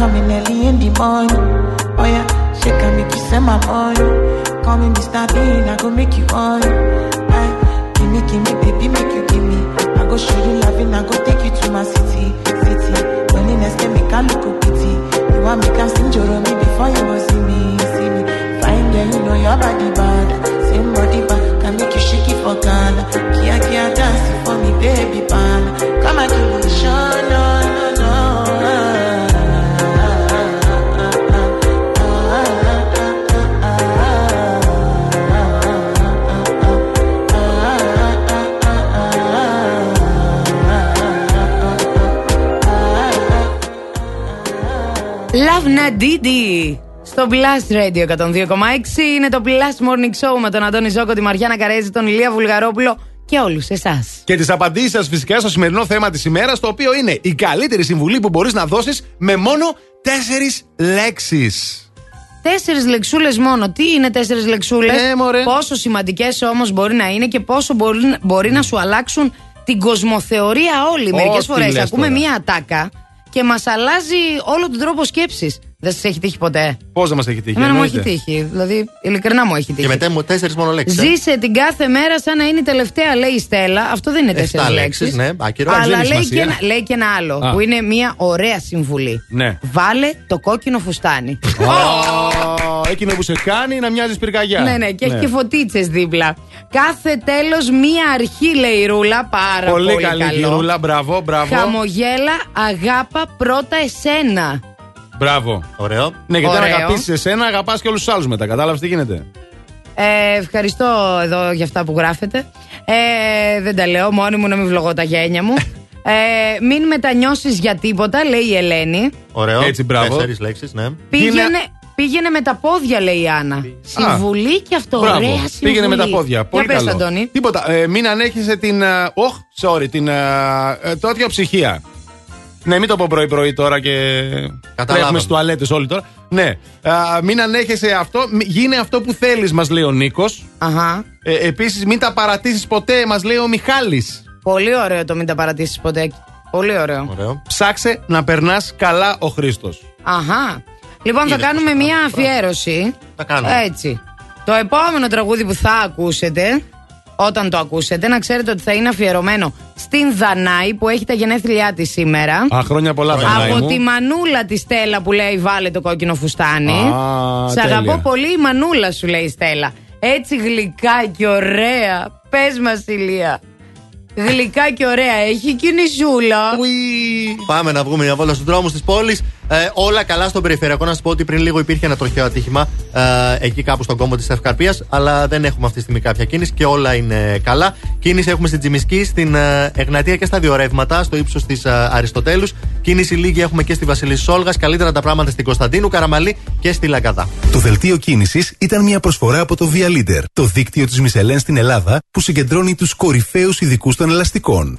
Coming early in the morning? Oh yeah, shake and make you send my money. Call me Mr. Bean, I go make you on. Aye, give me, give me, baby, make you give me. I go show you loving, I go take you to my city, city. When the next can make I look a pity. You want me can sing Joro me before you go see me, see me. Fine girl, you know your body bad. Same body bad, can make you shake it for Ghana. Kia Kia dance for me, baby pan. Come and give me show, oh. no, Love Nadidi. Στο Blast Radio 102,6 είναι το Blast Morning Show με τον Αντώνη Ζώκο, τη Μαριάννα Καρέζη, τον Ηλία Βουλγαρόπουλο και όλους εσάς. Και τις απαντήσεις σα φυσικά στο σημερινό θέμα της ημέρας, το οποίο είναι η καλύτερη συμβουλή που μπορείς να δώσεις με μόνο τέσσερις λέξεις. Τέσσερις λεξούλες μόνο. Τι είναι τέσσερις λεξούλες, Ε, μωρέ. Πόσο σημαντικές όμως μπορεί να είναι και πόσο μπορεί, μπορεί να σου αλλάξουν την κοσμοθεωρία όλη. Μερικές Ό,τι φορές λες ακούμε τώρα. μία ατάκα και μας αλλάζει όλο τον τρόπο σκέψης. Δεν σας έχει τύχει ποτέ; Πώς δεν μας έχει τύχει, Εμένα μου έχει εννοείται. τύχει. Δηλαδή, ειλικρινά μου έχει τύχει. Και μετά μου τέσσερις μόνο λέξεις. Ζήσε την κάθε μέρα σαν να είναι η τελευταία, λέει η Στέλλα. Αυτό δεν είναι Εφτά τέσσερι λέξεις, λέξεις. ναι, άκυρο. Αλλά Δεν έχει λέει και, σημασία. ένα, λέει και ένα άλλο Α. που είναι μια ωραία συμβουλή. Ναι. Βάλε το κόκκινο φουστάνι. Ω, Εκείνο που σε κάνει να μοιάζεις πυρκαγιά. ναι, ναι, και έχει και φωτίτσες δίπλα. Κάθε τέλος μία αρχή, λέει η Ρούλα. Πάρα πολύ, Πολύ καλή καλό. γυρούλα, μπράβο, μπράβο. Χαμογέλα, αγάπα πρώτα εσένα. Μπράβο. Ωραίο. Ναι, γιατί αν Ωραίο. αγαπήσεις εσένα, αγαπάς και όλους τους άλλους μετά. Κατάλαβες τι γίνεται; Ε, ευχαριστώ εδώ για αυτά που γράφετε. Ε, δεν τα λέω, μόνη μου να μην βλογώ τα γένια μου. Ε, μην μετανιώσεις για τίποτα, λέει η Ελένη. Ωραίο. Έτσι, μπράβο. Τέσσερις λέξεις, ναι. Πήγαινε, πήγαινε με τα πόδια, λέει η Άννα. Συμβουλή και αυτό, Μπράβο. ωραία συμβουλή. Πήγαινε με τα πόδια. Πολύ Για πες, καλό. Αντώνη. Τίποτα. Ε, μην ανέχεσαι την. ε, Οχ, sorry, την. ε, ε, τέτοια ψυχία. Ναι, μην το πω πρωί-πρωί τώρα και. Τρέχουμε στις τουαλέτες όλοι τώρα. Ναι. Α, μην ανέχεσαι αυτό. Μη- Γίνε αυτό που θέλεις, μας λέει ο Νίκος. Αχα. Ε, Επίσης, μην τα παρατήσεις ποτέ, μας λέει ο Μιχάλης. Πολύ ωραίο το μην τα παρατήσεις ποτέ. Πολύ ωραίο. Ωραίο. Ψάξε να περνάς καλά ο Χρήστος. Αχα. Λοιπόν, θα Είδες κάνουμε πώς μία αφιέρωση. Τα κάνουμε. Έτσι. Το επόμενο τραγούδι που θα ακούσετε, όταν το ακούσετε, να ξέρετε ότι θα είναι αφιερωμένο στην Δανάη που έχει τα γενέθλιά της σήμερα. Α, χρόνια πολλά, Δανάη Από μου. τη μανούλα της Στέλλα που λέει βάλε το κόκκινο φουστάνι. Α, Σ' τέλεια. αγαπώ πολύ η μανούλα σου λέει η Στέλλα. Έτσι γλυκά και ωραία. Πες μας Ηλία. Γλυκά και ωραία. Έχει κινησούλα. Πάμε να βγούμε μια βόλτα στου δρόμου τη πόλη. Ε, όλα καλά στον περιφερειακό. Να σας πω ότι πριν λίγο υπήρχε ένα τροχαίο ατύχημα ε, εκεί κάπου στον κόμβο της Ευκαρπίας. Αλλά δεν έχουμε αυτή τη στιγμή κάποια κίνηση και όλα είναι καλά. Κίνηση έχουμε στην Τζιμισκή, στην ε, Εγνατία και στα δύο ρεύματα, στο ύψος της ε, Αριστοτέλους. Κίνηση λίγη έχουμε και στη Βασιλής Σόλγας. Καλύτερα τα πράγματα στην Κωνσταντίνου, Καραμαλή και στη Λαγκαδά. Το δελτίο κίνησης ήταν μια προσφορά από το Via Leader, το δίκτυο της Μισελέν στην Ελλάδα που συγκεντρώνει τους κορυφαίους ειδικούς των ελαστικών.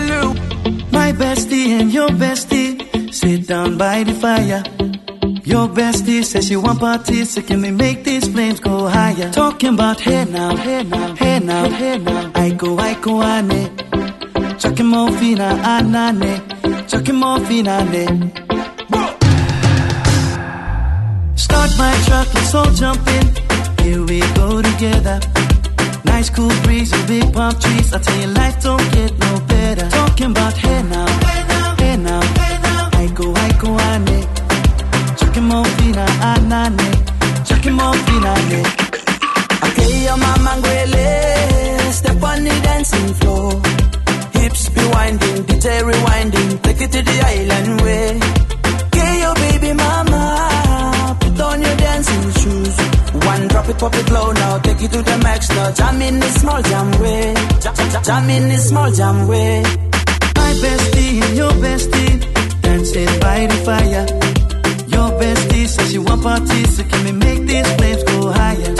Bestie and your bestie sit down by the fire. Your bestie says she want parties, so can we make these flames go higher? Talking about hey now, hey now, hey now, hey now. I go, I go, ane. Chucking more fina, ah, anane. Ah, Chucking more fina, ne. Start my truck, let's all jump in. Here we go together. Nice cool breeze and big palm trees. I tell you, life don't get no better. Talking about hey now, hey now, hey now. I go, I go, ane. Chucking more fina, anane. Chucking more fina, ne. Okay, Jam in this small jam way. Jam, in this small jam way. My bestie your bestie dancing by the fire. Your bestie says she want parties, so can we make these flames go higher?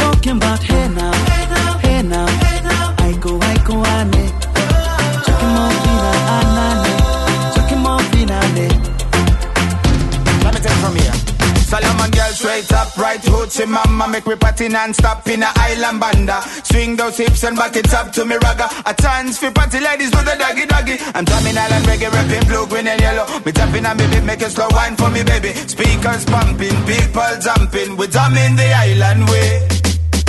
Hoochie mama Make me party non-stop in a island banda Swing those hips and back it up to me ragga A chance for party ladies with a doggy doggy I'm drumming island reggae, rapping blue, green and yellow Me tapping on me beat, make a slow wine for me baby Speakers pumping, people jumping We drumming the island way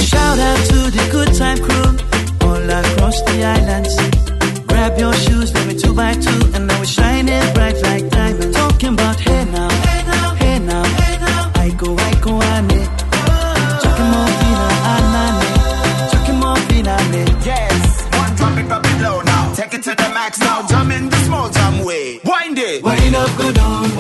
Shout out to the good time crew all across the islands. Grab your shoes, let me two by two, and now we're shining bright like diamonds. Talking about hey now, hey now, hey now. I go, I go, ane. Chucking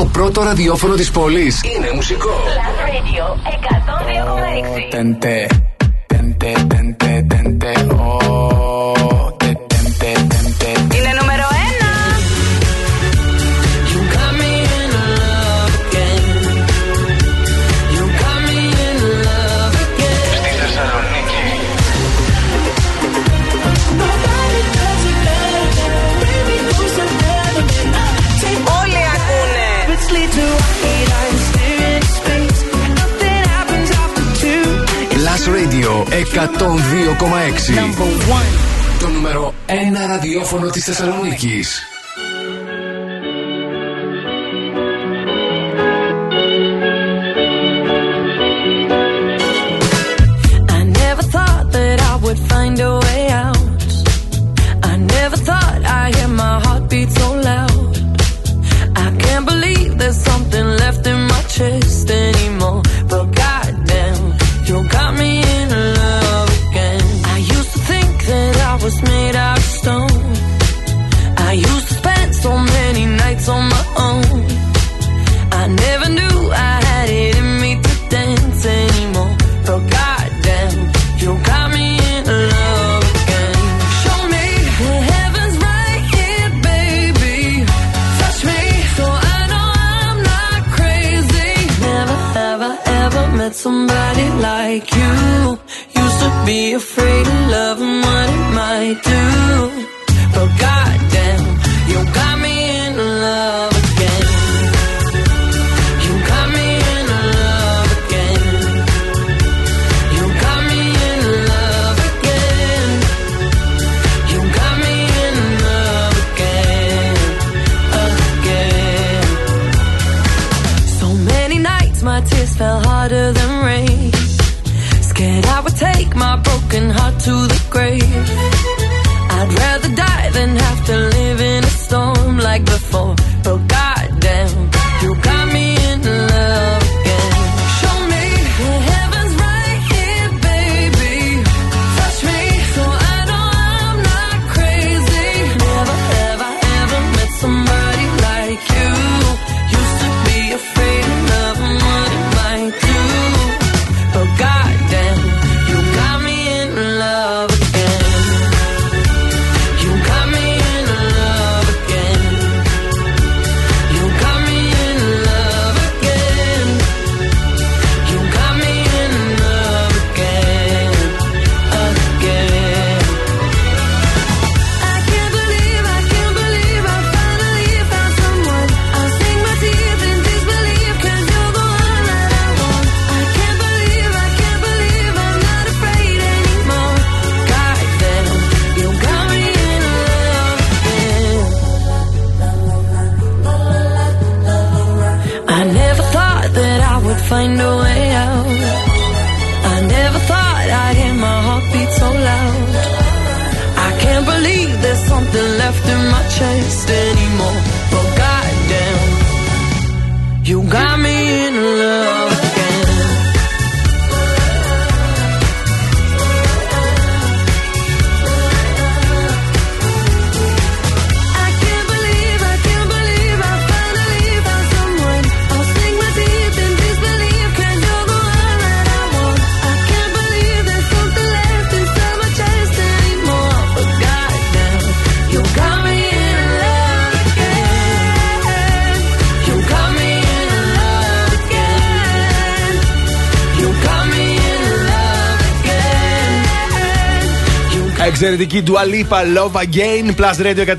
Το πρώτο ραδιόφωνο της πόλης είναι μουσικό. Last Radio 102,6. Tente, tente, tente, tente, oh, 102,6. Number one. Το νούμερο 1 ραδιόφωνο της Θεσσαλονίκης. Εξαιρετική Dua Lipa, Love Again, Plus Radio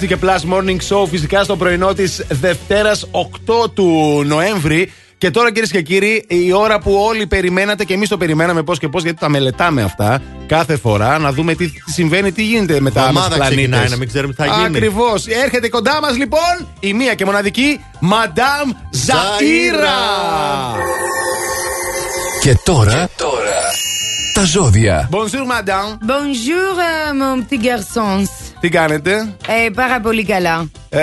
102,6 και Plus Morning Show φυσικά στο πρωινό της Δευτέρας 8 του Νοέμβρη. Και τώρα κυρίες και κύριοι, η ώρα που όλοι περιμένατε και εμείς το περιμέναμε πώς και πώς, γιατί τα μελετάμε αυτά κάθε φορά, να δούμε τι συμβαίνει, τι γίνεται με τα Εβδομάδα άλλους πλανήτες. ξεκινάει, να μην ξέρουμε τι θα γίνει. Ακριβώς. Έρχεται κοντά μας λοιπόν η μία και μοναδική Madame Ζαΐρα. Και τώρα, τα ζώδια. Bonjour, Madame. Bonjour, euh, mon petit garçon. Τι κάνετε, Ε, πάρα πολύ καλά. ε,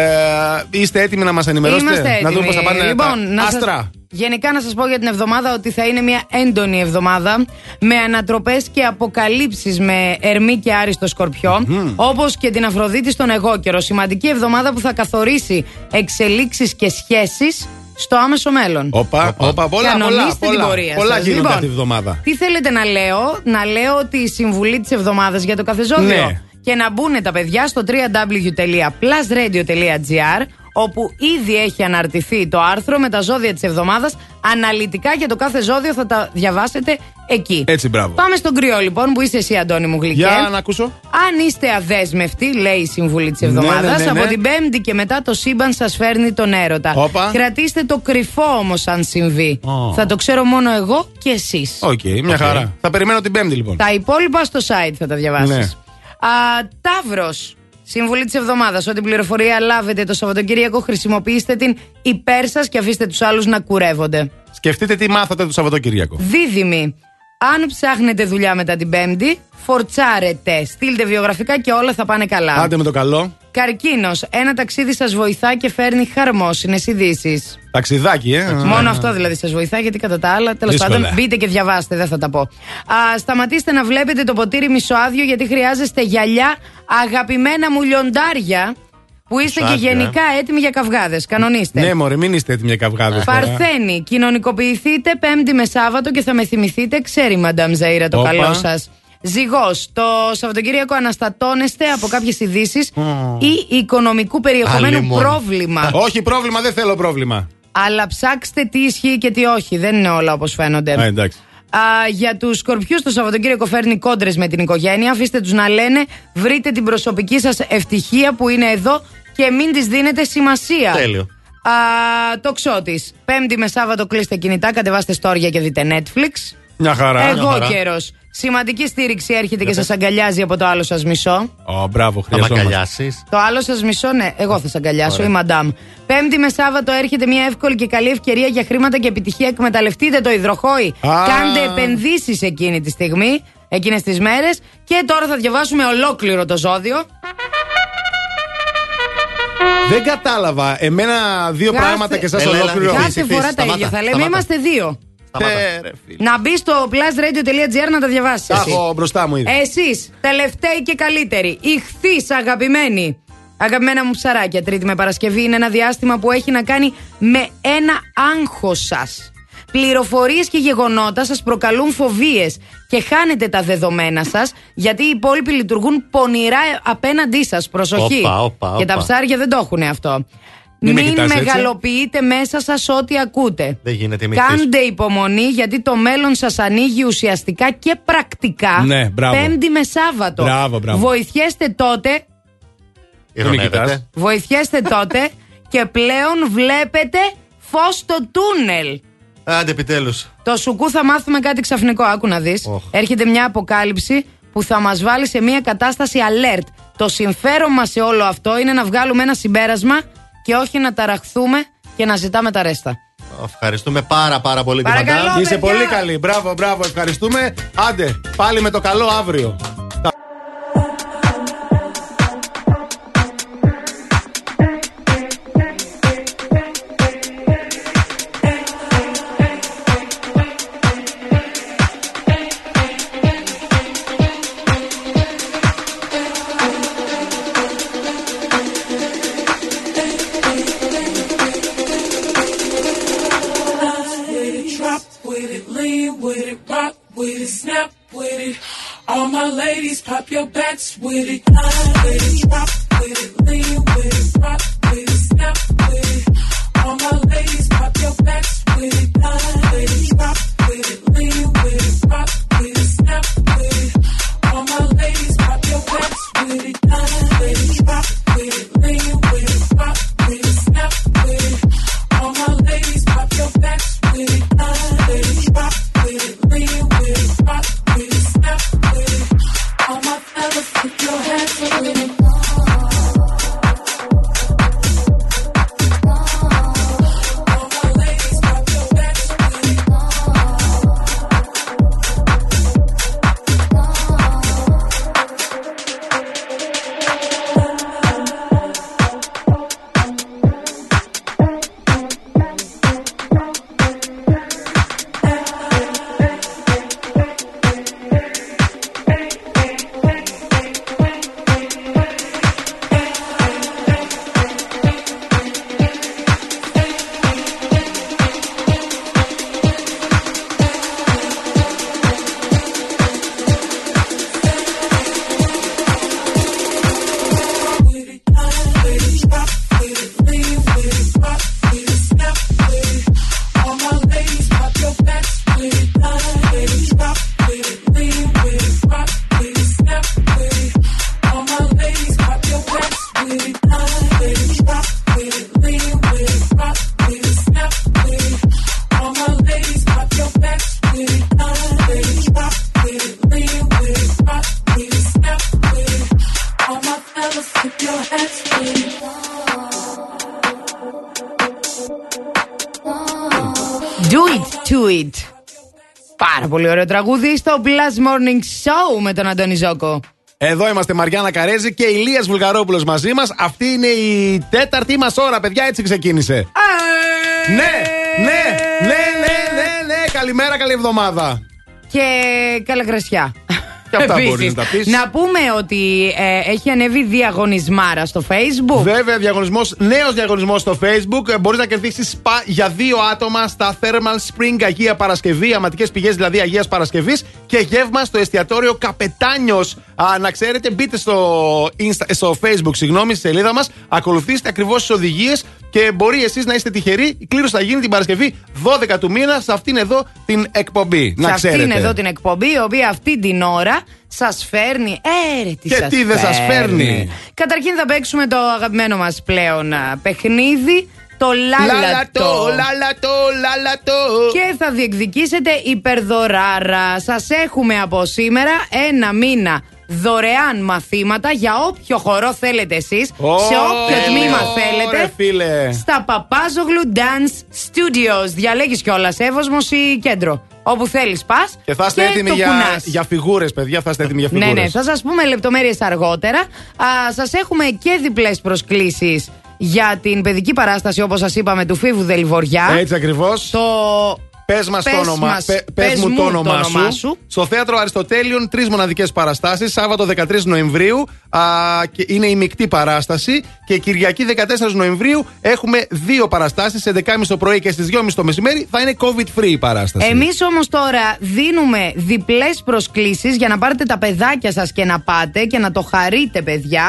είστε έτοιμοι να μας ενημερώσετε, Είμαστε έτοιμοι. να δούμε πώς θα πάνε λοιπόν, τα να σας- άστρα. γενικά να σας πω για την εβδομάδα ότι θα είναι μια έντονη εβδομάδα με ανατροπές και αποκαλύψεις με Ερμή και Άρη στο Σκορπιό όπως και την Αφροδίτη στον Εγώ καιρο. Σημαντική εβδομάδα που θα καθορίσει εξελίξεις και σχέσεις στο άμεσο μέλλον. Όπα, όπα, πολλά, Κανονίστε πολλά, την πολλά, πορεία πολλά σας. γίνονται Λοιπόν, αυτή τη βδομάδα. Τι θέλετε να λέω, να λέω ότι η συμβουλή της εβδομάδας για το κάθε ζώδιο Ναι. και να μπουν τα παιδιά στο www.plusradio.gr όπου ήδη έχει αναρτηθεί το άρθρο με τα ζώδια της εβδομάδας αναλυτικά για το κάθε ζώδιο θα τα διαβάσετε εκεί. Έτσι, μπράβο. Πάμε στον κρυό λοιπόν που είσαι εσύ Αντώνη μου γλυκέ. Για να ακούσω. Αν είστε αδέσμευτοι, λέει η συμβουλή της Ναι, εβδομάδας, ναι, ναι, ναι. από την Πέμπτη και μετά το σύμπαν σας φέρνει τον έρωτα. Όπα. Κρατήστε το κρυφό όμως αν συμβεί. Ω. Θα το ξέρω μόνο εγώ και εσείς. Οκ, μια χαρά. Θα περιμένω την Πέμπτη λοιπόν. Τα υπόλοιπα στο site θα τα διαβάσεις. Ναι. Ταύρος. Συμβουλή της εβδομάδας. Ό,τι πληροφορία λάβετε το Σαββατοκύριακο, χρησιμοποιήστε την υπέρ σας και αφήστε τους άλλους να κουρεύονται. Σκεφτείτε τι μάθατε το Σαββατοκύριακο. Δίδυμοι. Αν ψάχνετε δουλειά μετά την Πέμπτη, φορτσάρετε. Στείλτε βιογραφικά και όλα θα πάνε καλά. Άντε με το καλό. Καρκίνος. Ένα ταξίδι σας βοηθά και φέρνει χαρμόσυνες ειδήσεις. Ταξιδάκι, ε. Μόνο αυτό δηλαδή σας βοηθά, γιατί κατά τα άλλα, τέλος Δύσκολα. πάντων, μπείτε και διαβάστε, δεν θα τα πω. Α, σταματήστε να βλέπετε το ποτήρι μισοάδιο, γιατί χρειάζεστε γυαλιά, αγαπημένα μου λιοντάρια, που είστε και Μισοάδιο, ε. γενικά έτοιμοι για καυγάδες. Κανονίστε. Ναι, μωρέ, μην είστε έτοιμοι για καυγάδες. Παρθένη, κοινωνικοποιηθείτε Πέμπτη με Σάββατο και θα με θυμηθείτε, ξέρει η Μαντάμ Ζαΐρα το Όπα. καλό σας. Ζυγός, το Σαββατοκύριακο αναστατώνεστε από κάποιες ειδήσεις ή οικονομικού περιεχομένου Άλλη μόνο. πρόβλημα; Όχι, πρόβλημα, δεν θέλω πρόβλημα. Αλλά ψάξτε τι ισχύει και τι όχι. Δεν είναι όλα όπως φαίνονται. Α, εντάξει. Α, για τους σκορπιούς το Σαββατοκύριακο φέρνει κόντρες με την οικογένεια. Αφήστε τους να λένε, βρείτε την προσωπική σας ευτυχία που είναι εδώ και μην της δίνετε σημασία. Τέλειο. Α, το ξώτη. Πέμπτη με Σάββατο κλείστε κινητά, κατεβάστε στόρια και δείτε Netflix. Μια χαρά. Εγώ καιρός. Σημαντική στήριξη έρχεται και σας αγκαλιάζει από το άλλο σας μισό. Ω, μπράβο, Θα με χρειαζόμαστε. αγκαλιάσεις. Το άλλο σας μισό, ναι, εγώ θα σα αγκαλιάσω, Ωραία. η μαντάμ. Πέμπτη με Σάββατο έρχεται μια εύκολη και καλή ευκαιρία για χρήματα και επιτυχία. Εκμεταλλευτείτε το υδροχόη. Α. Κάντε επενδύσεις εκείνη τη στιγμή, εκείνες τις μέρες. Και τώρα θα διαβάσουμε ολόκληρο το ζώδιο. Δεν κατάλαβα. Εμένα δύο Κάθε- πράγματα και εσά Έλα, έλα, ολόκληρο. ηχείς, Κάθε ηχείς, φορά τα σταμάτα, ίδια θα λέμε. σταμάτα. Είμαστε δύο. Ε, ρε, φίλε. Να μπει στο plusradio.gr να τα διαβάσεις. Τα έχω μπροστά μου ήδη. Εσείς, τελευταίοι και καλύτεροι, ηχθείς αγαπημένοι. Αγαπημένα μου ψαράκια, Τρίτη με Παρασκευή είναι ένα διάστημα που έχει να κάνει με ένα άγχος σας. Πληροφορίες και γεγονότα σας προκαλούν φοβίες και χάνετε τα δεδομένα σας γιατί οι υπόλοιποι λειτουργούν πονηρά απέναντί σας. Προσοχή. Όπα, όπα, Και τα όπα. ψάρια δεν το έχουν αυτό. Μην με Μην κοιτάς έτσι. μεγαλοποιείτε μέσα σας ό,τι ακούτε. Δεν γίνεται μη Κάντε υπομονή γιατί το μέλλον σας ανοίγει ουσιαστικά και πρακτικά. Ναι, μπράβο. Πέμπτη με Σάββατο. Μπράβο, μπράβο. Βοηθιέστε τότε, Ηρωνεύεται. βοηθιέστε τότε και πλέον βλέπετε φως στο τούνελ. Άντε επιτέλους. Το σουκού θα μάθουμε κάτι ξαφνικό. Άκου να δεις. Οχ. Έρχεται μια αποκάλυψη που θα μας βάλει σε μια κατάσταση alert. Το συμφέρον μας σε όλο αυτό είναι να βγάλουμε ένα συμπέρασμα και όχι να ταραχθούμε και να ζητάμε τα ρέστα. Ευχαριστούμε πάρα πάρα πολύ την Παρακαλώ. Μαντάμ. Είσαι παιδιά. πολύ καλή. Μπράβο, μπράβο. Ευχαριστούμε. Άντε, πάλι με το καλό αύριο. With it, snap with it. All my ladies, pop your backs with it. With it, with it, lean with it, rock with it, snap with it. All my ladies, pop your backs with it. With it, with it, lean with it, rock with it, snap with it. All my ladies, pop your backs with it. With Do it to it. Πάρα πολύ ωραίο τραγούδι στο Plus Morning Show με τον Αντώνη Ζόκο. Εδώ είμαστε Μαριάννα Καρέζη και Ηλίας Βουλγαρόπουλος μαζί μας. Αυτή είναι η τέταρτη μας ώρα, παιδιά, έτσι ξεκίνησε. Ναι, ναι, ναι, ναι, ναι, ναι. Καλημέρα, καλή εβδομάδα. Και καλαγρασιά. Και αυτά Επίσης. μπορείς να τα πεις. Να πούμε ότι ε, έχει ανέβει διαγωνισμάρα στο Facebook. Βέβαια, διαγωνισμός, νέος διαγωνισμός στο Facebook. Μπορείς να κερδίσεις σπα για δύο άτομα στα Thermal Spring Αγία Παρασκευή, αματικές πηγές δηλαδή Αγίας Παρασκευής και γεύμα στο εστιατόριο Καπετάνιος. Να ξέρετε, μπείτε στο, Insta, στο Facebook, συγγνώμη, στη σελίδα μας, ακολουθήστε ακριβώς τις οδηγίες και μπορεί εσείς να είστε τυχεροί. Η κλήρωση θα γίνει την Παρασκευή 12 του μήνα σε αυτήν εδώ την εκπομπή. σε να ξέρετε. αυτήν εδώ την εκπομπή, η οποία αυτή την ώρα σας φέρνει. Ε, ρε, τι Και σας τι δεν σας φέρνει. Καταρχήν θα παίξουμε το αγαπημένο μας πλέον α, παιχνίδι. Το λάλατο. Λάλατο, λάλατο, λάλατο. Και θα διεκδικήσετε υπερδωράρα. Σας έχουμε από σήμερα ένα μήνα δωρεάν μαθήματα για όποιο χορό θέλετε εσείς, Ω, σε όποιο τέλειο. τμήμα Ρε, θέλετε. φίλε. Στα Παπάζογλου Dance Studios. Διαλέγεις κιόλας Εύωσμος ή κέντρο. Όπου θέλεις πας Και θα είστε έτοιμοι το για, κουνάς. για φιγούρες, παιδιά. Θα είστε έτοιμοι για Ναι, φιγούρες. ναι, θα σας πούμε λεπτομέρειες αργότερα. Α, σας έχουμε και διπλές προσκλήσεις για την παιδική παράσταση, όπως σας είπαμε, του Φίβου Δελβοριά. Έτσι ακριβώς. Το. Πες μας το Πες όνομα. μας, πε- πες πες μου μου το το όνομά όνομά σου. σου. Στο θέατρο Αριστοτέλειων τρεις μοναδικές παραστάσεις. Σάββατο 13 Νοεμβρίου α, και είναι η μεικτή παράσταση. Και Κυριακή 14 Νοεμβρίου έχουμε δύο παραστάσεις. Σε 11.30 το πρωί και στις 2.30 το μεσημέρι θα είναι COVID-free η παράσταση. Εμείς όμως τώρα δίνουμε διπλές προσκλήσεις για να πάρετε τα παιδάκια σας και να πάτε και να το χαρείτε, παιδιά.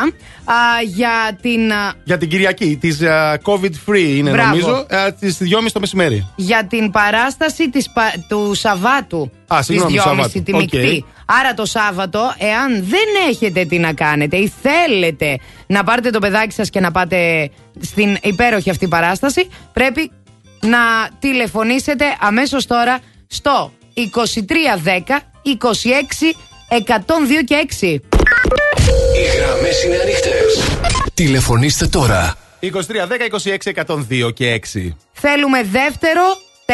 Α, για την. α, Για την Κυριακή, τη COVID-free είναι Μπράβο. νομίζω, στις 2.30 το μεσημέρι. για την παράσταση της, πα- του Σαββάτου. Α, της συγγνώμη, 2.30 Σαββάτου. τη Οκ. μεικτή. Άρα το Σάββατο, εάν δεν έχετε τι να κάνετε ή θέλετε να πάρετε το παιδάκι σας και να πάτε στην υπέροχη αυτή παράσταση, πρέπει να τηλεφωνήσετε αμέσως τώρα στο 2310 26 102 και 6. Οι γραμμές είναι ανοιχτές. Τηλεφωνήστε τώρα. 23, 10, 26, 102 και 6. Θέλουμε δεύτερο,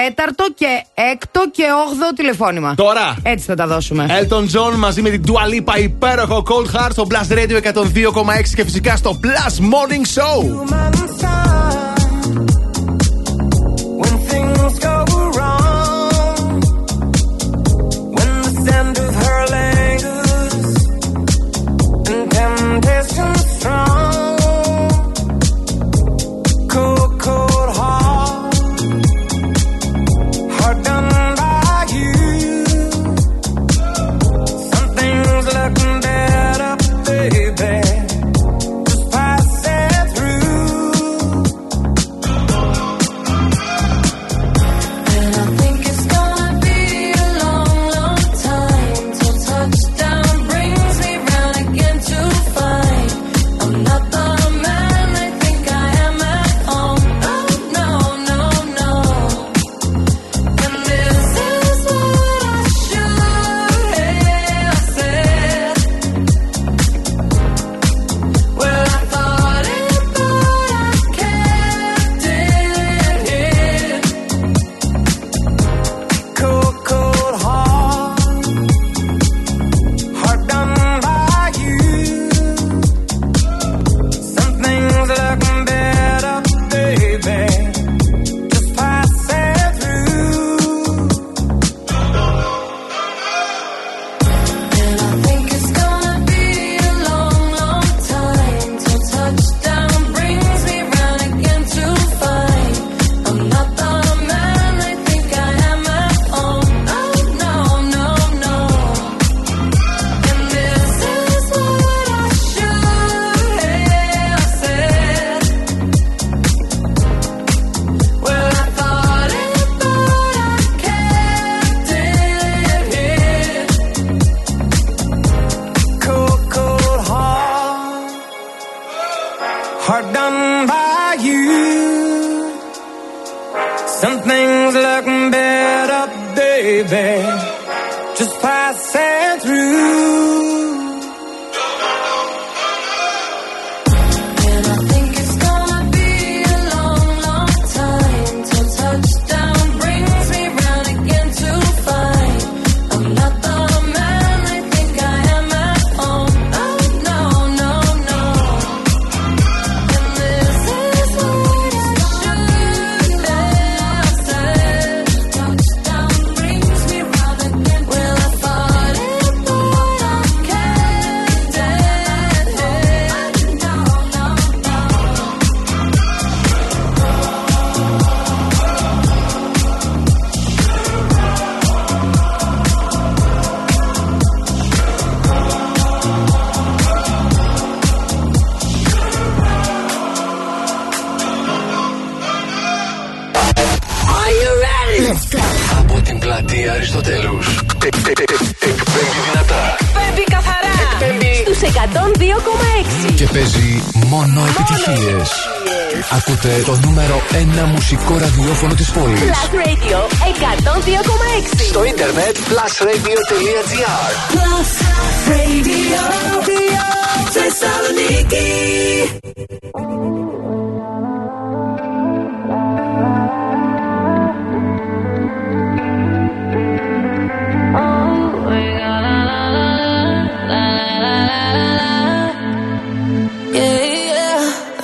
τέταρτο και έκτο και όγδοο τηλεφώνημα. Τώρα. Έτσι θα τα δώσουμε. Elton John μαζί με την Dua Lipa υπέροχο Cold Heart στο Blast Radio 102,6 και φυσικά στο Blast Morning Show.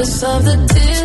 of the day.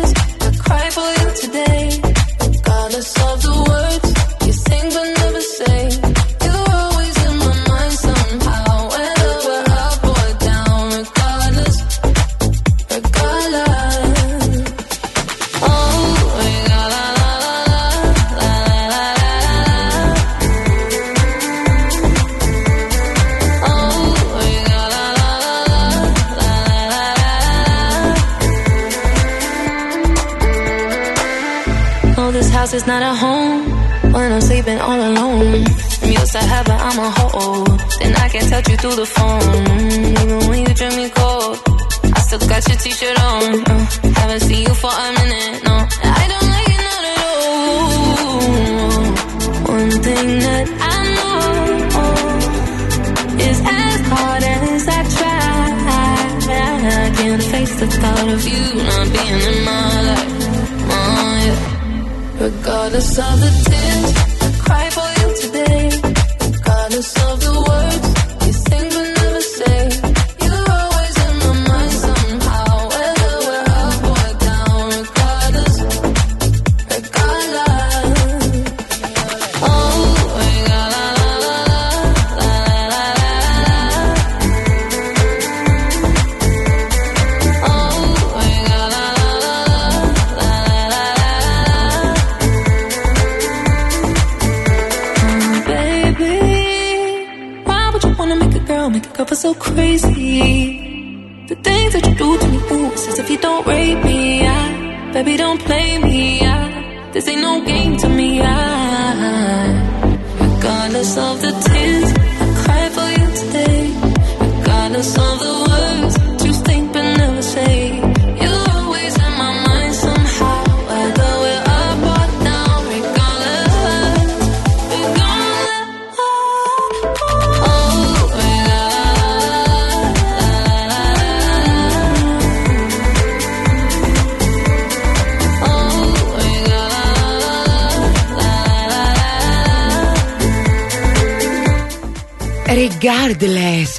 Used to having I'm a hold, then I can touch you through the phone. Even when you drink me cold, I still got your t-shirt on. Uh, haven't seen you for a minute, no. I don't like it not at all. One thing that I know is as hard as I try, I can't face the thought of you not being in my life. Oh, yeah. Regardless of the tears the sun.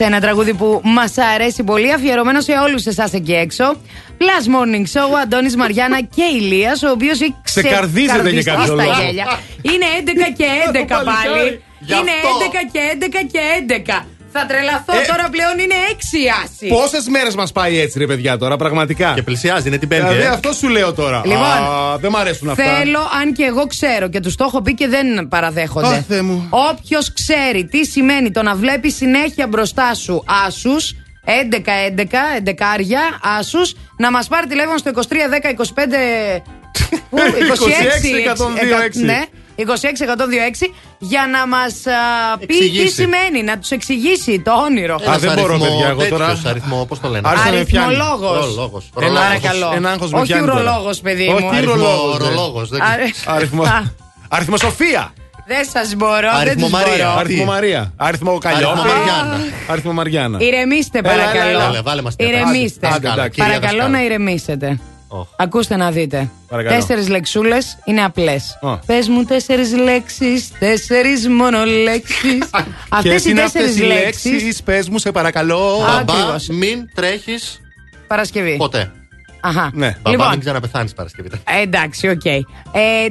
Ένα τραγούδι που μας αρέσει πολύ, αφιερωμένο σε όλους εσάς εκεί έξω. Plus Morning Show, Αντώνης Μαριάννα και Ηλίας, ο οποίος έχει Σε καρδίζεται για κάποιος στα λόγος. γέλια. Είναι 11 και 11 Το παλικάρι. πάλι. Γι' Είναι αυτό. 11 και 11 και 11. Θα τρελαθώ Ε, τώρα πλέον είναι 6 η άση. Πόσες μέρες μας πάει έτσι, ρε παιδιά, τώρα, πραγματικά; Και πλησιάζει, είναι την Πέμπτη. Δηλαδή, ε. αυτό σου λέω τώρα. Λοιπόν, Α, δεν μ' αρέσουν αυτά. Θέλω, αν και εγώ ξέρω και τους το έχω πει και δεν παραδέχονται. Ω, Θεέ μου. Όποιος ξέρει τι σημαίνει το να βλέπει συνέχεια μπροστά σου άσους, 11-11, 11 άσους, να μας πάρει τηλέφωνο στο 2310-25. Πού; 26-102-6. Ναι, 26-102-6 για να μας πει τι Εξηγήσει. σημαίνει, να τους εξηγήσει το όνειρο. Α, δεν μπορώ, παιδιά, εγώ τώρα. τέτοιος αριθμό, πώ το λένε. Άρχισε να με πιάνει. Αριθμολόγος. Ρολόγος. Ένα Ρολόγος. Παρακαλώ. Ένα άγχος με Όχι πιάνει τώρα. ουρολόγος, παιδί Όχι, μου. τι Αριθμό- ρολόγος, ρε. ρολόγος, δεν Άρε- Αριθμό. Α, Αριθμοσοφία. Δεν σας μπορώ, δεν Αριθμό τους Μαρία. μπορώ. Αριθμό Μαρία. Αριθμό Καλλιόπη. Αριθμό Μαριάννα. Αριθμό Μαριάννα. Ηρεμήστε Έλα, έλα, παρακαλώ. έλα, έλα, βάλε μας τέτοια. Ηρεμήστε. Άντε, άντε, κυρία Παρακαλώ δασκάλα. να ηρεμήσετε. Οχ. Ακούστε να δείτε. Παρακαλώ. Τέσσερις λεξούλες είναι απλές. Ω. Πες μου τέσσερις λέξεις, τέσσερις μόνο λέξεις. Αυτές Ποιες οι είναι αυτές τέσσερις οι λέξεις. λέξεις, πες μου σε παρακαλώ. Α, Μπαμπά, Ακριβώς. μην τρέχεις Παρασκευή. ποτέ. Αχα. Ναι. Μπαμπά, Λοιπόν. μην ξαναπεθάνεις Παρασκευή. Ε, εντάξει, οκ. Ε,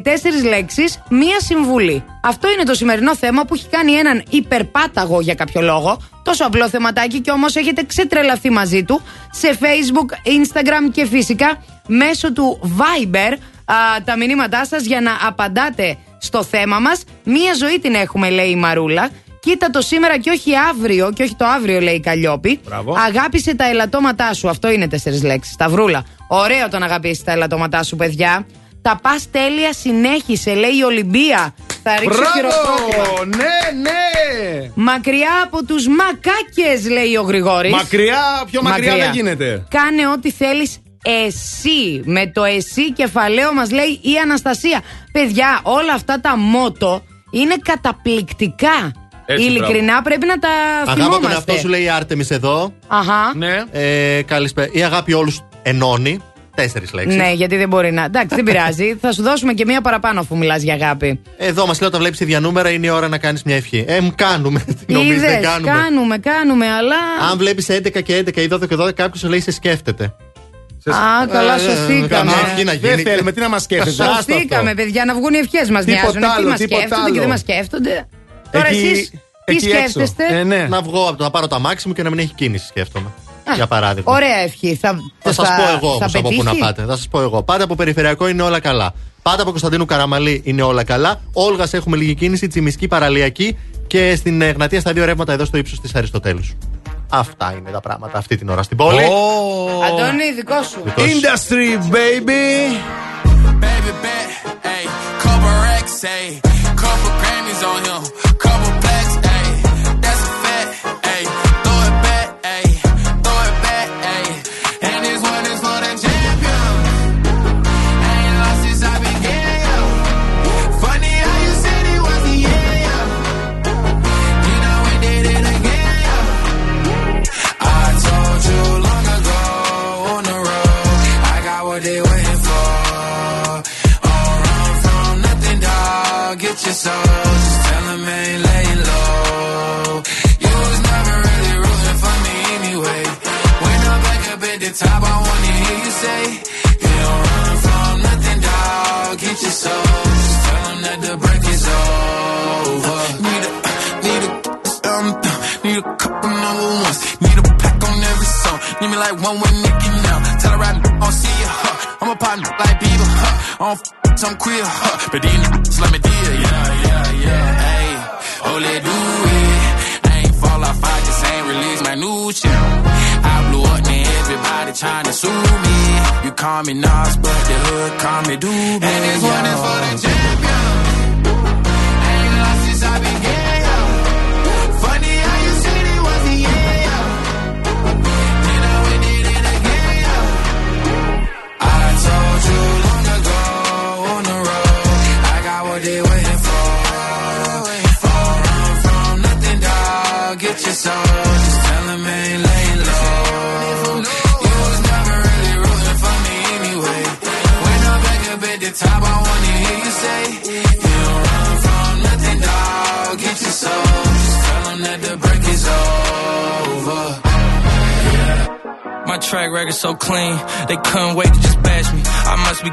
Τέσσερις λέξεις, μία συμβουλή. Αυτό είναι το σημερινό θέμα που έχει κάνει έναν υπερπάταγο για κάποιο λόγο. Τόσο απλό θεματάκι και όμως έχετε ξετρελαθεί μαζί του σε Facebook, Instagram και φυσικά μέσω του Viber α, τα μηνύματά σας για να απαντάτε στο θέμα μας. Μία ζωή την έχουμε, λέει η Μαρούλα. Κοίτα το σήμερα και όχι αύριο, και όχι το αύριο, λέει η Καλλιόπη. Μπράβο. Αγάπησε τα ελαττώματά σου. Αυτό είναι τέσσερις λέξεις. Σταυρούλα. Ωραίο το να αγαπήσεις τα ελαττώματά σου, παιδιά. Τα πας τέλεια, συνέχισε, λέει η Ολυμπία. Θα ρίξω χειροκρότημα. Μπράβο! Ναι, ναι! Μακριά από τους μακάκες, λέει ο Γρηγόρης. Μακριά, πιο μακριά, δεν γίνεται. Κάνε ό,τι θέλεις εσύ. Με το εσύ κεφαλαίο μας λέει η Αναστασία. Παιδιά, όλα αυτά τα μότο είναι καταπληκτικά. Έτσι, Ειλικρινά πρέπει να τα Αγάπη τον θυμόμαστε. εαυτό σου λέει η Άρτεμις εδώ. Αχα. Ναι. Ε, καλησπέρα. Η αγάπη όλους ενώνει. Τέσσερις λέξεις. Ναι, γιατί δεν μπορεί να. Εντάξει, δεν πειράζει. Θα σου δώσουμε και μία παραπάνω αφού μιλάς για αγάπη. Εδώ μας λέει όταν βλέπεις ίδια νούμερα είναι η ώρα να κάνεις μια ευχή. Ε, μ, κάνουμε. Τι νομίζεις, δεν Είδες, κάνουμε. κάνουμε, κάνουμε, αλλά. Αν βλέπεις 11 και 11 ή 12 και 12, κάποιος σου λέει σε σκέφτεται. Α, καλά, Ε, σωθήκαμε. καμιά ευχή να γίνει. Δεν θέλουμε, τι να μας σκέφτεσαι. άστο αυτό. Σωθήκαμε, παιδιά, να βγουν οι ευχές μας. Τίποτα Μοιάζουν. Τι άλλο, μας τίποτα σκέφτονται και άλλο. δεν μας σκέφτονται. Τώρα Εκεί- εσείς τι εκεί έξω. σκέφτεστε; Ε, ναι. Να βγω από το να πάρω τα μάξι μου και να μην έχει κίνηση, σκέφτομαι. Για παράδειγμα. Ωραία ευχή. Θα, Θα σας πω εγώ θα όμως από πού να πετύχει; πάτε. Θα σας πω εγώ. Πάτε από περιφερειακό είναι όλα καλά. Πάτε από Κωνσταντίνου Καραμαλή είναι όλα καλά. Όλγας έχουμε λίγη κίνηση, τσιμισκή παραλιακή και στην Εγνατία στα δύο ρεύματα εδώ στο ύψος της Αριστοτέλους. Αυτά είναι τα πράγματα αυτή την ώρα στην πόλη. Αντώνη, δικό σου. Industry, baby. Baby bet, ayy, on him, couple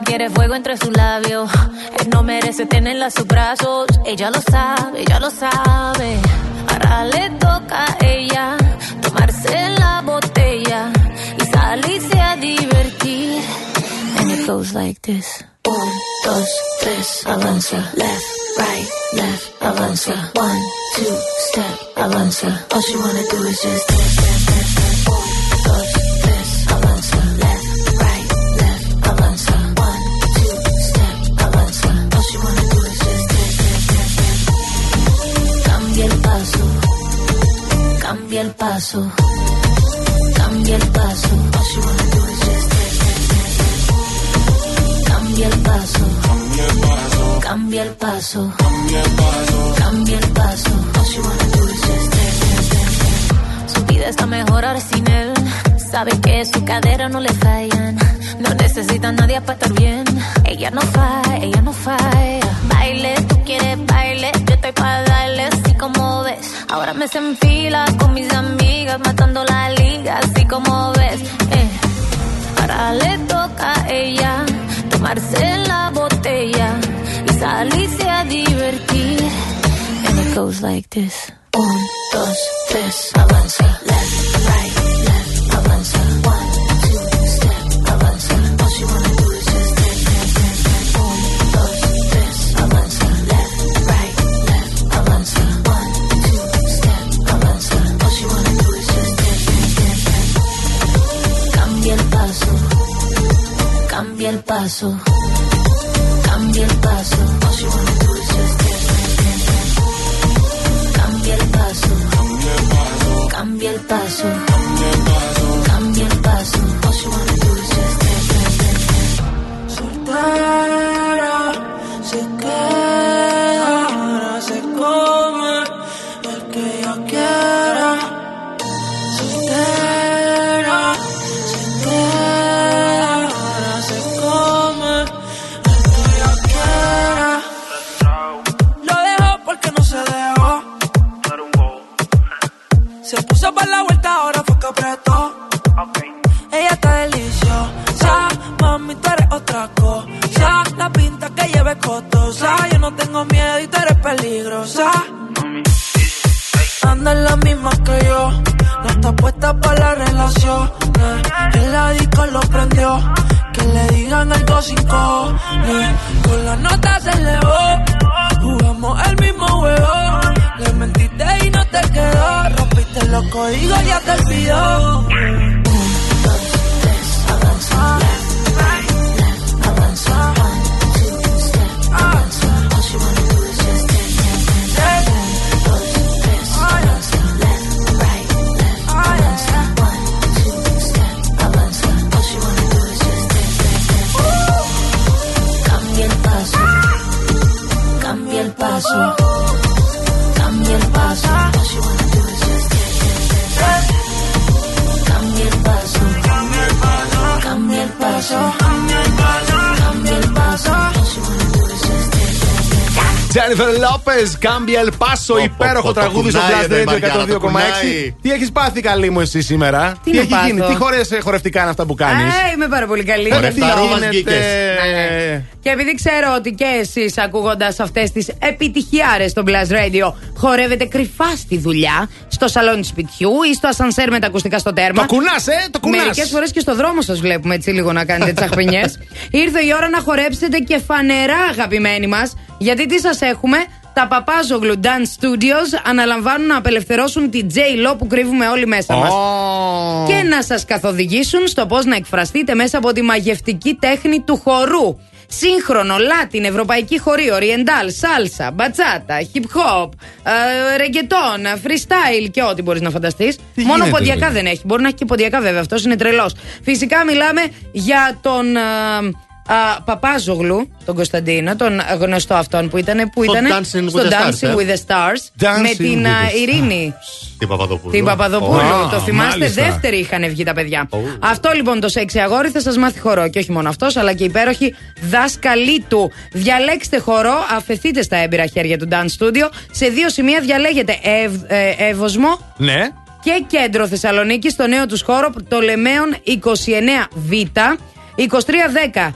quiere fuego entre sus labios. Él no merece tenerla a sus brazos, ella lo sabe, ella lo sabe. Ahora le toca a ella tomarse la botella y salirse a divertir. And it goes like this. Un, dos, tres, avanza. Left, right, left, avanza. One, two, step, avanza. All she wanna do is just dance, Cambia el paso, cambia el paso. Cambia el paso, cambia el paso, cambia el paso. Su vida está mejor ahora sin él Sabe que su cadera no le fallan. No necesita nadie para estar bien. Ella no falla, ella no falla. Baile, tú quieres baile. Yo estoy para darle así como ves. Ahora me se enfila con mis amigas, matando la liga, así como ves. Eh. Ahora le toca a ella tomarse la botella y salirse a divertir. And it goes like this. Un, dos, tres, avanza. Left, right, cambia el paso. Cambia el paso. Cambia el paso. Cambia el paso. Cambia el paso. Cambia el paso. Cambia el paso. Cambia el paso. Cambia el paso. Cambia el paso. Puesta para la relación. eh. El disco lo prendió, que le digan algo sin cojones. Con la nota se elevó, jugamos el mismo juego. Le mentiste y no te quedó, rompiste los códigos, ya te olvidó. Λόπε, κάμπια Ελπάσο, υπέροχο πω, το τραγούδι στο κουνάει Blast εδώ η Radio Μαριάννα, το 102,6. κουνάει. Τι έχεις πάθει καλή μου εσύ σήμερα, Τι τι να έχει πάθω; γίνει, τι χωρέ χορευτικά είναι αυτά που κάνεις; Ε, είμαι πάρα πολύ καλή. Ωραία, Γιατί φταρό γίνεται- μας βγήκες. Ναι, ναι. Και επειδή ξέρω ότι και εσείς ακούγοντας αυτές τις επιτυχιάρες στο Blast Radio, χορεύετε κρυφά στη δουλειά, στο σαλόνι σπιτιού ή στο ασανσέρ με τα ακουστικά στο τέρμα. Το κουνάς, ε, το κουνάς. Μερικές φορές και στο δρόμο σας βλέπουμε έτσι λίγο να κάνετε τσαχπινιέ. Ήρθε η ώρα να χορέψετε και φανερά, αγαπημένοι μας, γιατί τι σας έχουμε; Τα Παπάζογλου Dance Studios αναλαμβάνουν να απελευθερώσουν την J-Lo που κρύβουμε όλοι μέσα μας και να σας καθοδηγήσουν στο πώς να εκφραστείτε μέσα από τη μαγευτική τέχνη του χορού. Σύγχρονο, Λάτιν, ευρωπαϊκή χορή, οριεντάλ, σάλσα, μπατσάτα, hip hop, ε, ρεγκετόν, freestyle και ό,τι μπορείς να φανταστείς. Μόνο γίνεται, ποντιακά ρε. δεν έχει. Μπορεί να έχει και ποντιακά βέβαια. Αυτό είναι τρελός. Φυσικά μιλάμε για τον. ε, α, Παπάζογλου, τον Κωνσταντίνο, τον γνωστό αυτόν που ήταν. Που Στο ήτανε Dancing with στο the Dancing Stars, ε. with the Stars Dancing με with την α, the Ειρήνη. Την Παπαδοπούλου. Την Παπαδοπούλου. Α, το θυμάστε, μάλιστα. δεύτερη είχαν βγει τα παιδιά. Αυτό λοιπόν το σεξι αγόρι θα σας μάθει χορό. Και όχι μόνο αυτός, αλλά και υπέροχοι δάσκαλοι του. Διαλέξτε χορό, αφαιθείτε στα έμπειρα χέρια του Dance Studio. Σε δύο σημεία διαλέγετε ευ, ε, Εύωσμο, Ναι. και κέντρο Θεσσαλονίκης στο νέο τους χώρο το Λεμαίον 29Β 2310.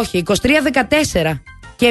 Όχι, 2314 και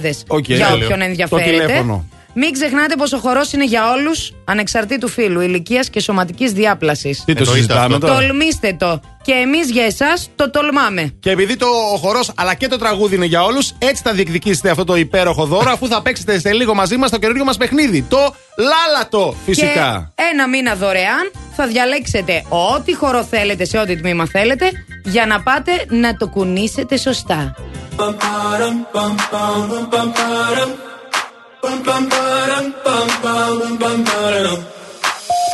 048.000 Οκ, για τέλειο. όποιον Το ενδιαφέρεται. τηλέφωνο. Μην ξεχνάτε πως ο χορός είναι για όλους, ανεξαρτήτου φύλου, ηλικίας και σωματικής διάπλασης. Τι το Εννοείται συζητάμε αυτό. τώρα. Τολμήστε το. Και εμείς για εσάς το τολμάμε. Και επειδή το χορός αλλά και το τραγούδι είναι για όλους, έτσι θα διεκδικήσετε αυτό το υπέροχο δώρο αφού θα παίξετε σε λίγο μαζί μας το καινούριο μας παιχνίδι. Το Λάλατο, φυσικά. Και ένα μήνα δωρεάν θα διαλέξετε ό,τι χορό θέλετε σε ό,τι τμήμα θέλετε για να πάτε να το κουνήσετε σωστά.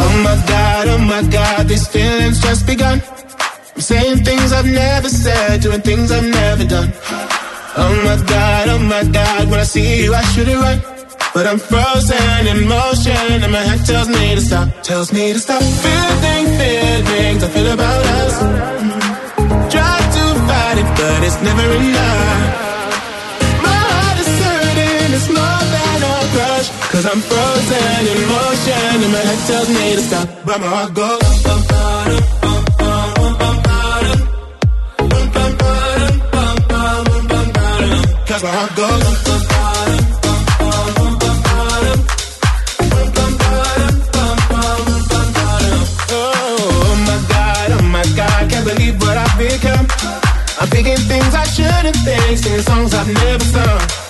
Oh my god, oh my god, these feelings just begun. I'm saying things I've never said, doing things I've never done. Oh my god, oh my god, when I see you, I should it right. But I'm frozen in motion, and my head tells me to stop, tells me to stop. Feeling, feelings I feel about us. Try to fight it, but it's never enough. I'm frozen in motion and my head tells me to stop, but my heart goes. Cause my heart goes. Become. I'm thinking things I shouldn't think, singing songs I've never sung.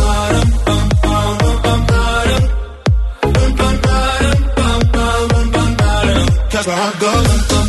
that's where I go.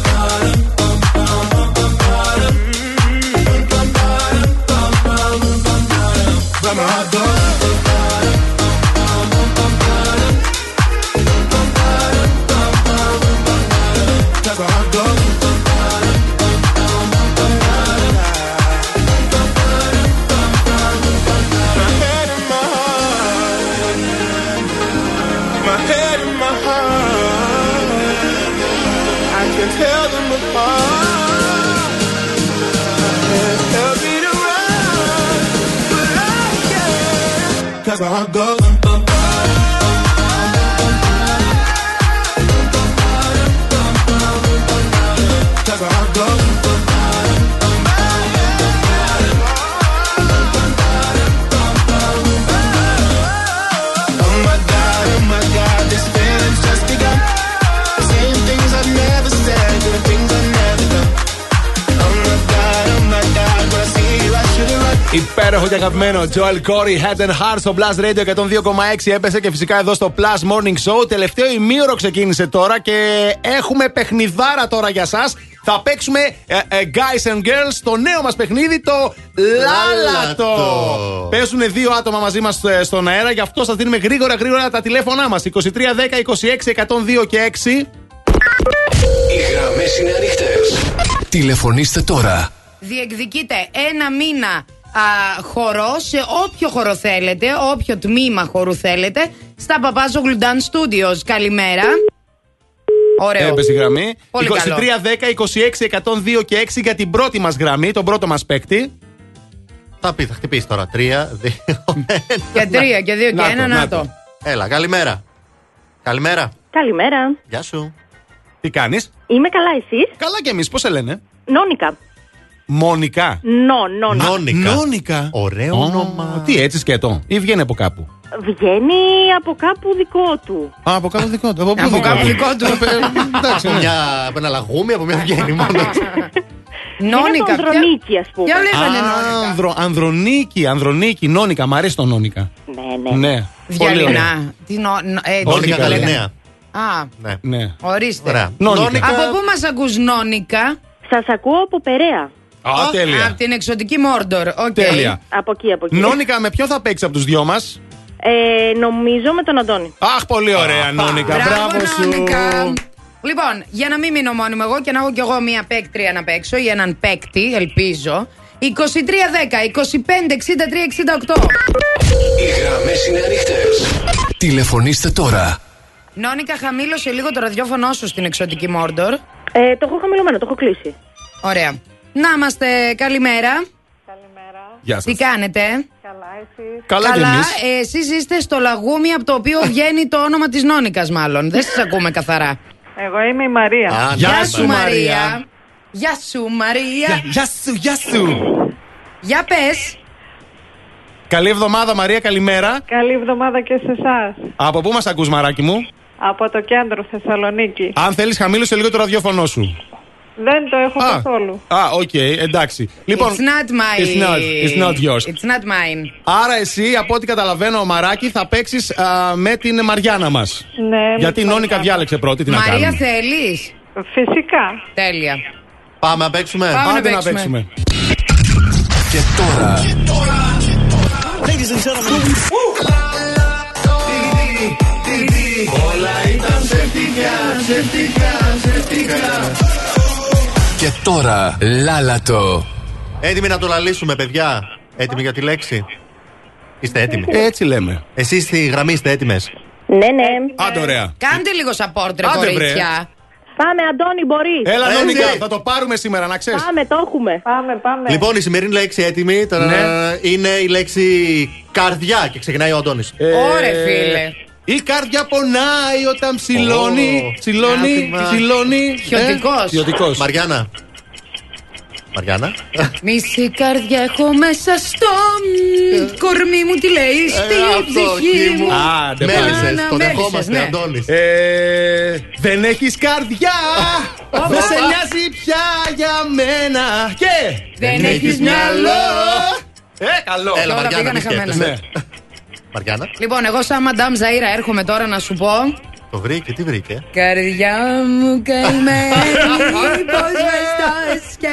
that's where I go. Υπέροχο και αγαπημένο Joel Corey, Head and Heart στο Blast Radio 102,6 έπεσε και φυσικά εδώ στο Plus Morning Show. Τελευταίο ημίωρο ξεκίνησε τώρα και έχουμε παιχνιδάρα τώρα για σας. Θα παίξουμε ε, ε, Guys and Girls το νέο μας παιχνίδι, το Λάλατο. Λάλατο. Παίζουν δύο άτομα μαζί μας ε, στον αέρα, γι' αυτό σας δίνουμε γρήγορα γρήγορα τα τηλέφωνά μας. 2310 26 102 και 6. Οι γραμμές είναι ανοιχτές. Τηλεφωνήστε τώρα. Διεκδικείτε ένα μήνα α, χορό σε όποιο χορό θέλετε, όποιο τμήμα χορού θέλετε, στα Παπάζογλου Dance Studios. Καλημέρα. Ωραίο. Έπεσε η γραμμή. Πολύ 2310 καλό. 26 102 και 6 για την πρώτη μας γραμμή, τον πρώτο μας παίκτη. Θα πει, θα χτυπήσει τώρα. Τρία, δύο, Και τρία και δύο και Να το, ένα, να να το. το. Έλα, καλημέρα. Καλημέρα. Καλημέρα. Γεια σου. Τι κάνεις; Είμαι καλά, εσείς; Καλά και εμείς, πώς σε λένε; Νόνικα. Μονικά. Νο, νο, νο. Νόνικα. Νόνικα. Ωραίο Ω, όνομα. Τι έτσι σκέτο. Ή βγαίνει από κάπου. Βγαίνει από κάπου δικό του. Α, από κάπου δικό του. Από, πού Από κάπου δικό του. Εντάξει, Από, ναι. μια, από ένα λαγούμι, από μια βγαίνει μόνος. Είναι Νόνικα. από Ανδρονίκη, ας πούμε. Ποια λέγανε Α, Νόνικα; Ανδρο, ανδρονίκη, ανδρονίκη, νόνικα. Μ' αρέσει το νόνικα. Ναι, ναι. Ναι. Πολύ ωραία. Διαλυνά. Τι νο, νο, έτσι Νόνικα το λέγανε. Γαλινέα. Α, Ναι. Ναι. ορίστε. Ωραία. Νόνικα. Από πού μας ακούς Νόνικα; Σας ακούω από Περαία. Α, Από τέλεια. την εξωτική Μόρντορ. Οκ. Τέλεια. Από εκεί, από εκεί. Νόνικα, με ποιο θα παίξεις από τους δυο μας; Ε, νομίζω με τον Αντώνη. Αχ, πολύ ωραία, Νόνικα. Μπράβο, Μπράβο σου. Νόνικα. Λοιπόν, για να μην μείνω μόνιμο εγώ και να έχω κι εγώ μία παίκτρια να παίξω ή έναν παίκτη, ελπίζω. 2310 25 63 68. Οι γραμμές είναι ανοιχτές. Τηλεφωνήστε τώρα. Νόνικα, χαμήλωσε λίγο το ραδιόφωνο σου στην εξωτική Μόρντορ. Ε, το έχω χαμηλωμένο, το έχω κλείσει. Ωραία. Να είμαστε, καλημέρα. Γεια Τι κάνετε; Καλά, εσείς; Καλά κι εμείς. ε, εσείς είστε στο λαγούμι από το οποίο βγαίνει το όνομα της Νόνικας μάλλον. Δεν σας ακούμε καθαρά. Εγώ είμαι η Μαρία. Γεια σου Μαρία. Γεια σου Μαρία. Γεια σου, γεια σου. Για πες. Καλή εβδομάδα, Μαρία, καλημέρα. Καλή εβδομάδα και σε εσάς. Από πού μας ακούς, μαράκι μου; Από το κέντρο Θεσσαλονίκη. Αν θέλεις, χαμήλωσε λίγο το ραδιόφωνο σου. Δεν το έχω Α. καθόλου. Α, οκ, εντάξει. Λοιπόν, It's not my... It's not, it's not yours. It's not mine. Άρα εσύ, από ό,τι καταλαβαίνω, ο Μαράκι, θα παίξεις με την Μαριάννα μας. Ναι, Γιατί η με Νόνικα το- διάλεξε πρώτη, τι να Μαρία κάνουμε; θέλεις; Φυσικά. Τέλεια. Πάμε να παίξουμε. Πάμε Άντε να να παίξουμε. παίξουμε. Και τώρα. Και τώρα. Λάλατο. Έτοιμοι να το λαλήσουμε, παιδιά; Έτοιμοι για τη λέξη; Είστε έτοιμοι; Έτσι λέμε. Εσείς στη γραμμή είστε έτοιμες; Ναι, ναι. Άντε, ωραία. Κάντε λίγο support, ρε Άντε, βρε. κορίτσια. Πάμε, Αντώνη, μπορεί. Έλα, Έτσι. Νόνικα, θα το πάρουμε σήμερα, να ξέρεις. Πάμε, το έχουμε. Πάμε, πάμε. Λοιπόν, η σημερινή λέξη έτοιμη τώρα Ναι. είναι η λέξη καρδιά και ξεκινάει ο Αντώνης. Ωρε φίλε. Η καρδιά πονάει όταν ψηλώνει. Ω, Ψηλώνει, άθιμα. ψηλώνει. Χιωτικός. Χιωτικό. Μαριάννα. Μαριάννα. Μισή καρδιά έχω μέσα στο μ, κορμί μου τι λέει στη αυτό, ψυχή εκεί μου. μου. Άντε, Μέλισσες, Μέλισσες, το ναι. δεχόμαστε, Ναι. Αντώνης. Ε, δεν έχεις καρδιά Δεν σε νοιάζει πια για μένα Και Δεν έχεις μυαλό. Ε, καλό Έλα, Τώρα Μαριάννα, Μαριάννα. Λοιπόν, εγώ σαν Μαντάμ Ζαΐρα έρχομαι τώρα να σου πω Το βρήκε, τι βρήκε; Καρδιά μου καημένη Πώς με στάς και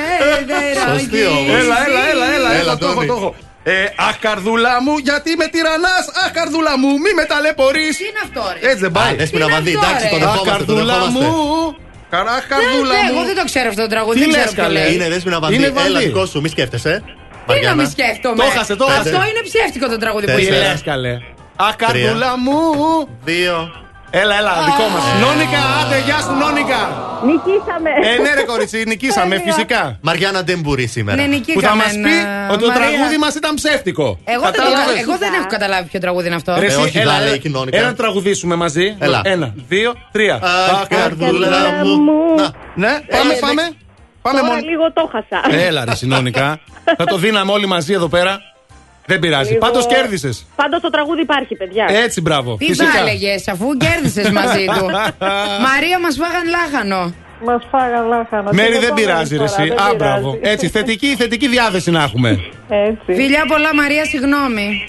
δεν Σωστή όμως. Έλα, έλα, έλα, έλα, Έλα, έλα, το έχω, Τόνι. το έχω. Ε, αχ, καρδούλα μου, γιατί με τυραννάς; Αχ, καρδούλα μου, μη με ταλαιπωρείς Τι είναι αυτό ρε; Έτσι δεν πάει. Α, Δέσποινα είναι Βανδύ, αυτό, εντάξει, ρε; το Αχ, δεχόμαστε. Το καρδούλα δεχόμαστε. μου. Καρά, Ναι, καρδούλα ναι, μου. εγώ δεν το ξέρω αυτό το τραγούδι Τι Δεν λες, ξέρω ποιο καλέ; λέει Είναι δέσποινα Βανδύ. Είναι Έλα, Βανδύ. δικό σου, μη σκέφτεσαι. Τι να Μαριάννα. μην σκέφτομαι; Το χάσε, το χάσε. Αυτό είναι ψεύτικο το τραγούδι που Τι Τέσσερα. είπε λες καλέ Αχ, καρδούλα μου. Δύο. Έλα, έλα, δικό μας Νόνικα, άντε, γεια σου, Νόνικα. Νικήσαμε. Ε, ναι, ρε κορίτσι, νικήσαμε, φυσικά. Μαριάννα δεν μπορεί σήμερα. Ναι, Που θα νικήκαμε μα πει ένα- ότι το Μαρία. τραγούδι μας ήταν ψεύτικο. Εγώ δεν, το, Κατάλαβες; εγώ δεν έχω καταλάβει ποιο τραγούδι είναι αυτό Ρε, Ε, εσύ, όχι, έλα, θα λέει έλα, κοινωνικά. Έλα να τραγουδήσουμε μαζί. Έλα. Ένα, δύο, τρία. Αχ, καρδούλα μου. Να. Ναι, πάμε, Ε, πάμε. Πάμε Τώρα μόνο. λίγο το χάσα. Έλα, ρε, συνώνικα. Θα το δίναμε όλοι μαζί εδώ πέρα. Δεν πειράζει. Λίγο- Πάντως κέρδισες. Πάντως το τραγούδι υπάρχει, παιδιά. Έτσι, μπράβο. Τι Φυσικά. θα έλεγες αφού κέρδισες μαζί του. Μαρία, μας φάγαν λάχανο. Μας φάγαν λάχανο. Μέρη Την δεν επόμενη πειράζει, ρε, φορά, εσύ. δεν Α, πειράζει. μπράβο. Έτσι, θετική, θετική διάθεση να έχουμε. Έτσι. Φιλιά πολλά, Μαρία, συγγνώμη.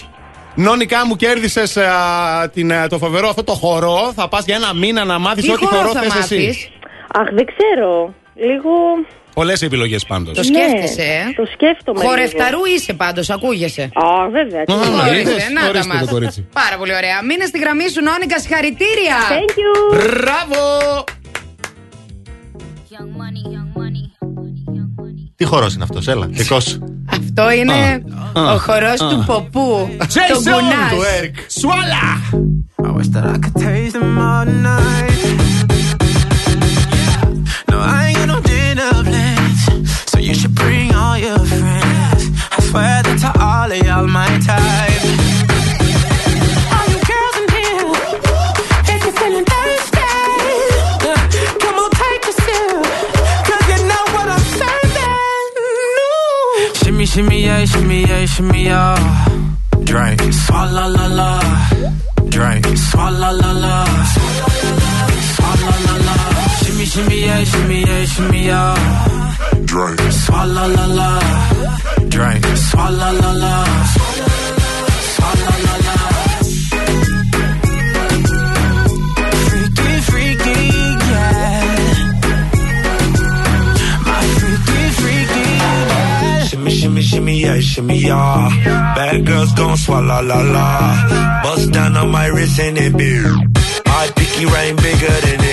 Νόνικα μου κέρδισες το φοβερό αυτό το χορό. Θα πας για ένα μήνα να μάθεις Τι ό,τι χορό χορό θα θες εσύ. μάθεις; Αχ, δεν ξέρω. Λίγο. Πολλές επιλογές πάντως. Το σκέφτεσαι, ε; Το σκέφτομαι. Χορευταρού είσαι πάντως, ακούγεσαι. Α, βέβαια. τι Α, να- ναι. Ορίστε, είδες, να τα ορίστε το μας. κορίτσι. Πάρα πολύ ωραία. Μείνε στη γραμμή σου, Νόνικα, συγχαρητήρια. Thank you. Μπράβο! Τι χορός είναι αυτός, έλα. Δικός σου. Αυτό είναι α, ο χορός α. του ποπού. Το Jason κουνάς. Του Έρικ. Σουάλα! Bring all your friends. I swear that to all of y'all my type. All you girls in here, if you're feeling thirsty, come on, take a sip, 'cause you know what I'm serving. No. Shimmy, shimmy, yeah, shimmy, yeah, shimmy, yeah. Drink, swalla la la. Drink, swalla la la. Swalla la la. Shimmy, shimmy, yeah, shimmy, yeah, shimmy, yeah. Drink, swalla la la. Drink, swalla la la. Swalla la la. Freaky, freaky, yeah. My freaky, freaky, yeah. Shimmy, shimmy, shimmy, yeah, shimmy, yeah. Bad girls gon' swallow la la. Bust down on my wrist and it beer. My pinky ring bigger than this.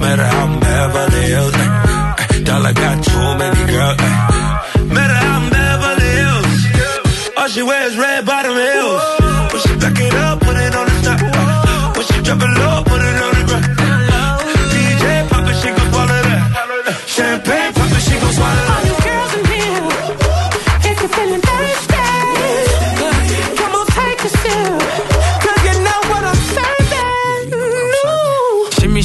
Matter how I'm Beverly Hills. Ay, dollar got too many girls. Ay. Matter how I'm Beverly Hills. All she wears red bottom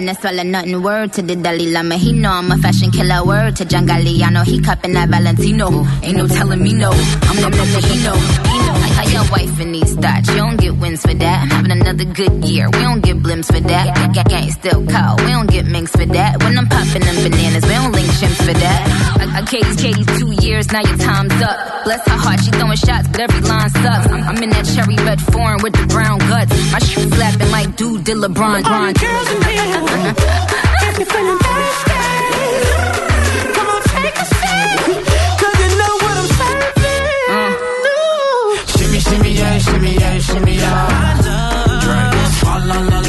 Bad girl, no swallow nothing. Word to the Dalai Lama. He know I'm a fashion killer. Word to John Galliano. He cupping that Valentino. Ain't no telling me no. I'm the one he know. Got your wife in these thoughts. You don't get wins for that. I'm having another good year. We don't get blimps for that. Gang, gang still call. We don't get minks for that. When I'm popping them bananas, we don't link chimps for that. I, I Katie's Katie's two years. Now your time's up. Bless her heart. She throwing shots, but every line sucks. I'm, I'm in that cherry red foreign with the brown guts. My shoe flapping like dude did LeBron. All you girls in here, if you're feeling thirsty, come on, take a sip. shimmy, y'all. Drink. La la la.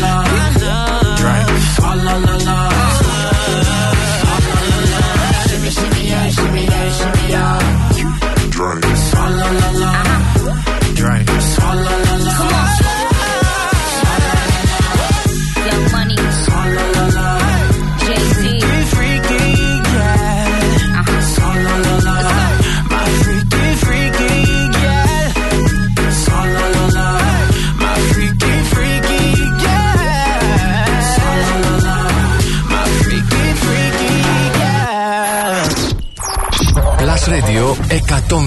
102,6.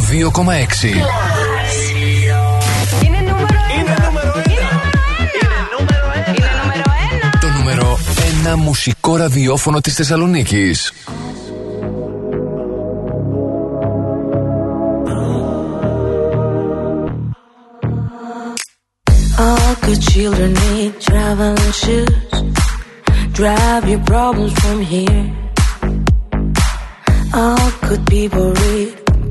Το νούμερο 1 μουσικό ραδιόφωνο της Θεσσαλονίκης. All good children need traveling shoes. Drive your problems from here. All good people read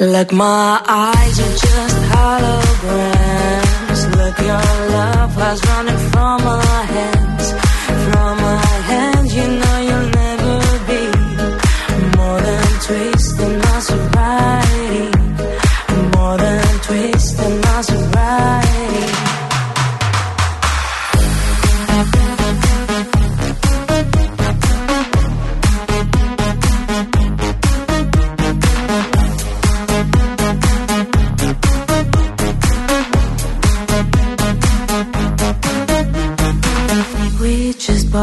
Like my eyes are just holograms. Look, your love was running from my hands.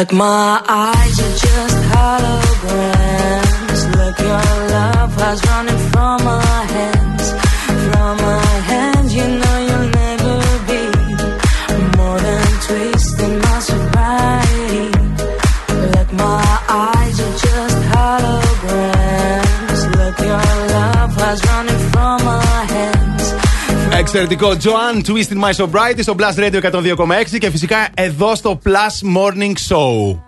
Like my eyes are just holograms. Look, your love was running holograms. Look, your love was running from my hands. Εξαιρετικό. Joanne Twisted My Sobriety στο Blast Radio 102,6 και φυσικά εδώ στο Plus Morning Show.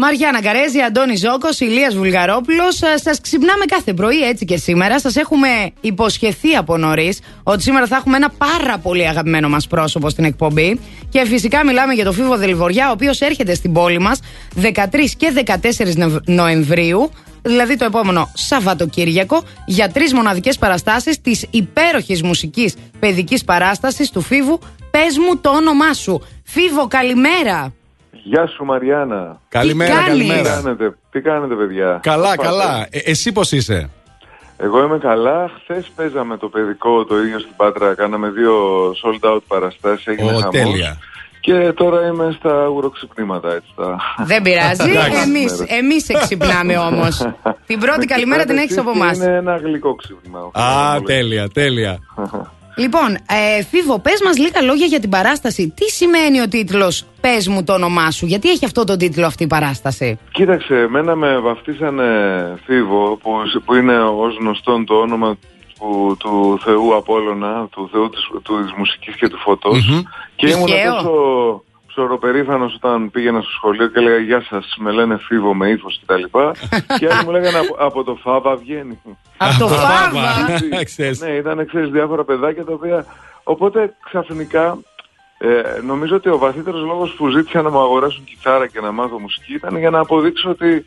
Μαριάννα Καρέζη, Αντώνη Ζώκος, Ηλίας Βουλγαρόπουλος. Σας ξυπνάμε κάθε πρωί έτσι και σήμερα. Σας έχουμε υποσχεθεί από νωρίς ότι σήμερα θα έχουμε ένα πάρα πολύ αγαπημένο μας πρόσωπο στην εκπομπή. Και φυσικά μιλάμε για τον Φίβο Δελβοριά, ο οποίος έρχεται στην πόλη μας 13 και 14 Νευ- Νοεμβρίου. Δηλαδή το επόμενο Σαββατοκύριακο για τρεις μοναδικές παραστάσεις της υπέροχης μουσικής παιδικής παράστασης του Φίβου. Πες μου το όνομά σου. Φίβο, καλημέρα. Γεια σου Μαριάννα. Καλημέρα, κάνεις; Τι καλημέρα. κάνετε, τι κάνετε παιδιά; Καλά, Πώς πάτε; καλά. Ε, εσύ πώς είσαι; Εγώ είμαι καλά. Χθες παίζαμε το παιδικό το ίδιο στην Πάτρα. Κάναμε δύο sold out παραστάσεις. Έγινε Ω, χαμός. τέλεια. Και τώρα είμαι στα ουροξυπνήματα έτσι. Τα... Δεν πειράζει. Εντάξει. Εμείς, εμείς σε ξυπνάμε όμως. την πρώτη καλημέρα την έχεις από εμάς. Είναι ένα γλυκό ξύπνημα. Α, τέλεια, τέλεια. Λοιπόν, ε, Φίβο, πες μας λίγα λόγια για την παράσταση. Τι σημαίνει ο τίτλος «Πες μου το όνομά σου», γιατί έχει αυτό τον τίτλο αυτή η παράσταση; Κοίταξε, εμένα με βαφτίσανε Φίβο, που, που είναι ως γνωστόν το όνομα του, του Θεού Απόλλωνα, του Θεού της, του, της μουσικής και του φωτος Και ήμουν Τυχαίο. τόσο ψωροπερήφανος όταν πήγαινα στο σχολείο και έλεγα «Γεια σας, με λένε Φίβο με ύφος» κτλ. και άλλοι μου λέγανε από, από το Φάβα βγαίνει. Από το Φάβα. Ξέρεις. ναι, ήταν ξέρεις διάφορα παιδάκια τα οποία... Οπότε ξαφνικά ε, νομίζω ότι ο βαθύτερος λόγος που ζήτησα να μου αγοράσουν κιθάρα και να μάθω μουσική ήταν για να αποδείξω ότι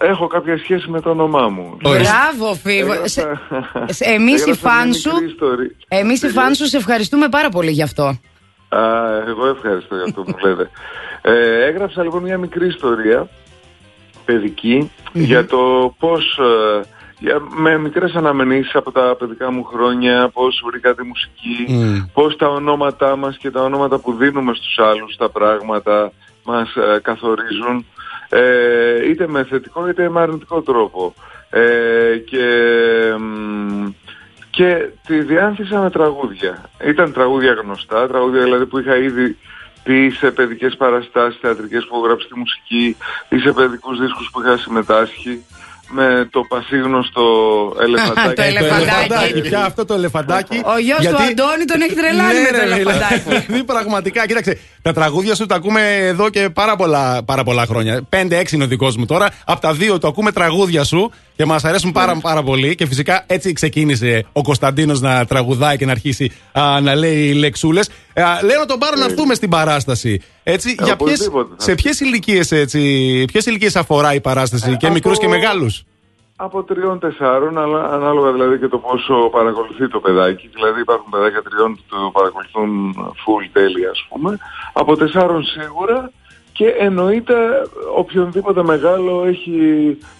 έχω κάποια σχέση με το όνομά μου. Μπράβο, Φίβο. Έγραψα- Σε- σε- εμείς οι έγραψα φαν μια σου, μικρή ιστορία. εμείς οι φαν σου σε ευχαριστούμε πάρα πολύ γι' αυτό. Α, εγώ ευχαριστώ για αυτό που λέτε. Ε, έγραψα λοιπόν μια μικρή ιστορία παιδική για το πώς ε, για, με μικρές αναμενήσεις από τα παιδικά μου χρόνια πώς βρήκα τη μουσική πώς τα ονόματά μας και τα ονόματα που δίνουμε στους άλλους τα πράγματα μας ε, καθορίζουν ε, είτε με θετικό είτε με αρνητικό τρόπο ε, και μ, και τη διάνθησα με τραγούδια. Ήταν τραγούδια γνωστά, τραγούδια δηλαδή που είχα ήδη πει σε παιδικές παραστάσεις θεατρικές που έχω γράψει τη μουσική ή σε παιδικούς δίσκους που είχα συμμετάσχει με το πασίγνωστο ελεφαντάκι. Το ελεφαντάκι. Πια αυτό το ελεφαντάκι; Ο γιος του Γιατί- Αντώνη τον έχει τρελάνει Ναι, με το ρε, ελεφαντάκι. Δηλαδή πραγματικά, κοίταξε. Τα τραγούδια σου τα ακούμε εδώ και πάρα πολλά, πάρα πολλά χρόνια. Πέντε-έξι είναι ο δικός μου τώρα. Από τα δύο το ακούμε τραγούδια σου και μας αρέσουν πάρα, πάρα πολύ. Και φυσικά έτσι ξεκίνησε ο Κωνσταντίνος να τραγουδάει και να αρχίσει α, να λέει λεξούλες. Λέω να τον πάρω να έρθουμε στην παράσταση. Έτσι, Ε, για ποιες, οπωσδήποτε. σε ποιες ηλικίες ποιες ηλικίες αφορά η παράσταση, και από- μικρούς και μεγάλους; Από τριών τεσσάρων, αλλά ανάλογα δηλαδή και το πόσο παρακολουθεί το παιδάκι. Δηλαδή υπάρχουν παιδάκια τριών που το παρακολουθούν full τέλεια ας πούμε. Από τεσσάρων σίγουρα και εννοείται οποιονδήποτε μεγάλο έχει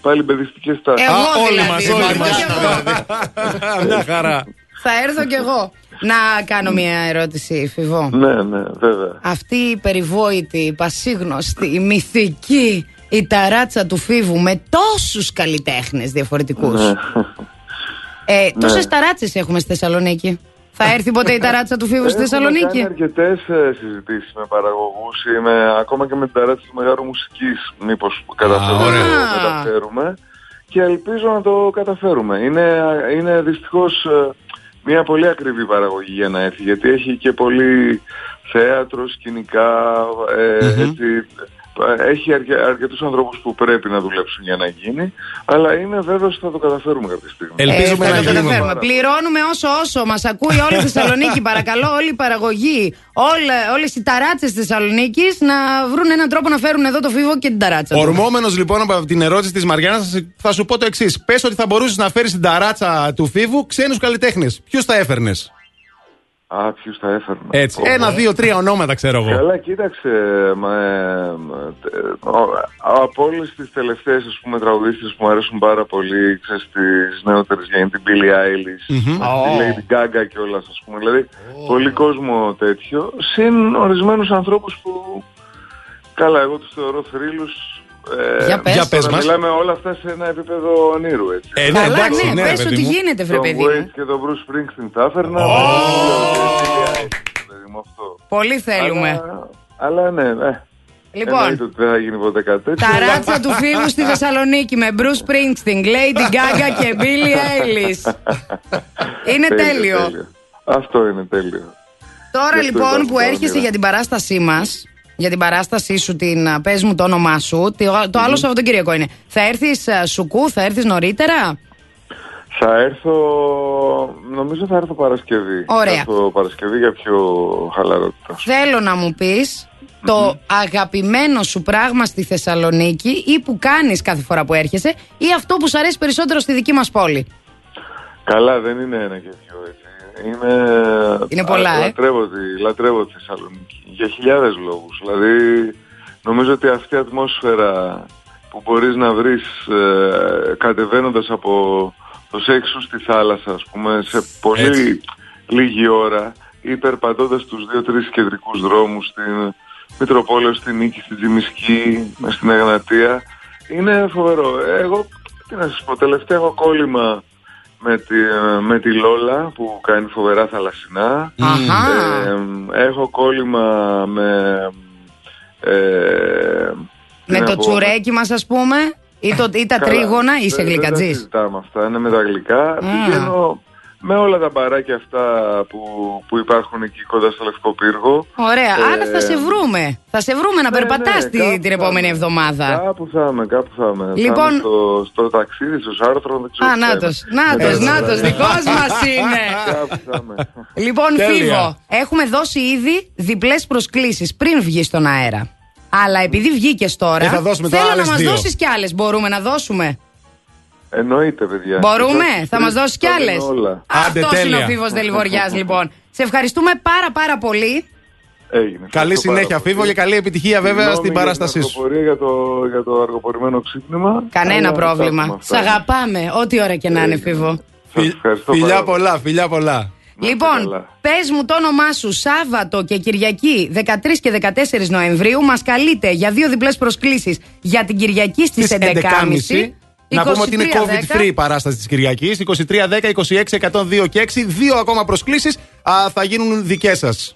πάλι παιδιστικές τάσεις. Εγώ όλοι δηλαδή, μας, θα όλοι έρθω μας. κι εγώ. Μια χαρά. Θα έρθω κι εγώ. Να κάνω μια ερώτηση, Φιβό. Ναι, ναι, βέβαια. Αυτή η περιβόητη, η πασίγνωστη, η μυθική, η ταράτσα του Φίβου με τόσους καλλιτέχνες διαφορετικούς. Ναι. Ε, Ναι. τόσες ταράτσες έχουμε στη Θεσσαλονίκη. Θα έρθει ποτέ η ταράτσα του Φίβου στη Θεσσαλονίκη; Έχουμε κάνει αρκετές ε, συζητήσεις με παραγωγούς ή με, ακόμα και με την ταράτση του Μεγάρου Μουσικής μήπως καταφέρουμε ωραία. να το καταφέρουμε και ελπίζω να το καταφέρουμε. Είναι, είναι δυστυχώς ε, μια πολύ ακριβή παραγωγή για να έρθει γιατί έχει και πολύ θέατρο, σκηνικά, ε, έτσι, ε, έχει αρκε, αρκετούς ανθρώπους που πρέπει να δουλέψουν για να γίνει αλλά είναι βέβαιος ότι θα το καταφέρουμε κάποια στιγμή. Ελπίζουμε Ε, θα να το γίνουμε. καταφέρουμε. Πληρώνουμε όσο όσο μας ακούει όλη η Θεσσαλονίκη. Παρακαλώ, όλη η παραγωγή, όλες οι ταράτσες της Θεσσαλονίκης να βρουν έναν τρόπο να φέρουν εδώ το φίβο και την ταράτσα. τους. Ορμόμενος λοιπόν από την ερώτηση της Μαριάννας, θα σου πω το εξής. Πες ότι θα μπορούσες να φέρεις την ταράτσα του φίβου ξένους καλλιτέχνες. Ποιους θα έφερνες; Α, ποιους θα έφερνα. Έτσι. Ω, Ένα, δύο, τρία ονόματα ξέρω εγώ. Καλά, κοίταξε. Μα, ε, μα, τε- ο- από όλες τις τελευταίες τραγουδίστρε που μου αρέσουν πάρα πολύ, ξέρεις τις νεότερες για την Billie Eilish, Μμμ. τη Lady Gaga και όλα, ας πούμε. Δηλαδή, πολύ κόσμο τέτοιο. Συν ορισμένους ανθρώπους που. Καλά, εγώ τους θεωρώ θρύλους. Ε, Για πες. Για πες τώρα μας. Μιλάμε όλα αυτά σε ένα επίπεδο ονείρου, έτσι. Ε, ναι, Καλά, εντάξει, ναι, ναι, πες παιδί ότι μου. γίνεται, βρε Τον παιδί Waits μου. και τον Bruce Springsteen τα έφερνα. παιδί μου, αυτό. Πολύ θέλουμε. Αλλά, αλλά ναι, ναι. Λοιπόν, Εννοείται ότι δεν θα γίνει ποτέ κάτι τέτοιο. ταράτσα του φίβου στη Θεσσαλονίκη με Bruce Springsteen, Lady Gaga και Billie Eilish. Είναι τέλειο. Αυτό είναι τέλειο. Τώρα Γι' αυτό λοιπόν υπάρχουν που τα έρχεσαι όνειρα. για την παράστασή μας, για την παράστασή σου, την α, πες μου το όνομά σου, το, το άλλο Σαββατοκύριακο είναι. Θα έρθεις σουκού, θα έρθεις νωρίτερα; Θα έρθω, νομίζω θα έρθω Παρασκευή. Ωραία. Θα έρθω Παρασκευή για πιο χαλαρότητα. Θέλω να μου πεις το αγαπημένο σου πράγμα στη Θεσσαλονίκη ή που κάνεις κάθε φορά που έρχεσαι ή αυτό που σου αρέσει περισσότερο στη δική μας πόλη. Καλά, δεν είναι ένα και δυο έτσι. Είναι, Είναι πολλά, Α, ε. Λατρεύω, τη, λατρεύω τη Θεσσαλονίκη. Για χιλιάδες λόγους. Δηλαδή, νομίζω ότι αυτή η ατμόσφαιρα που μπορείς να βρεις ε, κατεβαίνοντας από το σεξου στη θάλασσα, ας πούμε, σε πολύ Έτσι. λίγη ώρα ή περπατώντας τους δύο-τρεις κεντρικούς δρόμους στην Μητροπόλαιο, στη Νίκη, στην Τζιμισκή, μες στην Εγνατία, είναι φοβερό. Εγώ, τι να σας πω, τελευταία έχω κόλλημα με τη, με τη Λόλα που κάνει φοβερά θαλασσινά. Αχα. Ε, έχω κόλλημα με... Ε, τι Με να το πω, τσουρέκι μας ας πούμε ή, το, ή τα Καλά, τρίγωνα είσαι δεν- Δεν τα γλυκατζής. συζητάμε αυτά, είναι με τα γλυκά. Πηγαίνω με όλα τα μπαράκια αυτά που, που υπάρχουν εκεί κοντά στο Λευκό Πύργο. Ωραία, Ε, άρα θα σε βρούμε. Θα σε βρούμε να ναι, περπατάς ναι, τη- κάπου την θα επόμενη είμαι. εβδομάδα. Κάπου θα είμαι, κάπου θα είμαι. Θα Λοιπόν- είμαι στο, στο ταξίδι, στο Σάρτρο, δεν ξέρω. Α, τι θα νάτος, είμαι. νάτος, Ναι, νάτος, ναι. δικός μας είναι. Κάπου θα είμαι. Λοιπόν, Τέλεια. Φίβο, έχουμε δώσει ήδη διπλές προσκλήσεις πριν βγει στον αέρα. Αλλά επειδή βγήκες τώρα, Ε, θα δώσουμε τώρα θέλω να άλλες μας δύο. δώσεις κι άλλες. Μπορούμε να δώσουμε; Εννοείται, παιδιά. Μπορούμε, Εσάς θα μας τρεις δώσεις κι τα άλλες. δίνω Όλα. Άντε, Αυτός είναι ο τέλεια. Φίβος Δελιβοριάς, λοιπόν. Σε ευχαριστούμε πάρα πάρα πολύ. Έγινε. Καλή Ευχαριστώ συνέχεια, πάρα Φίβο, πολύ. και καλή επιτυχία βέβαια Συγγνώμη στην για παράστασή την σου. αργοπορία για το, για το αργοπορημένο ξύπνημα. Κανένα Αλλά θα πρόβλημα. έχουμε Σ' αυτά. αγαπάμε, ό,τι ώρα και να είναι, Φίβο. Σας ευχαριστώ Φιλιά πάρα πολύ. πολλά, φιλιά πολλά. Λοιπόν, καλά. πες μου το όνομά σου Σάββατο και Κυριακή 13 και 14 Νοεμβρίου. Μας καλείτε για δύο διπλές προσκλήσεις για την Κυριακή στις Στις 11.30. Να πούμε ότι είναι COVID free παράσταση της Κυριακής. 23, 10, 26, 102 και 6. Δύο ακόμα προσκλήσει θα γίνουν δικές σας.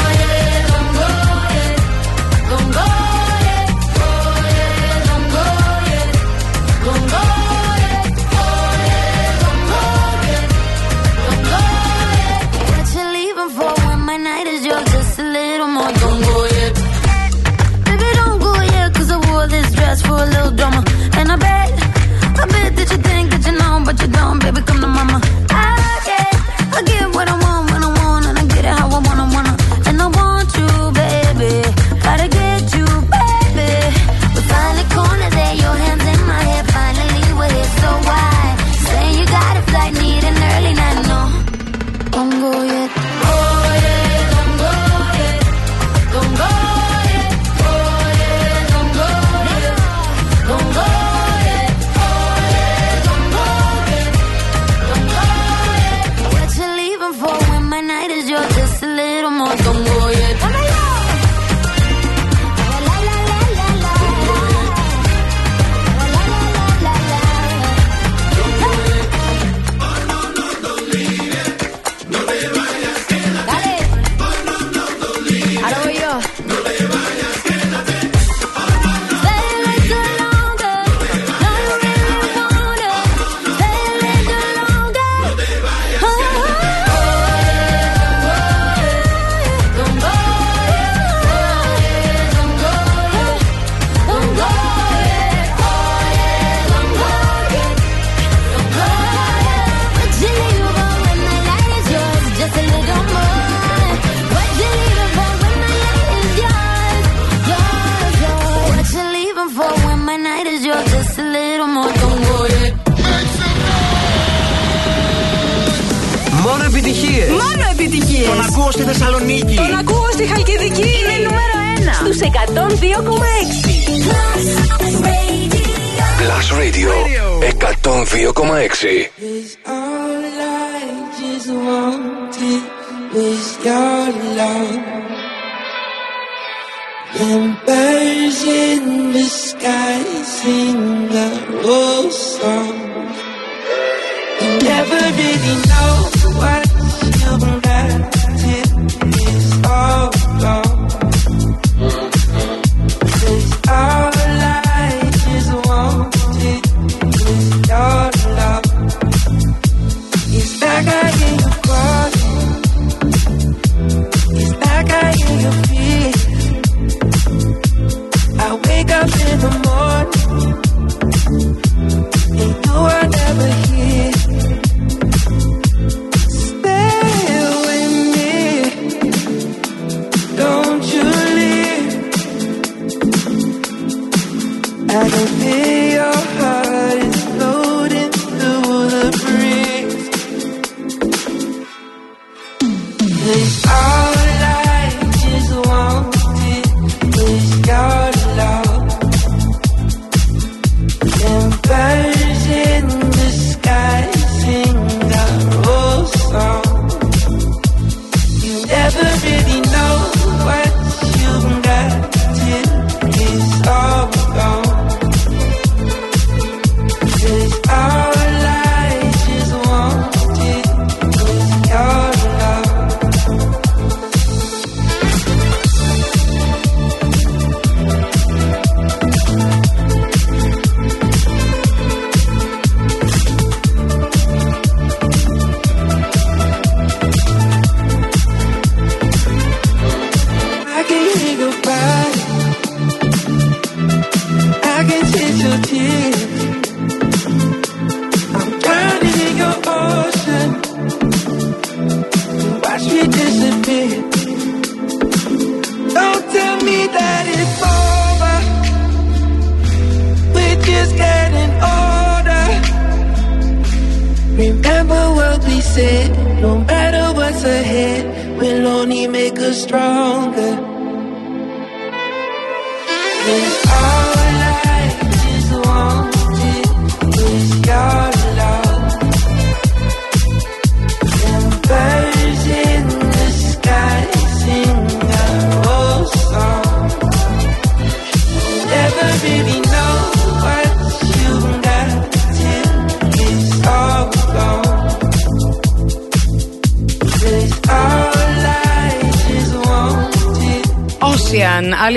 on, baby, come to mama.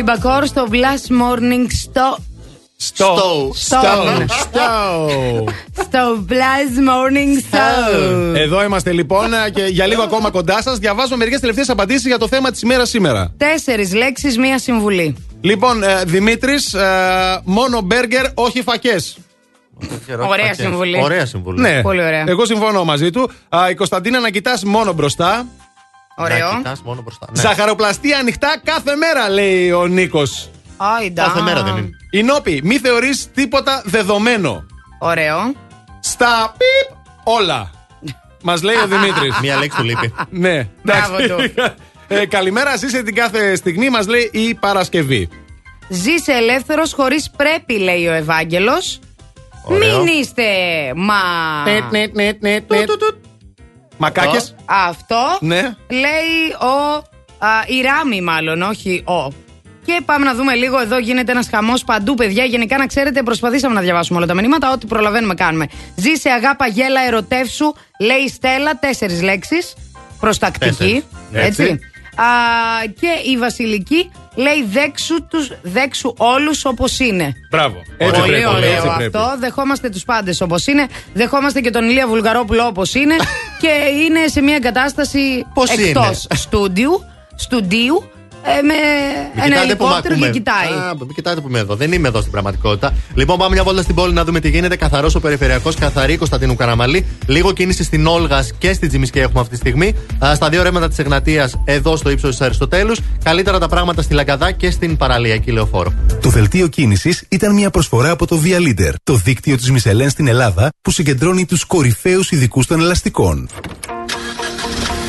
Ocean, Alibacor στο Blast Morning στο. Στο. Στο. Στο. Στο Blast Morning Show. Εδώ είμαστε λοιπόν και για λίγο ακόμα κοντά σας. Διαβάζω μερικές τελευταίες απαντήσεις για το θέμα της ημέρας σήμερα. Τέσσερις λέξεις, μία συμβουλή. Λοιπόν, ε, Δημήτρης, μόνο μπέργκερ, όχι φακές. Ωραία συμβουλή. Ωραία συμβουλή. Ναι, Πολύ ωραία. Εγώ συμφωνώ μαζί του. Α, η Κωνσταντίνα να κοιτάς μόνο μπροστά. Ωραίο. Να κοιτάς μόνο μπροστά. Ναι. Ζαχαροπλαστεία ανοιχτά κάθε μέρα, λέει ο Νίκος. Άιντα. Κάθε μέρα δεν είναι. Η Νόπη, μη θεωρείς τίποτα δεδομένο. Ωραίο. Στα πιπ όλα. Μας λέει ο Δημήτρης. Μία λέξη του λείπει. ναι, Μπράβο εντάξει. Ε, καλημέρα, ζήσε την κάθε στιγμή, μας λέει η Παρασκευή. Ζήσε ελεύθερος χωρίς πρέπει, λέει ο Ευάγγελος. Ωραίο. Μην είστε μα. Μακάκες. Αυτό Ναι. λέει ο. Α, η Ράμη, μάλλον, όχι ο. Και πάμε να δούμε λίγο. Εδώ γίνεται ένας χαμός παντού, παιδιά. Γενικά, να ξέρετε, προσπαθήσαμε να διαβάσουμε όλα τα μηνύματα. Ό,τι προλαβαίνουμε, κάνουμε. Ζήσε, αγάπα, γέλα, ερωτεύσου. Λέει η Στέλλα, τέσσερις λέξεις. Προστακτική. Τέσσερις. Έτσι. Έτσι. Α, και η Βασιλική λέει δέξου, τους, δέξου όλους όπως είναι. Μπράβο. Έτσι Πολύ πρέπει, ωραίο έτσι πρέπει. αυτό. Δεχόμαστε τους πάντες όπως είναι. Δεχόμαστε και τον Ηλία Βουλγαρόπουλο όπως είναι. και είναι σε μια κατάσταση Πώς εκτός είναι; στούντιου, στουντίου ε, με Μην ένα κοιτάτε που μ' ελικόπτερο και ακούμε. κοιτάει. Α, μην κοιτάτε που είμαι εδώ. Δεν είμαι εδώ στην πραγματικότητα. Λοιπόν, πάμε μια βόλτα στην πόλη να δούμε τι γίνεται. Καθαρός ο περιφερειακός, καθαρή Κωνσταντίνου Καραμαλή. Λίγο κίνηση στην Όλγας και στην Τζιμισκή έχουμε αυτή τη στιγμή. Α, στα δύο ρέματα της Εγνατίας, εδώ στο ύψος της Αριστοτέλους. Καλύτερα τα πράγματα στη Λαγκαδά και στην παραλιακή λεωφόρο. Το δελτίο κίνησης ήταν μια προσφορά από το Via Leader, το δίκτυο της Μισελέν στην Ελλάδα που συγκεντρώνει τους κορυφαίους ειδικούς των ελαστικών.